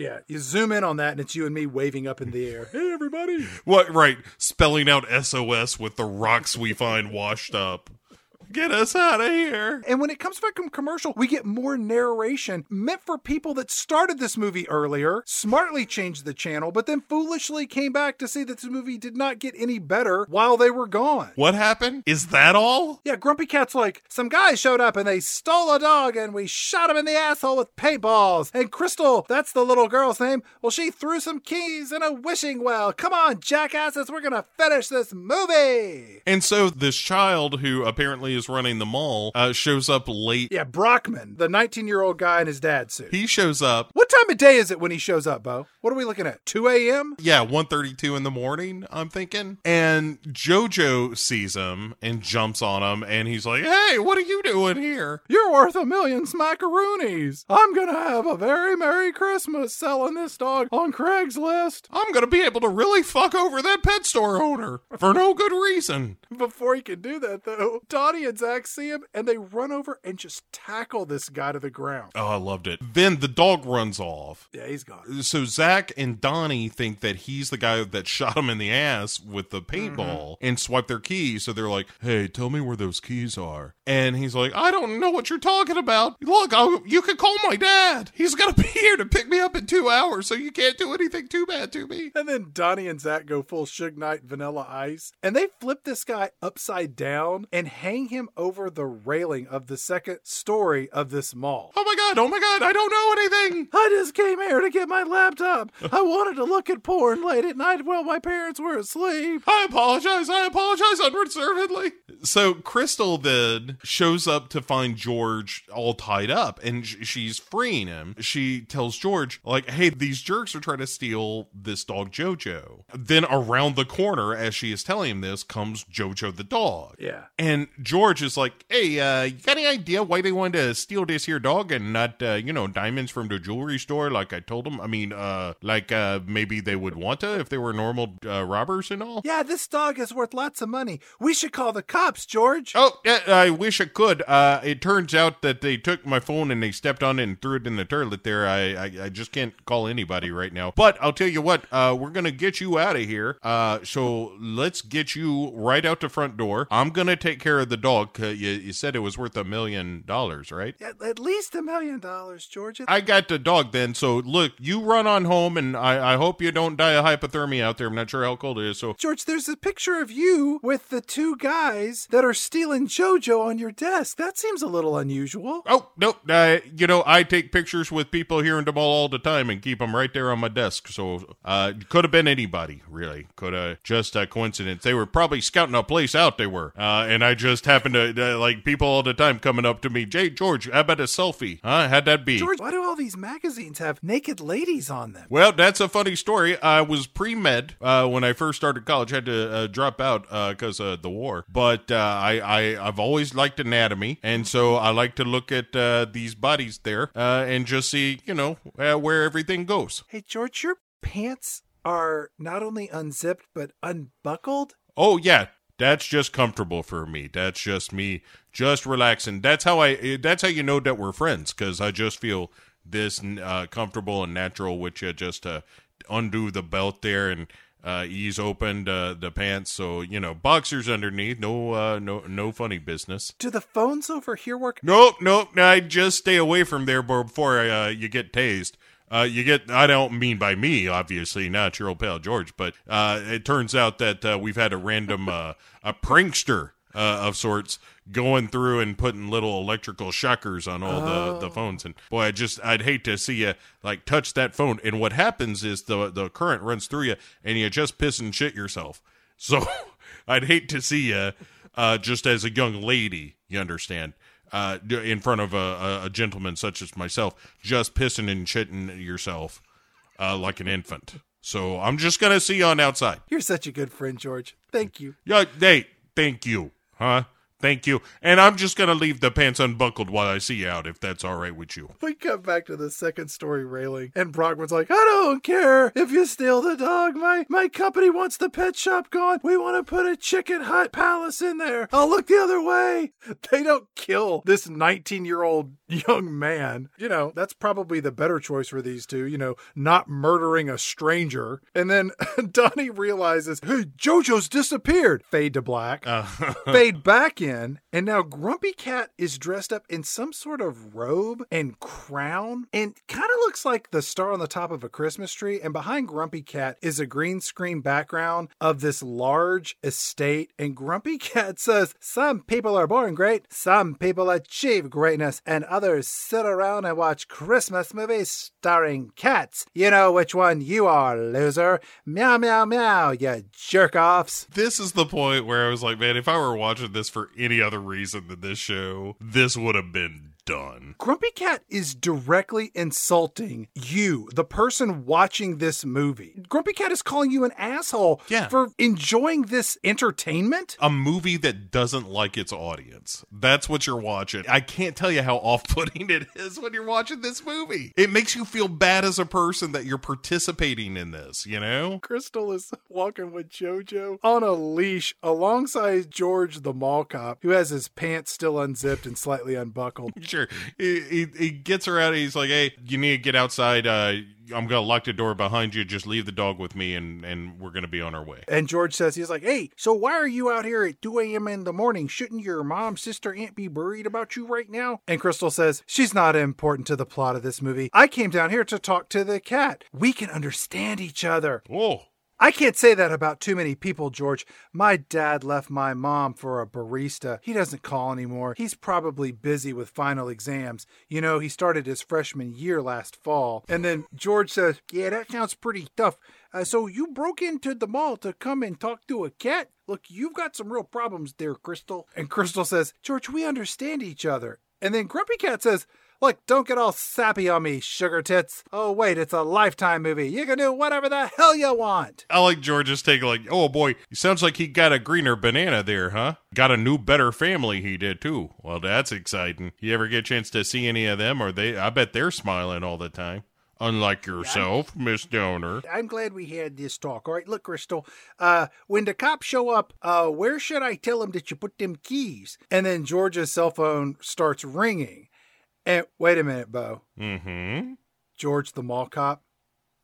Yeah, you zoom in on that, and it's you and me waving up in the air. Hey, everybody! What, right, spelling out SOS with the rocks we find washed up. Get us out of here. And when it comes back from commercial, we get more narration meant for people that started this movie earlier, smartly changed the channel, but then foolishly came back to see that this movie did not get any better while they were gone. What happened? Is that all? Yeah, Grumpy Cat's like, some guys showed up and they stole a dog and we shot him in the asshole with paintballs. And Crystal, that's the little girl's name, well, she threw some keys in a wishing well. Come on, jackasses, we're gonna finish this movie. And so this child, who apparently is is running the mall, uh, shows up late. Yeah, Brockman, the 19 year old guy in his dad's suit. He shows up. what time of day is it when he shows up, Bo? What are we looking at? 2 a.m.? Yeah, 1.32 in the morning, I'm thinking. And Jojo sees him and jumps on him, and he's like, hey, what are you doing here? You're worth a million smackaroonies. I'm gonna have a very Merry Christmas selling this dog on Craigslist. I'm gonna be able to really fuck over that pet store owner for no good reason. Before he can do that, though, Donnie and Zach see him and they run over and just tackle this guy to the ground. Oh, I loved it. Then the dog runs off. Yeah, he's gone. So Zach and Donnie think that he's the guy that shot him in the ass with the paintball mm-hmm. and swipe their keys. So they're like, "Hey, tell me where those keys are." And he's like, "I don't know what you're talking about. Look, I'll, you can call my dad. He's gonna be here to pick me up in two hours, so you can't do anything too bad to me." And then Donnie and Zach go full Suge Knight Vanilla Ice, and they flip this guy upside down and hang him over the railing of the second story of this mall. Oh my god! Oh my god! I don't know anything. I just came here to get my laptop. I wanted to look at porn late at night while my parents were asleep. I apologize. I apologize unreservedly. So Crystal then shows up to find George all tied up and sh- she's freeing him. She tells George, like, hey, these jerks are trying to steal this dog Jojo. Then around the corner, as she is telling him this, comes Jojo the dog. Yeah. And George is like, hey, uh, you got any idea why they wanted to steal this here dog and not, uh, you know, diamonds from the jewelry store like I told them? I mean, uh, like, uh, maybe they would want to if they were normal uh, robbers and all? Yeah, this dog is worth lots of money. We should call the cops, George. Oh, yeah, I wish I could. Uh, it turns out that they took my phone and they stepped on it and threw it in the toilet there. I, I, I just can't call anybody right now. But I'll tell you what, uh, we're going to get you out of here. Uh, so let's get you right out the front door. I'm going to take care of the dog. 'Cause You, you said it was worth a million dollars, right? At, at least a million dollars, George. I got the dog then. So look, you run on home and I, I hope you don't die of hypothermia out there. I'm not sure how cold it is. So George, there's a picture of you with the two guys that are stealing JoJo on your desk. That seems a little unusual. Oh no! Uh, you know, I take pictures with people here in the mall all the time and keep them right there on my desk. So, uh, could have been anybody, really. Could have just a coincidence. They were probably scouting a place out. They were, uh, and I just happened to uh, like people all the time coming up to me. Jay George, how about a selfie? Huh? How'd that be? George, why do all these magazines have naked ladies on them? Well, that's a funny story. I was pre med uh, when I first started college. Had to uh, drop out because of the war. But uh, I, I I've always liked anatomy, and so I like to look at uh, these bodies there uh, and just see you know uh, where everything goes. Hey, George, your pants are not only unzipped but unbuckled. Oh yeah, that's just comfortable for me. That's just me, just relaxing. That's how I. That's how you know that we're friends because I just feel this uh, comfortable and natural with you. Just to undo the belt there and uh, ease open uh, the pants. So you know, boxers underneath. No, uh, no, no funny business. Do the phones over here work? Nope, nope. I just stay away from there before uh, you get tased. Uh, you get, I don't mean by me, obviously, not your old pal George, but uh, it turns out that uh, we've had a random, uh, a prankster uh, of sorts going through and putting little electrical shockers on all the, the phones. And boy, I just, I'd hate to see you like touch that phone. And what happens is the, the current runs through you and you just piss and shit yourself. So I'd hate to see you uh, just as a young lady, you understand uh, in front of a, a gentleman such as myself, just pissing and shitting yourself uh, like an infant. So I'm just gonna see you on outside. You're such a good friend, George. Thank you. Yeah, hey, thank you, huh? Thank you. And I'm just gonna leave the pants unbuckled while I see you out, if that's all right with you. We come back to the second story railing, and Brockman's like, I don't care if you steal the dog. My my company wants the pet shop gone. We want to put a chicken hut palace in there. I'll look the other way. They don't kill this 19 year old young man. You know, that's probably the better choice for these two, you know, not murdering a stranger. And then Donnie realizes, hey, JoJo's disappeared. Fade to black. Uh, fade back in, and now Grumpy Cat is dressed up in some sort of robe and crown, and kind of looks like the star on the top of a Christmas tree. And behind Grumpy Cat is a green screen background of this large estate. And Grumpy Cat says, Some people are born great, some people achieve greatness, and others sit around and watch Christmas movies starring cats. You know which one you are, loser. Meow, meow, meow, you jerk offs. this is the point where I was like, man, if I were watching this for any other reason than this show, this would have been done. Grumpy Cat is directly insulting you, the person watching this movie. Grumpy Cat is calling you an asshole Yeah. for enjoying this entertainment. A movie that doesn't like its audience. That's what you're watching. I can't tell you how off putting it is when you're watching this movie. It makes you feel bad as a person that you're participating in this, you know? Crystal is walking with JoJo on a leash alongside George the mall cop, who has his pants still unzipped and slightly unbuckled. Sure. He, he, he gets her out. He's like, hey, you need to get outside. Uh, I'm going to lock the door behind you. Just leave the dog with me, and, and we're going to be on our way. And George says, he's like, hey, so why are you out here at 2 a.m. in the morning? Shouldn't your mom, sister, aunt be worried about you right now? And Crystal says, she's not important to the plot of this movie. I came down here to talk to the cat. We can understand each other. Oh, I can't say that about too many people, George. My dad left my mom for a barista. He doesn't call anymore. He's probably busy with final exams. You know, he started his freshman year last fall. And then George says, Yeah, that sounds pretty tough. Uh, so you broke into the mall to come and talk to a cat? Look, you've got some real problems there, Crystal. And Crystal says, George, we understand each other. And then Grumpy Cat says, Look, don't get all sappy on me, sugar tits. Oh, wait, it's a lifetime movie. You can do whatever the hell you want. I like George's take. Like, oh boy, he sounds like he got a greener banana there, huh? Got a new, better family. He did too. Well, that's exciting. You ever get a chance to see any of them? Or they? I bet they're smiling all the time. Unlike yourself, Miss Donor. I'm glad we had this talk. All right, look, Crystal. Uh, when the cops show up, uh, where should I tell them that you put them keys? And then George's cell phone starts ringing. And wait a minute, Bo. Mm-hmm. George, the mall cop.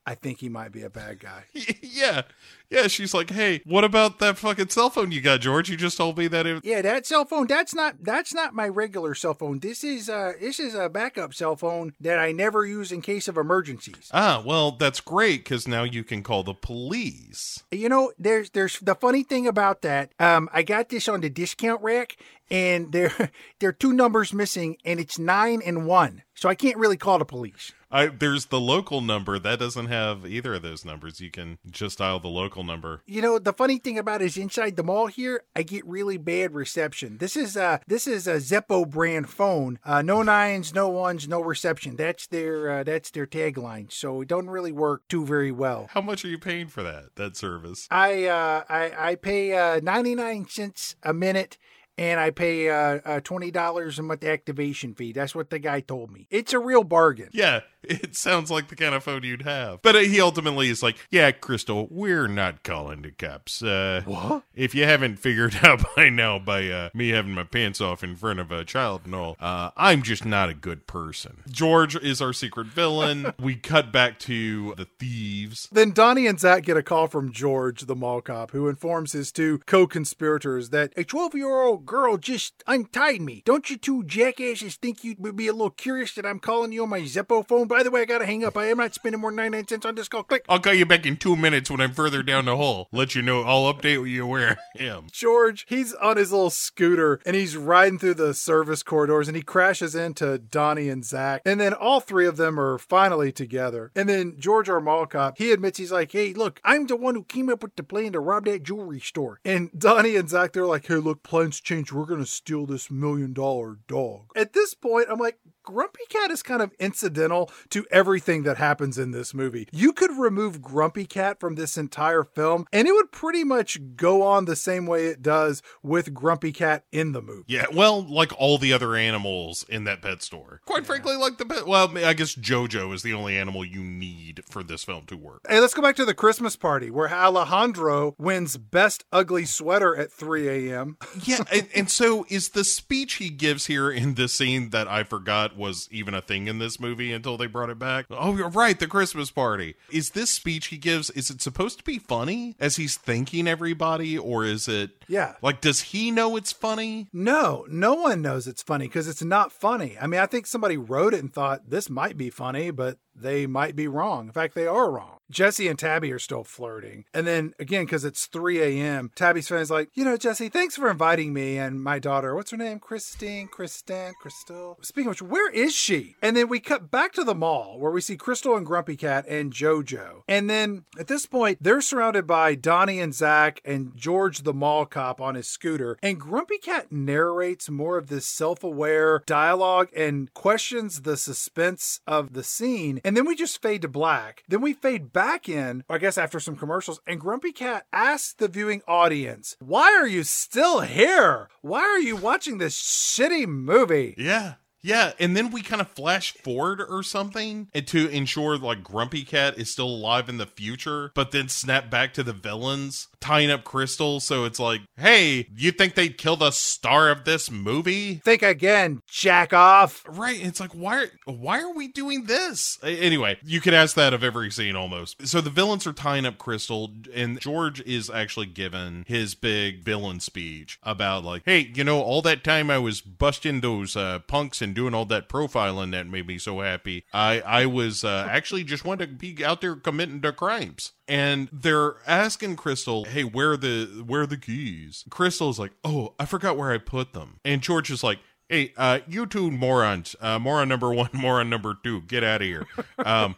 I think he might be a bad guy. yeah, yeah. She's like, hey, what about that fucking cell phone you got, George? You just told me that it. Yeah, that cell phone. That's not. That's not my regular cell phone. This is. Uh, this is a backup cell phone that I never use in case of emergencies. Ah, well, that's great because now you can call the police. You know, there's there's the funny thing about that. Um, I got this on the discount rack, and there there are two numbers missing, and it's nine and one, so I can't really call the police. I there's the local number that doesn't have either of those numbers. You can just dial the local number. You know, the funny thing about it is inside the mall here, I get really bad reception. This is a this is a Zeppo brand phone. Uh, no nines, no ones, no reception. That's their uh, that's their tagline. So it don't really work too very well. How much are you paying for that that service? I uh I I pay uh 99 cents a minute and I pay uh, uh twenty dollars a month activation fee. That's what the guy told me. It's a real bargain. Yeah, it sounds like the kind of phone you'd have. But uh, he ultimately is like, "Yeah, Crystal, we're not calling the cops. Uh, What? If you haven't figured out by now, by uh, me having my pants off in front of a child and all, uh, I'm just not a good person." George is our secret villain. we cut back to the thieves. Then Donnie and Zach get a call from George, the mall cop, who informs his two co-conspirators that a 12-year-old girl just untied me. Don't you two jackasses think you would be a little curious that I'm calling you on my Zeppo phone? By the way, I gotta hang up. I am not spending more than 99 cents on this call. Click. I'll call you back in two minutes when I'm further down the hole. Let you know. I'll update you where I am. George, he's on his little scooter and he's riding through the service corridors and he crashes into Donnie and Zach. And then all three of them are finally together. And then George, our mall cop, he admits he's like, hey, look, I'm the one who came up with the plan to rob that jewelry store. And Donnie and Zach, they're like, hey, look, plans change. We're going to steal this million dollar dog. At this point, I'm like, Grumpy Cat is kind of incidental to everything that happens in this movie. You could remove Grumpy Cat from this entire film, and it would pretty much go on the same way it does with Grumpy Cat in the movie. Yeah, well, like all the other animals in that pet store. Quite frankly, like the pet. Well, I guess JoJo is the only animal you need for this film to work. Hey, let's go back to the Christmas party where Alejandro wins Best Ugly Sweater at 3 a.m. Yeah, and, and so is the speech he gives here in this scene that I forgot was even a thing in this movie until they brought it back. Oh, you're right, the Christmas party. Is this speech he gives, is it supposed to be funny as he's thanking everybody, or is it Yeah. like does he know it's funny? No, no one knows it's funny because it's not funny. I mean, I think somebody wrote it and thought this might be funny, but they might be wrong. In fact, they are wrong. Jesse and Tabby are still flirting. And then again, because it's 3 a.m., Tabby's friend's like, you know, Jesse, thanks for inviting me and my daughter. What's her name? Christine, Kristen, Crystal. Speaking of which, where is she? And then we cut back to the mall where we see Crystal and Grumpy Cat and JoJo. And then at this point, they're surrounded by Donnie and Zach and George the mall cop on his scooter. And Grumpy Cat narrates more of this self aware dialogue and questions the suspense of the scene. And then we just fade to black. Then we fade back in, I guess after some commercials, and Grumpy Cat asks the viewing audience, Why are you still here? Why are you watching this shitty movie? Yeah. Yeah, and then we kind of flash forward or something and to ensure like Grumpy Cat is still alive in the future, but then snap back to the villains tying up Crystal. So it's like, hey, you think they'd kill the star of this movie? Think again, jack off. Right. It's like, why why are we doing this? Anyway, you could ask that of every scene almost. So the villains are tying up Crystal, and George is actually given his big villain speech about like, hey, you know, all that time I was busting those uh, punks and doing all that profiling that made me so happy. I I was uh, actually just wanted to be out there committing the crimes. And they're asking Crystal, "Hey, where are the where are the keys?" Crystal's like, "Oh, I forgot where I put them." And George is like, "Hey, uh, you two morons, uh, moron number one, moron number two, get out of here." Um,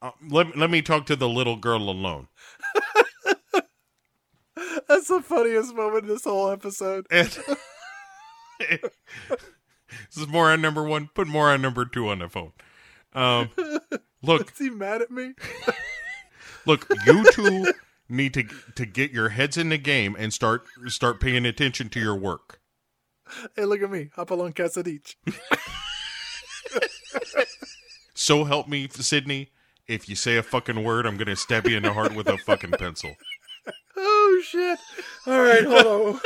uh, let let me talk to the little girl alone. That's the funniest moment in this whole episode. And this is more on number one. Put more on number two on the phone. Um, look, Is he mad at me? Look, you two need to to get your heads in the game and start start paying attention to your work. Hey, look at me. Hopalong Casadich. So help me, Sydney. If you say a fucking word, I'm gonna stab you in the heart with a fucking pencil. Oh, shit. All right, hold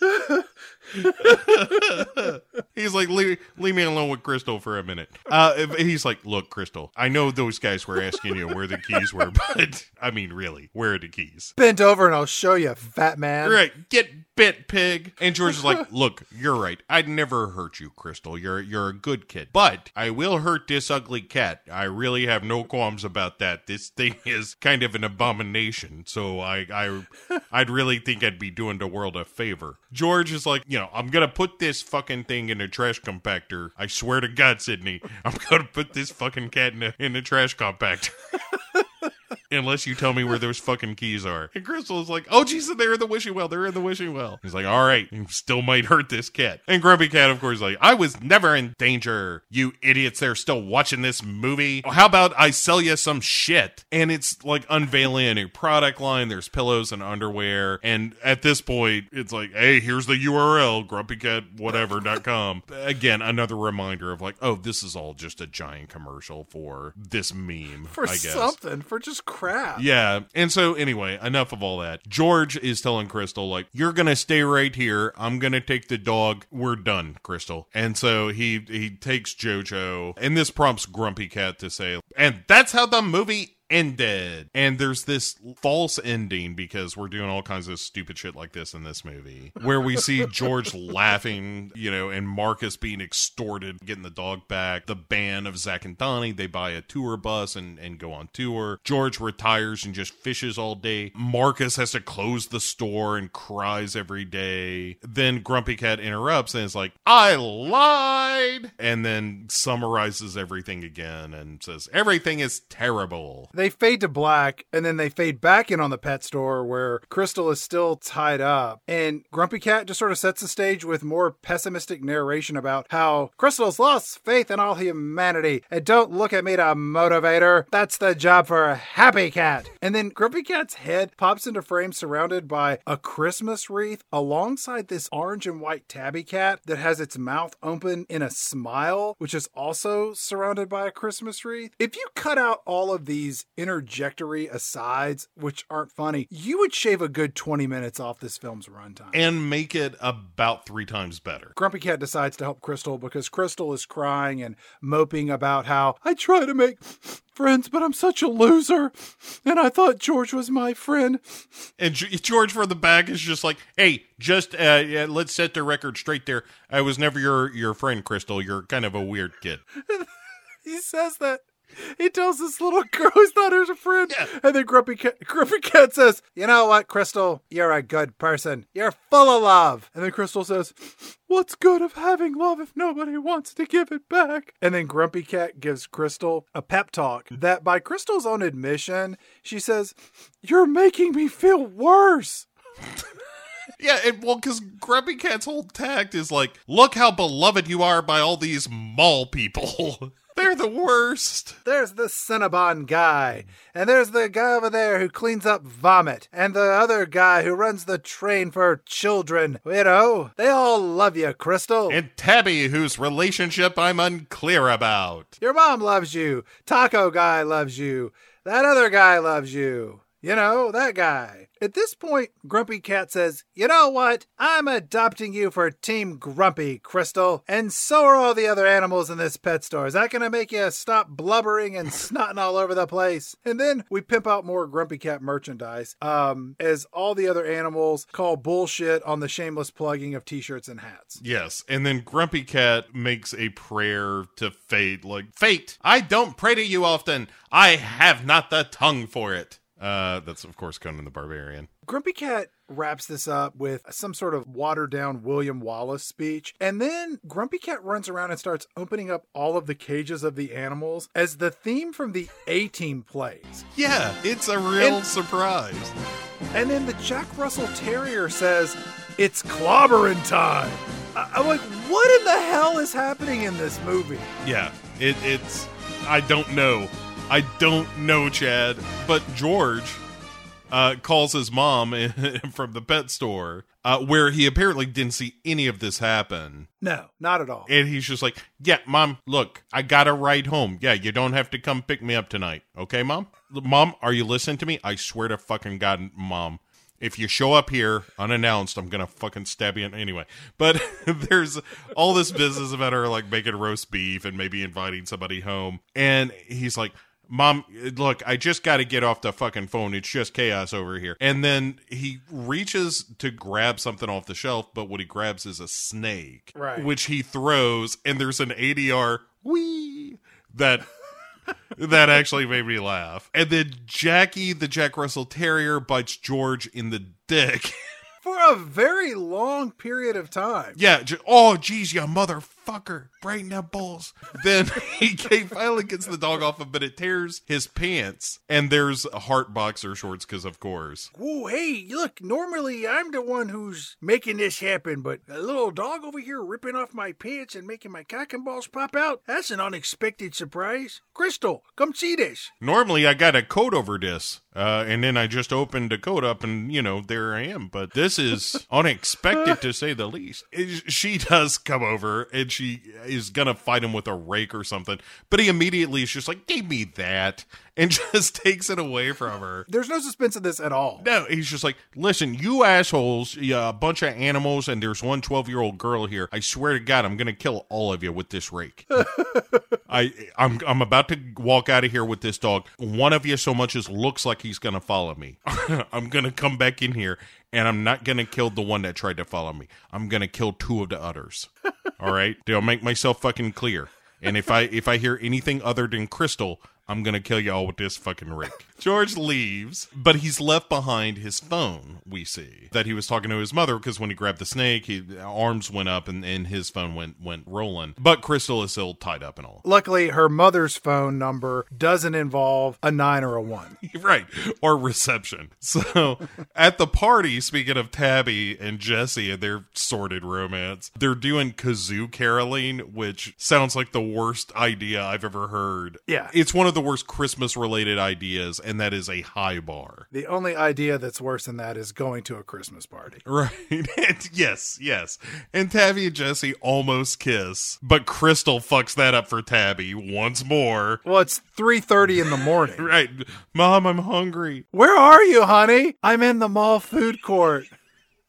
on. He's like, leave, leave me alone with Crystal for a minute. Uh, he's like, look, Crystal, I know those guys were asking you where the keys were, but I mean, really, where are the keys? Bent over and I'll show you, fat man. Right, get bit, pig. And George is like, look, you're right. I'd never hurt you, Crystal. You're you're a good kid. But I will hurt this ugly cat. I really have no qualms about that. This thing is kind of an abomination. So I I I'd really think I'd be doing the world a favor. George is like, you know, I'm gonna put this fucking thing in a trash compactor. I swear to God, Sydney, I'm gonna put this fucking cat in a, in a trash compactor. Unless you tell me where those fucking keys are. And Crystal is like, oh, Jesus, they're in the wishing well. They're in the wishing well. He's like, all right, you still might hurt this cat. And Grumpy Cat, of course, is like, I was never in danger. You idiots, they're still watching this movie. How about I sell you some shit? And it's like unveiling a new product line. There's pillows and underwear. And at this point, it's like, hey, here's the URL, grumpycatwhatever.com. Again, another reminder of like, oh, this is all just a giant commercial for this meme, For I guess. something, for just crap. Yeah. And so anyway, enough of all that. George is telling Crystal like, "You're going to stay right here. I'm going to take the dog. We're done, Crystal." And so he he takes Jojo, and this prompts Grumpy Cat to say, "And that's how the movie ended. And there's this false ending because we're doing all kinds of stupid shit like this in this movie where we see George laughing, you know, and Marcus being extorted, getting the dog back. The band of Zach and Donnie, they buy a tour bus and, and go on tour. George retires and just fishes all day. Marcus has to close the store and cries every day. Then Grumpy Cat interrupts and is like, I lied. And then summarizes everything again and says, everything is terrible. They fade to black and then they fade back in on the pet store where Crystal is still tied up. And Grumpy Cat just sort of sets the stage with more pessimistic narration about how Crystal's lost faith in all humanity. And don't look at me to motivate her. That's the job for a happy cat. And then Grumpy Cat's head pops into frame surrounded by a Christmas wreath alongside this orange and white tabby cat that has its mouth open in a smile, which is also surrounded by a Christmas wreath. If you cut out all of these interjectory asides, which aren't funny, you would shave a good 20 minutes off this film's runtime. And make it about three times better. Grumpy Cat decides to help Crystal because Crystal is crying and moping about how I try to make friends, but I'm such a loser. And I thought George was my friend. And George for the back is just like, hey, just uh, yeah, let's set the record straight there. I was never your your friend, Crystal. You're kind of a weird kid. He says that he tells this little girl he's not her a friend. Yeah. And then Grumpy Cat, Grumpy Cat says, You know what, Crystal? You're a good person. You're full of love. And then Crystal says, What's good of having love if nobody wants to give it back? And then Grumpy Cat gives Crystal a pep talk that, by Crystal's own admission, she says, You're making me feel worse. Yeah, and well, because Grumpy Cat's whole tact is like, look how beloved you are by all these mall people. They're the worst. There's the Cinnabon guy, and there's the guy over there who cleans up vomit, and the other guy who runs the train for children. You know, they all love you, Crystal. And Tabby, whose relationship I'm unclear about. Your mom loves you. Taco guy loves you. That other guy loves you. You know, that guy. At this point, Grumpy Cat says, You know what? I'm adopting you for Team Grumpy, Crystal. And so are all the other animals in this pet store. Is that going to make you stop blubbering and snotting all over the place? And then we pimp out more Grumpy Cat merchandise um, as all the other animals call bullshit on the shameless plugging of t shirts and hats. Yes, and then Grumpy Cat makes a prayer to fate, like, Fate, I don't pray to you often. I have not the tongue for it. Uh, that's, of course, Conan the Barbarian. Grumpy Cat wraps this up with some sort of watered down William Wallace speech. And then Grumpy Cat runs around and starts opening up all of the cages of the animals as the theme from the A Team plays. Yeah, it's a real And- surprise. And then the Jack Russell Terrier says, It's clobbering time. I- I'm like, what in the hell is happening in this movie? Yeah, it, it's. I don't know. I don't know, Chad. But George uh, calls his mom from the pet store, uh, where he apparently didn't see any of this happen. No, not at all. And he's just like, Yeah, mom, look, I got a ride home. Yeah, you don't have to come pick me up tonight. Okay, mom? Mom, are you listening to me? I swear to fucking God, mom. If you show up here unannounced, I'm gonna fucking stab you. Anyway, but there's all this business about her like making roast beef and maybe inviting somebody home, and he's like, "Mom, look, I just got to get off the fucking phone. It's just chaos over here." And then he reaches to grab something off the shelf, but what he grabs is a snake, Right. Which he throws, and there's an ADR wee that that actually made me laugh. And then Jackie, the Jack Russell Terrier, bites George in the dick. For a very long period of time. yeah. j- Oh, geez, you motherfucker. Bright balls. Then he, he finally gets the dog off of him, but it tears his pants. And there's a heart boxer shorts, because of course. Whoa, hey, look, normally I'm the one who's making this happen, but a little dog over here ripping off my pants and making my cock and balls pop out? That's an unexpected surprise. Crystal, come see this. Normally, I got a coat over this, uh, and then I just opened the coat up, and you know, there I am. But this is unexpected to say the least. She does come over, and she is gonna fight him with a rake or something, but he immediately is just like, "Give me that," and just takes it away from her. There's no suspense in this at all. No, he's just like, listen, you assholes, you, uh, a bunch of animals, and there's one 12 year old girl here. I swear to God, I'm going to kill all of you with this rake. I, I'm, I'm about to walk out of here with this dog. One of you so much as looks like he's going to follow me. I'm going to come back in here, and I'm not to kill the one that tried to follow me. I'm to kill two of the others. All right? I'll make myself fucking clear. And if I if I hear anything other than Crystal, I'm gonna kill y'all with this fucking rake. George leaves, but he's left behind his phone. We see that he was talking to his mother because when he grabbed the snake, he arms went up and, and his phone went went rolling. But Crystal is still tied up and all. Luckily, her mother's phone number doesn't involve a nine or a one. right or reception so at the party speaking of tabby and jesse and their sordid romance they're doing kazoo caroling which sounds like the worst idea i've ever heard Yeah. it's one of the worst christmas related ideas and that is a high bar The only idea that's worse than that is going to a Christmas party. Right. And yes, yes. And Tabby and Jesse almost kiss, but Crystal fucks that up for Tabby once more. Well, it's 3:30 in the morning. Right. Mom, I'm hungry. Where are you, honey? I'm in the mall food court.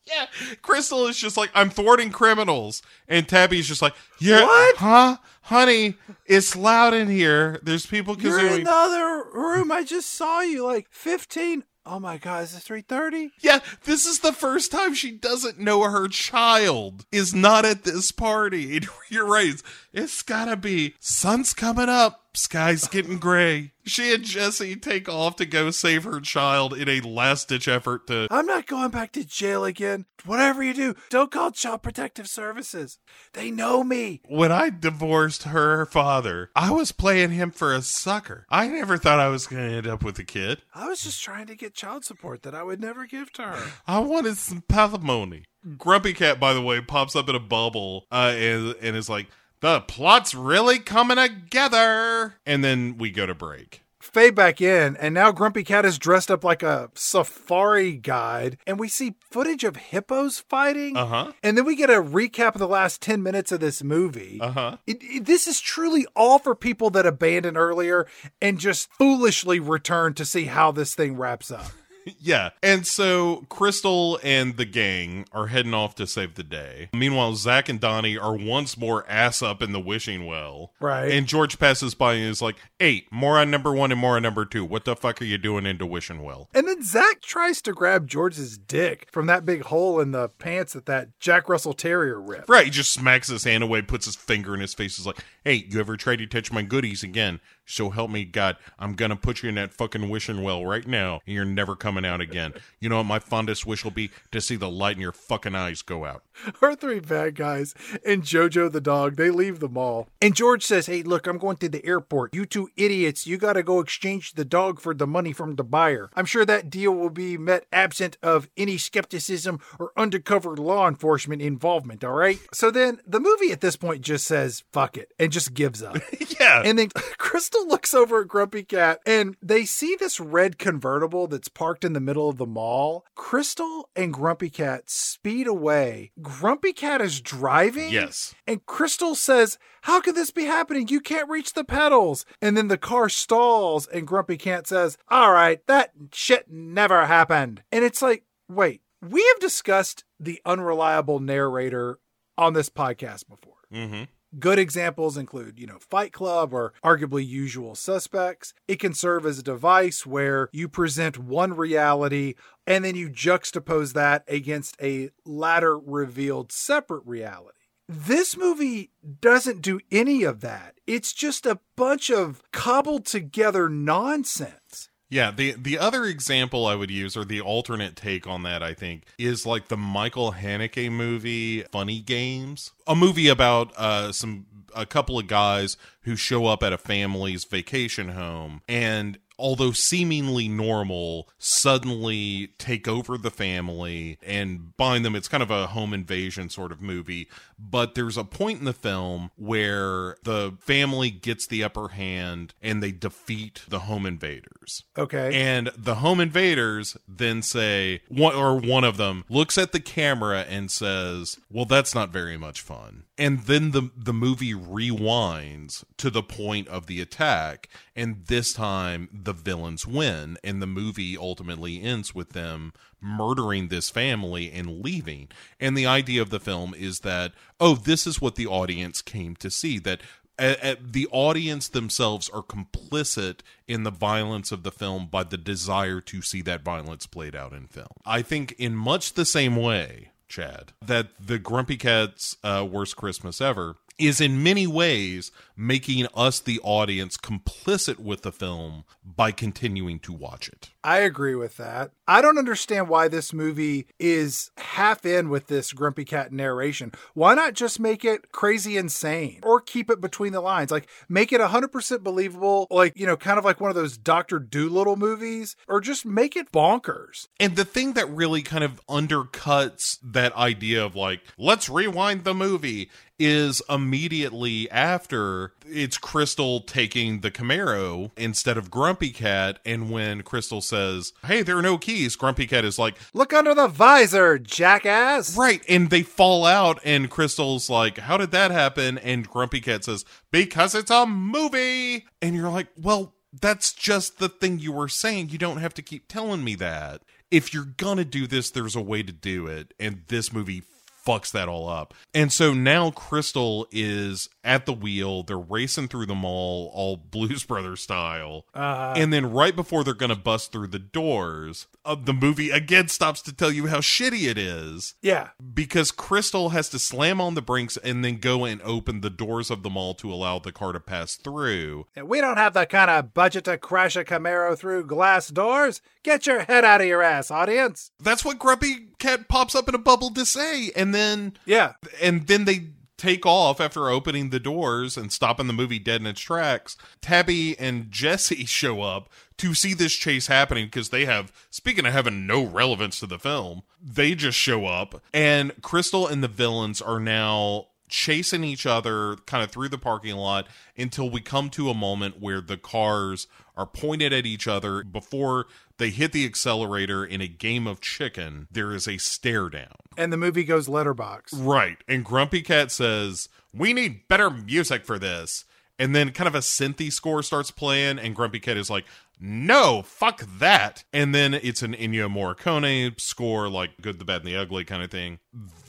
Yeah. Crystal is just like, I'm thwarting criminals. And Tabby's just like, yeah, What? Huh? Honey, it's loud in here. There's people You're kazooing. in the other room. I just saw you like 15. Oh my god, is it 3:30? yeah, this is the first time she doesn't know her child is not at this party. And You're right. It's, gotta be sun's coming up, sky's getting gray. She and Jesse take off to go save her child in a last ditch effort to. I'm not going back to jail again. Whatever you do, don't call Child Protective Services. They know me. When I divorced her father, I was playing him for a sucker. I never thought I was gonna end up with a kid. I was just trying to get child support that I would never give to her. I wanted some palimony. Grumpy Cat, by the way, pops up in a bubble uh, and, and is like, the plot's really coming together. And then we go to break. Fade back in, and now Grumpy Cat is dressed up like a safari guide, and we see footage of hippos fighting. Uh huh. And then we get a recap of the last 10 minutes of this movie. Uh huh. This is truly all for people that abandoned earlier and just foolishly return to see how this thing wraps up. Yeah. And so Crystal and the gang are heading off to save the day. Meanwhile, Zach and Donnie are once more ass up in the wishing well. Right. And George passes by and is like, Eight, more on number one and more on number two. What the fuck are you doing into wishing well? And then Zach tries to grab George's dick from that big hole in the pants that that Jack Russell Terrier ripped. Right. He just smacks his hand away, puts his finger in his face, is like, Hey, you ever try to touch my goodies again? So help me God, I'm gonna put you in that fucking wishing well right now, and you're never coming out again. You know what my fondest wish will be? To see the light in your fucking eyes go out. Our three bad guys and Jojo the dog, they leave the mall. And George says, Hey, look, I'm going to the airport. You two idiots, you gotta go exchange the dog for the money from the buyer. I'm sure that deal will be met absent of any skepticism or undercover law enforcement involvement, all right? So then the movie at this point just says, fuck it, and just gives up. yeah. And then Crystal looks over at Grumpy Cat and they see this red convertible that's parked in the middle of the mall. Crystal and Grumpy Cat speed away. Grumpy Cat is driving. yes. And Crystal says, How could this be happening? You can't reach the pedals. And then the car stalls and Grumpy Cat says, All right, that shit never happened. And it's like, wait, we have discussed the unreliable narrator on this podcast before. Mm-hmm. Good examples include, you know, Fight Club or arguably Usual Suspects. It can serve as a device where you present one reality and then you juxtapose that against a latter revealed separate reality. This movie doesn't do any of that. It's just a bunch of cobbled together nonsense. Yeah, the the other example I would use, or the alternate take on that, I think, is like the Michael Haneke movie Funny Games, a movie about uh, some a couple of guys who show up at a family's vacation home and although seemingly normal, suddenly take over the family and bind them. It's kind of a home invasion sort of movie. But there's a point in the film where the family gets the upper hand and they defeat the home invaders. Okay. And the home invaders then say, one or one of them looks at the camera and says, "Well, that's not very much fun." And then the the movie rewinds to the point of the attack, and this time the villains win, and the movie ultimately ends with them murdering this family and leaving. And the idea of the film is that, oh, this is what the audience came to see. That a- a- the audience themselves are complicit in the violence of the film by the desire to see that violence played out in film. I think in much the same way, Chad, that the Grumpy Cat's uh, Worst Christmas Ever is in many ways making us, the audience, complicit with the film by continuing to watch it. I agree with that. I don't understand why this movie is half in with this Grumpy Cat narration. Why not just make it crazy insane or keep it between the lines? Like, make it 100% believable, like, you know, kind of like one of those Dr. Dolittle movies, or just make it bonkers. And the thing that really kind of undercuts that idea of like, let's rewind the movie is immediately after it's Crystal taking the Camaro instead of Grumpy Cat. And when Crystal says, Hey, there are no keys, Grumpy Cat is like, Look under the visor, jackass. Right. And they fall out, and Crystal's like, How did that happen? And Grumpy Cat says, Because it's a movie. And you're like, Well, that's just the thing you were saying. You don't have to keep telling me that. If you're gonna do this, there's a way to do it. And this movie fucks that all up. And so now Crystal is at the wheel. They're racing through the mall, all Blues Brothers style. Uh-huh. and then right before they're going to bust through the doors, uh, the movie again stops to tell you how shitty it is Yeah. because Crystal has to slam on the brakes and then go and open the doors of the mall to allow the car to pass through. And we don't have the kind of budget to crash a Camaro through glass doors. Get your head out of your ass, audience. That's what Grumpy Cat pops up in a bubble to say, and then Yeah. and then they take off after opening the doors and stopping the movie dead in its tracks. Tabby and Jesse show up to see this chase happening because they have, speaking of having no relevance to the film, they just show up and Crystal and the villains are now chasing each other kind of through the parking lot until we come to a moment where the cars are pointed at each other before they hit the accelerator in a game of chicken there is a stare down And the movie goes letterbox. Right. And Grumpy Cat says, We need better music for this. And then kind of a synthy score starts playing, and Grumpy Cat is like, No, fuck that. And then it's an Ennio Morricone score, like Good, the Bad, and the Ugly kind of thing.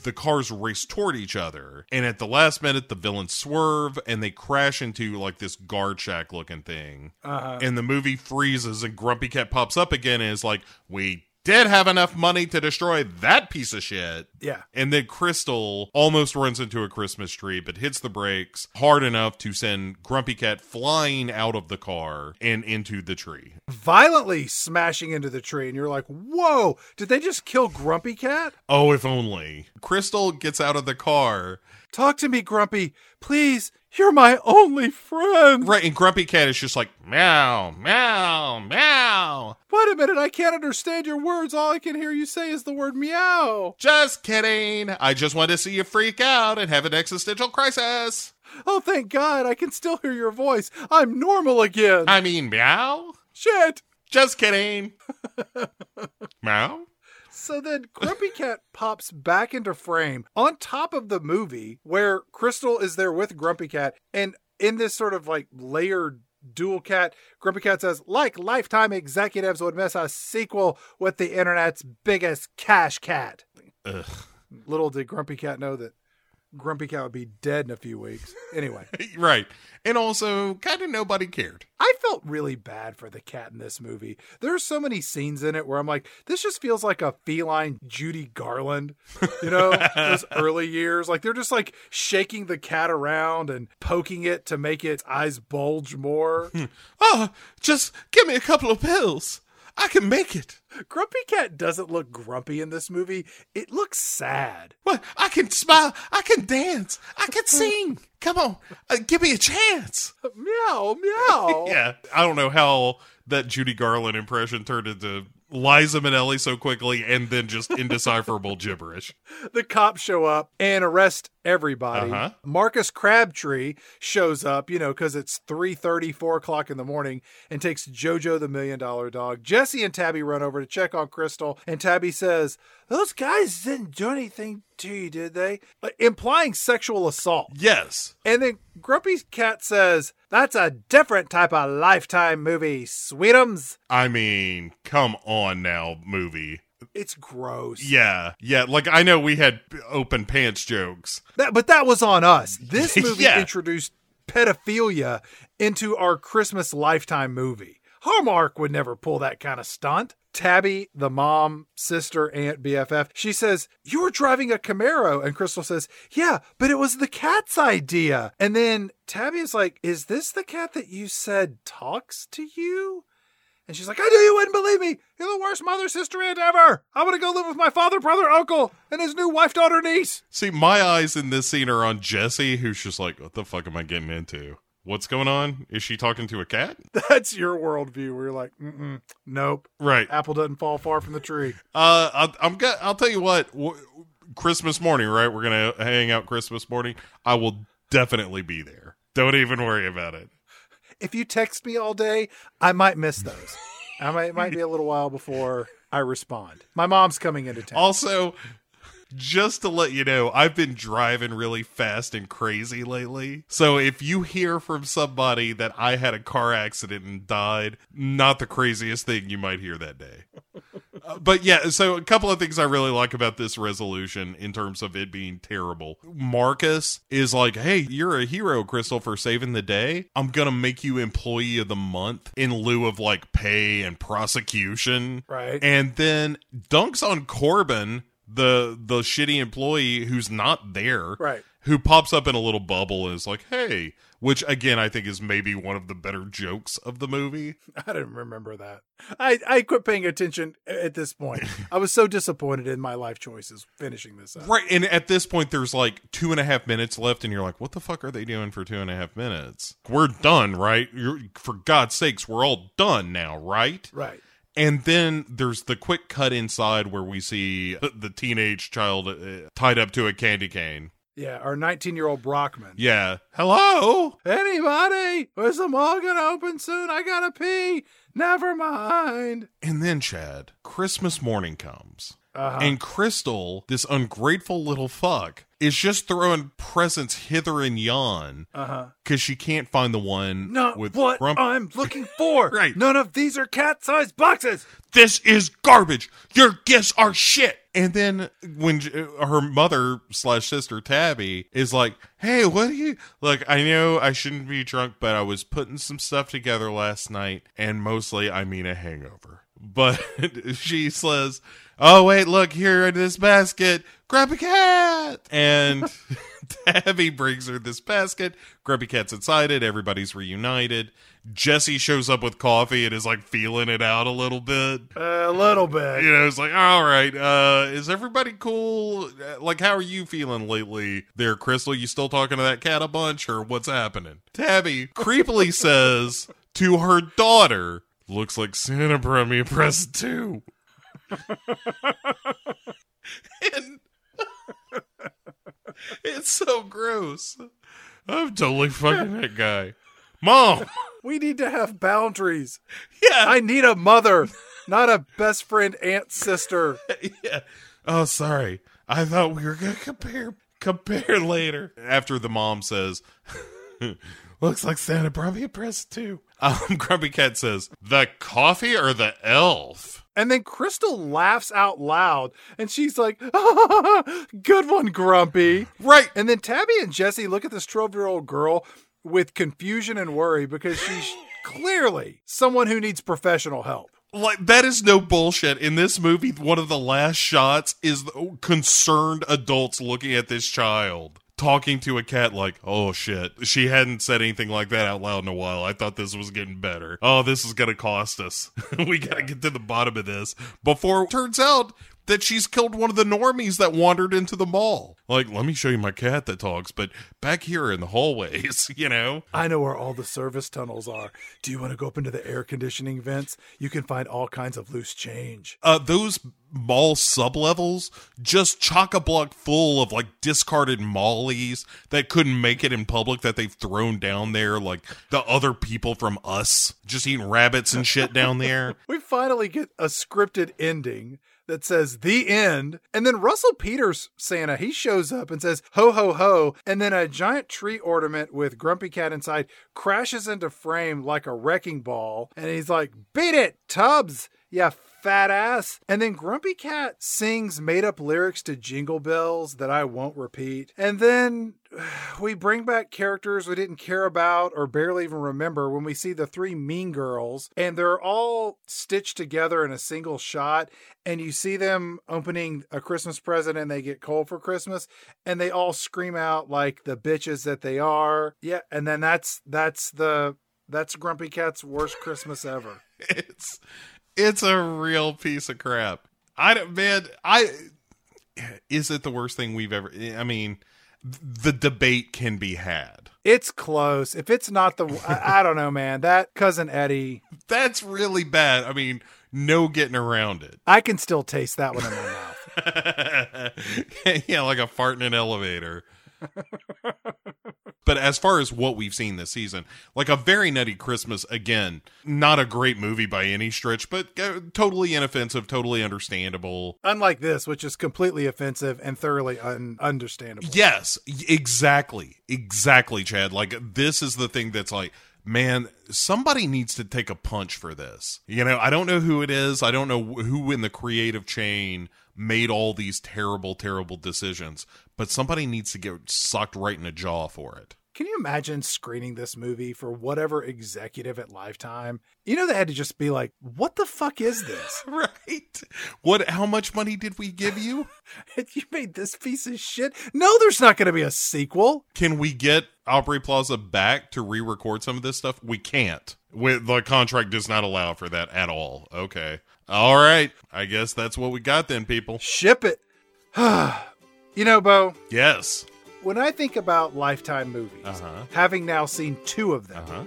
The cars race toward each other. And at the last minute, the villains swerve and they crash into like this guard shack looking thing. Uh-huh. And the movie freezes, and Grumpy Cat pops up again and is like, We did have enough money to destroy that piece of shit. Yeah. And then Crystal almost runs into a Christmas tree, but hits the brakes hard enough to send Grumpy Cat flying out of the car and into the tree. Violently smashing into the tree. And you're like, whoa, did they just kill Grumpy Cat? Oh, if only. Crystal gets out of the car. Talk to me, Grumpy. Please. You're my only friend. Right, and Grumpy Cat is just like, meow, meow, meow. Wait a minute. I can't understand your words. All I can hear you say is the word meow. Just kidding. I just want to see you freak out and have an existential crisis. Oh, thank God. I can still hear your voice. I'm normal again. I mean, meow? Shit. Just kidding. meow? So then Grumpy Cat pops back into frame on top of the movie where Crystal is there with Grumpy Cat. And in this sort of like layered dual cat, Grumpy Cat says, like Lifetime executives would miss a sequel with the internet's biggest cash cat. Ugh. Little did Grumpy Cat know that Grumpy Cat would be dead in a few weeks. Anyway, Right. And also, kind of nobody cared. I felt really bad for the cat in this movie. There's so many scenes in it where I'm like, this just feels like a feline Judy Garland, you know, those early years. Like they're just like shaking the cat around and poking it to make its eyes bulge more. Oh, just give me a couple of pills. I can make it. Grumpy Cat doesn't look grumpy in this movie. It looks sad. What? I can smile. I can dance. I can sing. Come on, uh, give me a chance. Meow, meow. Yeah, I don't know how that Judy Garland impression turned into Liza Minnelli so quickly and then just indecipherable gibberish. the cops show up and arrest everybody. Uh-huh. Marcus Crabtree shows up, you know, because it's 3.30, 4 o'clock in the morning, and takes Jojo the Million Dollar Dog. Jesse and Tabby run over to check on Crystal, and Tabby says, those guys didn't do anything to you, did they? Uh, implying sexual assault. Yes. And then Grumpy Cat says, that's a different type of Lifetime movie, sweetums. I mean, come on now, movie. It's gross. Yeah, yeah. Like I know we had open pants jokes. That, but that was on us. This movie Yeah. introduced pedophilia into our Christmas lifetime movie. Hallmark would never pull that kind of stunt. Tabby, the mom, sister, aunt, BFF, she says, You were driving a Camaro. And Crystal says, Yeah, but it was the cat's idea. And then Tabby is like, Is this the cat that you said talks to you? And she's like, I knew you wouldn't believe me. You're the worst mother sister aunt ever. I want to go live with my father, brother, uncle, and his new wife, daughter, niece. See, my eyes in this scene are on Jesse, who's just like, "What the fuck am I getting into? What's going on? Is she talking to a cat?" That's your worldview where you're like, Mm-mm, nope. Right. Apple doesn't fall far from the tree. Uh, I, I'm go- I'll tell you what. W- Christmas morning, right? We're gonna hang out Christmas morning. I will definitely be there. Don't even worry about it. If you text me all day, I might miss those. I might, it might be a little while before I respond. My mom's coming into town. Also, just to let you know, I've been driving really fast and crazy lately. So if you hear from somebody that I had a car accident and died, not the craziest thing you might hear that day. Uh, but yeah, so a couple of things I really like about this resolution in terms of it being terrible. Marcus is like, "Hey, you're a hero, Crystal, for saving the day. I'm gonna make you employee of the month in lieu of like pay and prosecution." Right. And then dunks on Corbin, the the shitty employee who's not there, Right. Who pops up in a little bubble and is like, "Hey," which again I think is maybe one of the better jokes of the movie. I didn't remember that. I, I quit paying attention at this point. I was so disappointed in my life choices finishing this up. Right, and at this point, there's like two and a half minutes left, and you're like, "What the fuck are they doing for two and a half minutes? We're done, right? You're, for God's sakes, we're all done now, right?" Right. And then there's the quick cut inside where we see the teenage child uh, tied up to a candy cane. Yeah, our 19 year old Brockman. Yeah, hello. Anybody? Is the mall gonna open soon? I gotta pee. Never mind. And then Chad, Christmas morning comes. Uh-huh. And Crystal, this ungrateful little fuck, is just throwing presents hither and yon Uh because she can't find the one Not with what Grump- I'm looking for. Right. None of these are cat sized boxes. this is garbage. Your gifts are shit. And then when her mother slash sister Tabby is like, "Hey, what are you like? I know I shouldn't be drunk, but I was putting some stuff together last night, and mostly I mean a hangover." But she says, "Oh wait, look here in this basket. Grab a cat." And Tabby brings her this basket. Grumpy Cat's inside it. Everybody's reunited. Jesse shows up with coffee and is like feeling it out a little bit. a little bit. You know, it's like, all right, uh, is everybody cool? Uh, Like, how are you feeling lately there, Crystal? You still talking to that cat a bunch or what's happening? Tabby creepily says to her daughter, looks like Santa brought me a present too. and it's so gross. I'm totally fucking that guy. Mom! We need to have boundaries. Yeah. I need a mother, not a best friend, aunt, sister. yeah. Oh, sorry. I thought we were gonna compare compare later. After the mom says, "Looks like Santa brought me a present too." Um, Grumpy Cat says, "The coffee or the elf?" And then Crystal laughs out loud and she's like, Good one, Grumpy. Right. And then Tabby and Jesse look at this 12 year old girl with confusion and worry because she's clearly someone who needs professional help. Like that is no bullshit. In this movie, one of the last shots is concerned adults looking at this child. Talking to a cat like, oh shit. She hadn't said anything like that out loud in a while. I thought this was getting better. Oh, this is gonna cost us. we gotta get to the bottom of this. Before it turns out that she's killed one of the normies that wandered into the mall. Like, let me show you my cat that talks, but back here in the hallways, you know? I know where all the service tunnels are. Do you want to go up into the air conditioning vents? You can find all kinds of loose change. uh those mall sublevels just chock a block full of like discarded mollies that couldn't make it in public that they've thrown down there like the other people from us just eating rabbits and shit down there We finally get a scripted ending that says the end. And then Russell Peters, Santa, he shows up and says, ho, ho, ho. And then a giant tree ornament with Grumpy Cat inside crashes into frame like a wrecking ball. And he's like, beat it, Tubbs, Yeah, fat ass. And then Grumpy Cat sings made up lyrics to Jingle Bells that I won't repeat. And then we bring back characters we didn't care about or barely even remember when we see the three mean girls and they're all stitched together in a single shot and you see them opening a christmas present and they get cold for christmas and they all scream out like the bitches that they are. Yeah and then that's that's the that's grumpy cat's worst christmas ever. It's it's a real piece of crap. I don't man i is it the worst thing we've ever i mean the debate can be had. It's close. If it's not the I, I don't know man. That cousin eddie. That's really bad. I mean no getting around it. I can still taste that one in my mouth. Yeah, like a fart in an elevator. but as far as what we've seen this season, like a very nutty Christmas again, not a great movie by any stretch, but uh, totally inoffensive, totally understandable. Unlike this, which is completely offensive and thoroughly un- understandable. Yes, exactly. Exactly, Chad. Like this is the thing that's like man, somebody needs to take a punch for this. You know, I don't know who it is. I don't know who in the creative chain made all these terrible, terrible decisions, but somebody needs to get sucked right in the jaw for it. Can you imagine screening this movie for whatever executive at Lifetime? You know, they had to just be like, what the fuck is this? right. What, how much money did we give you? you made this piece of shit. No, there's not going to be a sequel. Can we get Aubrey Plaza back to re record some of this stuff? We can't. We, the contract does not allow for that at all. Okay. All right. I guess that's what we got then, people. Ship it. you know, Bo. Yes when I think about Lifetime movies, Uh-huh. having now seen two of them, Uh-huh.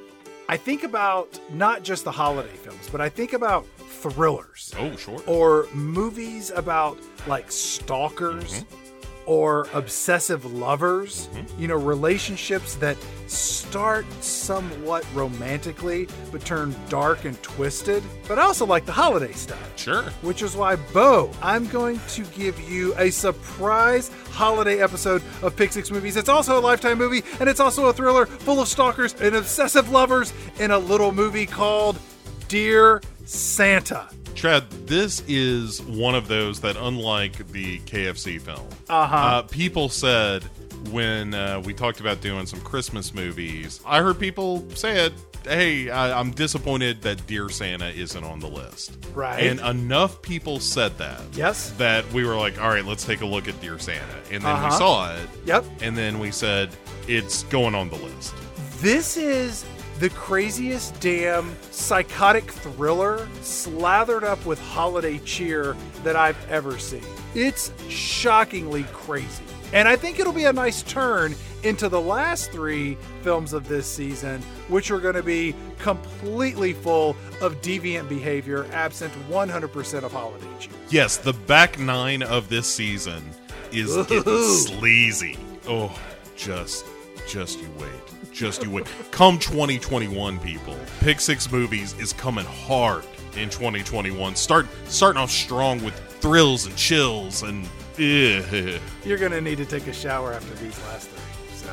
I think about not just the holiday films, but I think about thrillers Oh, sure. or movies about like stalkers or obsessive lovers, mm-hmm. you know, relationships that start somewhat romantically but turn dark and twisted. But I also like the holiday stuff. Sure. Which is why, Bo, I'm going to give you a surprise holiday episode of Pick Six Movies. It's also a Lifetime movie, and it's also a thriller full of stalkers and obsessive lovers in a little movie called Dear Santa. Chad, this is one of those that, unlike the KFC film, Uh-huh. uh, people said when uh, we talked about doing some Christmas movies, I heard people say it. Hey, I, I'm disappointed that Dear Santa isn't on the list. Right. And enough people said that. Yes. That we were like, all right, let's take a look at Dear Santa. And then we Uh-huh. saw it. Yep. And then we said, it's going on the list. This is the craziest damn psychotic thriller slathered up with holiday cheer that I've ever seen. It's shockingly crazy. And I think it'll be a nice turn into the last three films of this season, which are going to be completely full of deviant behavior, absent 100% of holiday cheer. Yes, the back nine of this season is getting sleazy. Oh, just, just you wait. Just you wait. Come 2021, people. Pick Six Movies is coming hard in 2021. Start starting off strong with thrills and chills and. eh. You're to need to take a shower after these last three. So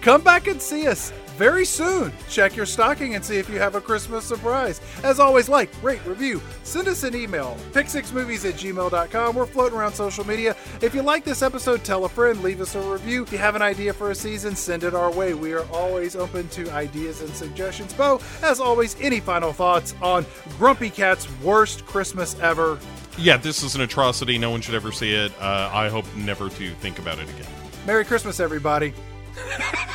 come back and see us very soon. Check your stocking and see if you have a Christmas surprise. As always, like, rate, review, send us an email, pick6movies at gmail.com. We're floating around social media. If you like this episode, tell a friend, leave us a review. If you have an idea for a season, send it our way. We are always open to ideas and suggestions. Bo, as always, any final thoughts on Grumpy Cat's worst Christmas ever? Yeah, this is an atrocity. No one should ever see it. Uh, I hope never to think about it again. Merry Christmas, everybody.